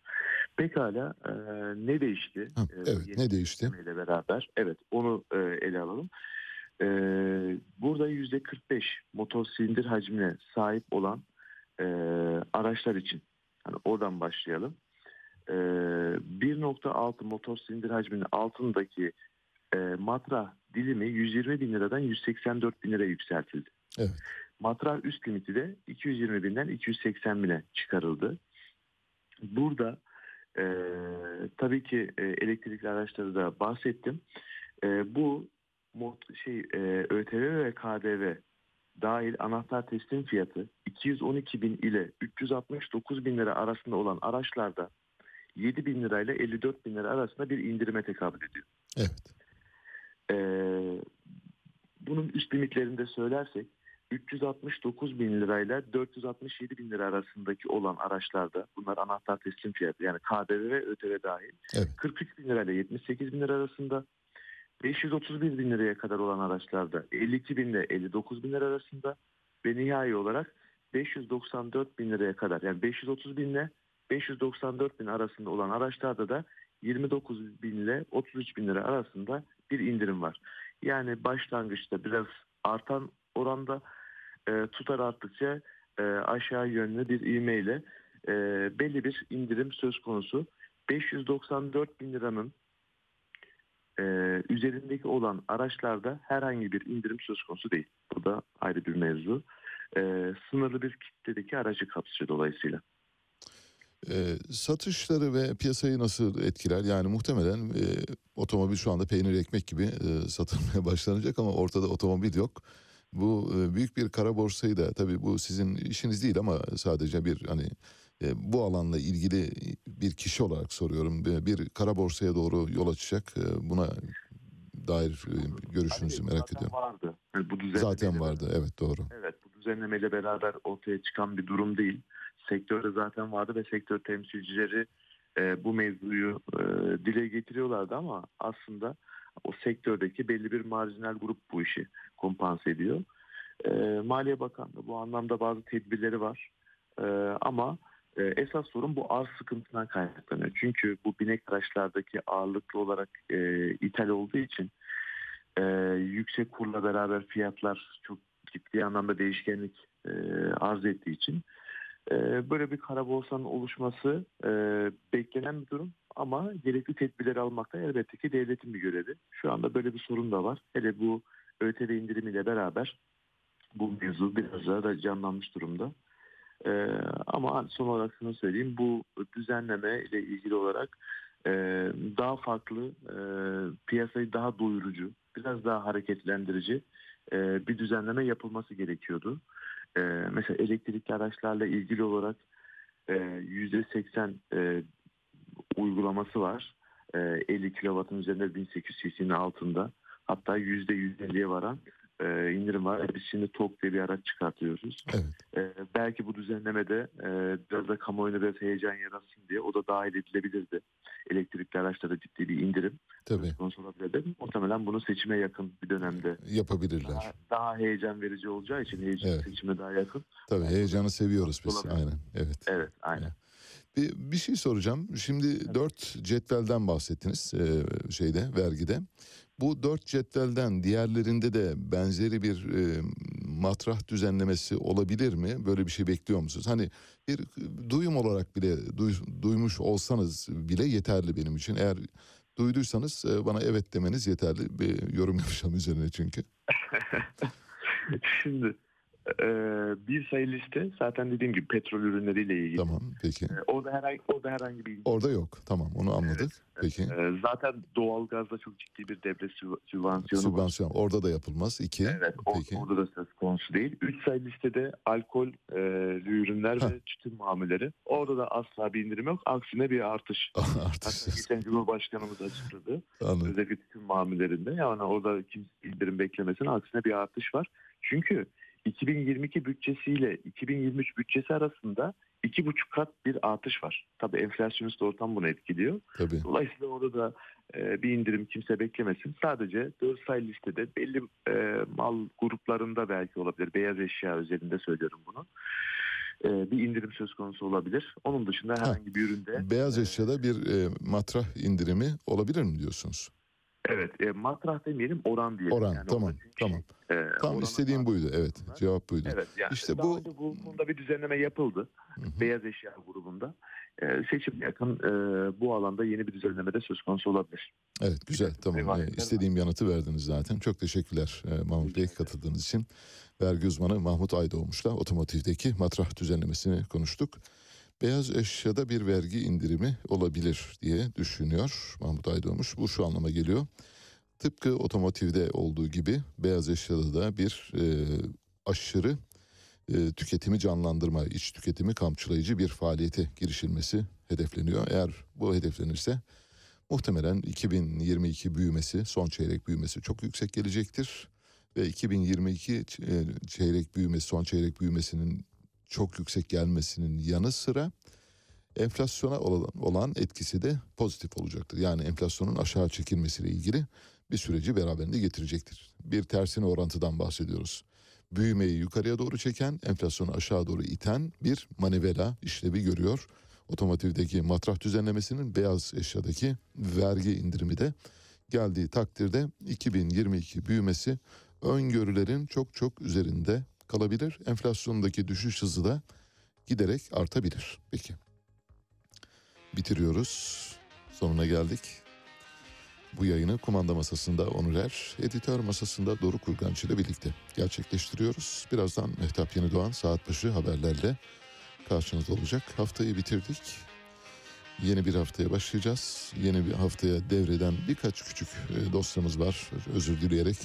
Pekala e, ne değişti? Ha, E, evet, yeni ne değişti? ile beraber. Evet onu e, ele alalım. E, burada %45 motor silindir hacmine sahip olan e, araçlar için hani oradan başlayalım. E, 1.6 motor silindir hacminin altındaki e, matra dilimi 120 bin liradan 184 bin liraya yükseltildi. Evet. Matra üst limiti de 220 binden 280 bine çıkarıldı. Burada e, tabii ki e, elektrikli araçları da bahsettim. E, bu mod, şey e, ÖTV ve KDV dahil anahtar teslim fiyatı 212 bin ile 369 bin lira arasında olan araçlarda 7 bin lirayla 54 bin lira arasında bir indirime tekabül ediyor. Evet. Ee, bunun üst limitlerini de söylersek 369 bin lirayla 467 bin lira arasındaki olan araçlarda bunlar anahtar teslim fiyatı yani KDV ve ÖTV dahil Evet. 43 bin lirayla 78 bin lira arasında 531 bin liraya kadar olan araçlarda 52 bin ile 59 bin lira arasında ve nihai olarak 594 bin liraya kadar yani 530 bin ile 594 bin arasında olan araçlarda da 29 bin ile 33 bin lira arasında bir indirim var. Yani başlangıçta biraz artan oranda e, tutar arttıkça e, aşağı yönlü bir ivmeyle e, belli bir indirim söz konusu. 594 bin liranın e, üzerindeki olan araçlarda herhangi bir indirim söz konusu değil. Bu da ayrı bir mevzu. E, sınırlı bir kitledeki aracı kapsıyor dolayısıyla. E, satışları ve piyasayı nasıl etkiler? Yani muhtemelen e, otomobil şu anda peynir ekmek gibi e, satılmaya [laughs] başlanacak ama ortada otomobil yok. Bu e, büyük bir kara borsayı da tabii bu sizin işiniz değil ama sadece bir hani e, bu alanla ilgili bir kişi olarak soruyorum. Bir, kara borsaya doğru yol açacak. E, buna dair görüşünüzü Hani merak zaten ediyorum. Vardı. Yani bu Zaten vardı. Evet doğru. Evet bu düzenlemeyle beraber ortaya çıkan bir durum değil. Sektörde zaten vardı ve sektör temsilcileri e, bu mevzuyu e, dile getiriyorlardı ama aslında o sektördeki belli bir marjinal grup bu işi kompanse ediyor. E, Maliye Bakanlığı bu anlamda bazı tedbirleri var. E, ama e, esas sorun bu arz sıkıntısından kaynaklanıyor. Çünkü bu binek araçlardaki ağırlıklı olarak e, ithal olduğu için e, yüksek kurla beraber fiyatlar çok ciddi anlamda değişkenlik e, arz ettiği için böyle bir kara oluşması e, beklenen bir durum ama gerekli tedbirleri almakta elbette ki devletin bir görevi. Şu anda böyle bir sorun da var. Hele bu ÖTV indirimiyle beraber bu mevzu biraz daha da canlanmış durumda. E, ama son olarak şunu söyleyeyim. Bu düzenleme ile ilgili olarak e, daha farklı, e, piyasayı daha doyurucu, biraz daha hareketlendirici bir düzenleme yapılması gerekiyordu. E, mesela elektrikli araçlarla ilgili olarak e, %80 e, uygulaması var. E, 50 kW'ın üzerinde 1800 cc'nin altında. Hatta %150'ye varan e, indirim var. Biz şimdi TOK diye bir araç çıkartıyoruz. Evet. E, belki bu düzenlemede e, biraz da kamuoyuna biraz heyecan yaratsın diye o da dahil edilebilirdi. Elektrikli araçlara ciddi bir indirim Tabii konusu olabilirdi. Muhtemelen bunu seçime yakın bir dönemde yapabilirler. daha, daha heyecan verici olacağı için heyecan Evet. seçime daha yakın. Tabii heyecanı seviyoruz biz. Olabilir. Aynen. Evet. Evet aynen. Bir, bir şey soracağım. Şimdi dört cetvelden bahsettiniz e, şeyde vergide. Bu dört cetvelden diğerlerinde de benzeri bir e, matrah düzenlemesi olabilir mi? Böyle bir şey bekliyor musunuz? Hani bir duyum olarak bile duy- duymuş olsanız bile yeterli benim için. Eğer duyduysanız e, bana evet demeniz yeterli. Bir yorum yapacağım üzerine çünkü. [laughs] Şimdi e, bir sayı liste zaten dediğim gibi petrol ürünleriyle ilgili. Tamam peki. E, orada herhangi orada herhangi bir Orada yok. Tamam onu anladık. Peki. e, zaten doğalgazda çok ciddi bir devlet süb- sübvansiyonu var. Sübvansiyon orada da yapılmaz. İki. Evet, Peki. orada da söz konusu değil. Üç sayı listede alkol e, ürünler Heh. ve tütün mamuleri. Orada da asla bir indirim yok. Aksine bir artış. [laughs] Artış. Geçen Cumhurbaşkanımız açıkladı. Anladım. Özellikle tütün mamullerinde. Yani orada kimse indirim beklemesin. Aksine bir artış var. Çünkü 2022 bütçesiyle 2023 bütçesi arasında iki buçuk kat bir artış var. Tabii enflasyonist ortam bunu etkiliyor. Tabii. Dolayısıyla orada da e, bir indirim kimse beklemesin. Sadece 4 sayı listede belli e, mal gruplarında belki olabilir. Beyaz eşya özelinde söylüyorum bunu. E, bir indirim söz konusu olabilir. Onun dışında herhangi bir üründe Beyaz eşyada bir e, matrah indirimi olabilir mi diyorsunuz? Evet e, matrah demeyelim oran diyelim. Oran Yani tamam çünkü, tamam. e, Tam oranın istediğim buydu evet cevap buydu. Evet yani İşte bu- bu konuda bir düzenleme yapıldı. Hı hı. Beyaz eşya grubunda. E, seçim yakın e, bu alanda yeni bir düzenleme de söz konusu olabilir. Evet güzel tamam E, istediğim yanıtı verdiniz zaten. Çok teşekkürler e, Mahmut Bey katıldığınız için. Vergi uzmanı Mahmut Aydoğmuş'la otomotivdeki matrah düzenlemesini konuştuk. Beyaz eşyada bir vergi indirimi olabilir diye düşünüyor Mahmut Aydoğmuş. Bu şu anlama geliyor. Tıpkı otomotivde olduğu gibi beyaz eşyada da bir e, aşırı e, tüketimi canlandırma, iç tüketimi kamçılayıcı bir faaliyete girişilmesi hedefleniyor. Eğer bu hedeflenirse muhtemelen 2022 büyümesi, son çeyrek büyümesi çok yüksek gelecektir. Ve 2022 ç- e, çeyrek büyümesi, son çeyrek büyümesinin çok yüksek gelmesinin yanı sıra enflasyona olan, etkisi de pozitif olacaktır. Yani enflasyonun aşağı çekilmesiyle ilgili bir süreci beraberinde getirecektir. Bir tersine orantıdan bahsediyoruz. Büyümeyi yukarıya doğru çeken, enflasyonu aşağı doğru iten bir manivela işlevi görüyor. Otomotivdeki matrah düzenlemesinin beyaz eşyadaki vergi indirimi de geldiği takdirde 2022 büyümesi öngörülerin çok çok üzerinde kalabilir. Enflasyondaki düşüş hızı da giderek artabilir. Peki. Bitiriyoruz. Sonuna geldik. Bu yayını kumanda masasında Onurer, editör masasında Doruk Kurgancı ile birlikte gerçekleştiriyoruz. Birazdan Mehtap Yeni Doğan saat başı haberlerle karşınızda olacak. Haftayı bitirdik. Yeni bir haftaya başlayacağız. Yeni bir haftaya devreden birkaç küçük e, dosyamız var. Özür dileyerek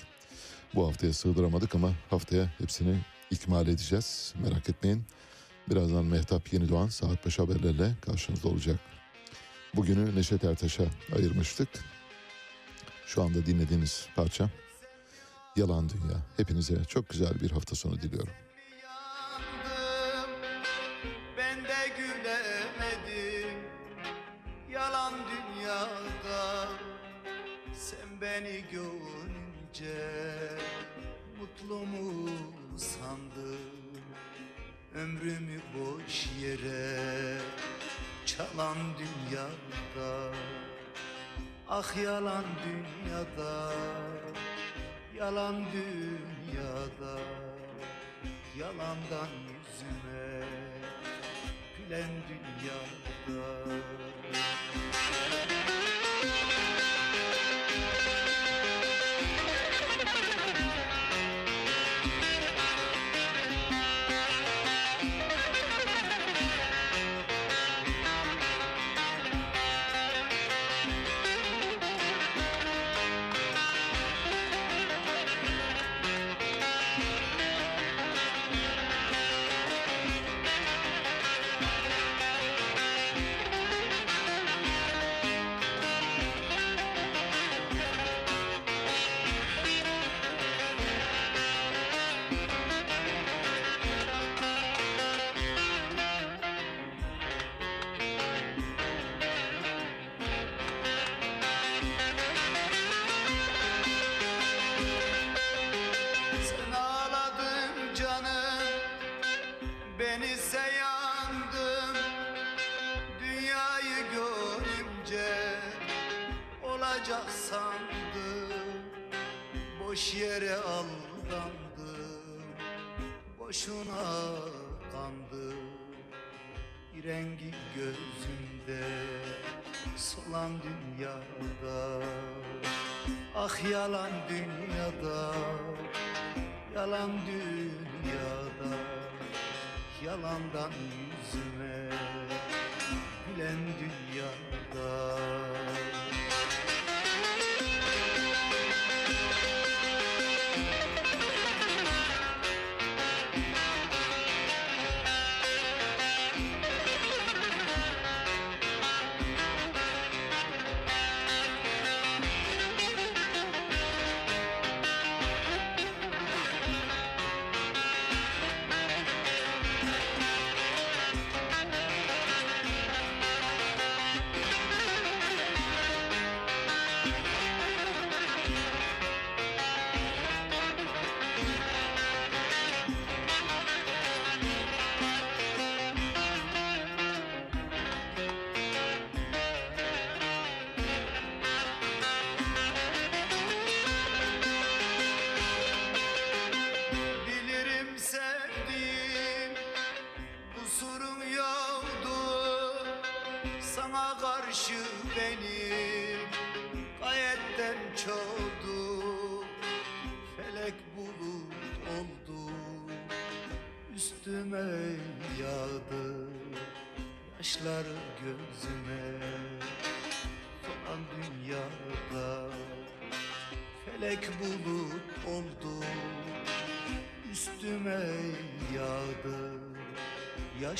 bu haftaya sığdıramadık ama haftaya hepsini ikmal edeceğiz. Merak etmeyin. Birazdan Mehtap Yeni Doğan saat başı haberlerle karşınızda olacak. Bugünü Neşet Ertaş'a ayırmıştık. Şu anda dinlediğiniz parça Yalan Dünya. Hepinize çok güzel bir hafta sonu diliyorum. Yalan dünyada Sen beni görünce Mutlu mu sandın Ömrümü boş yere Çalan dünyada. Ah yalan dünyada Yalan dünyada. Yalandan yüzüme Gülen dünyada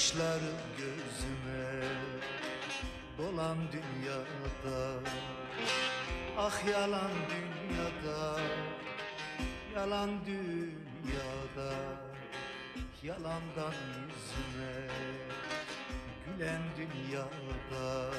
Bakışlar gözüme Dolan dünyada. Ah yalan dünyada Yalan dünyada. Yalandan yüzüme Gülen dünyada.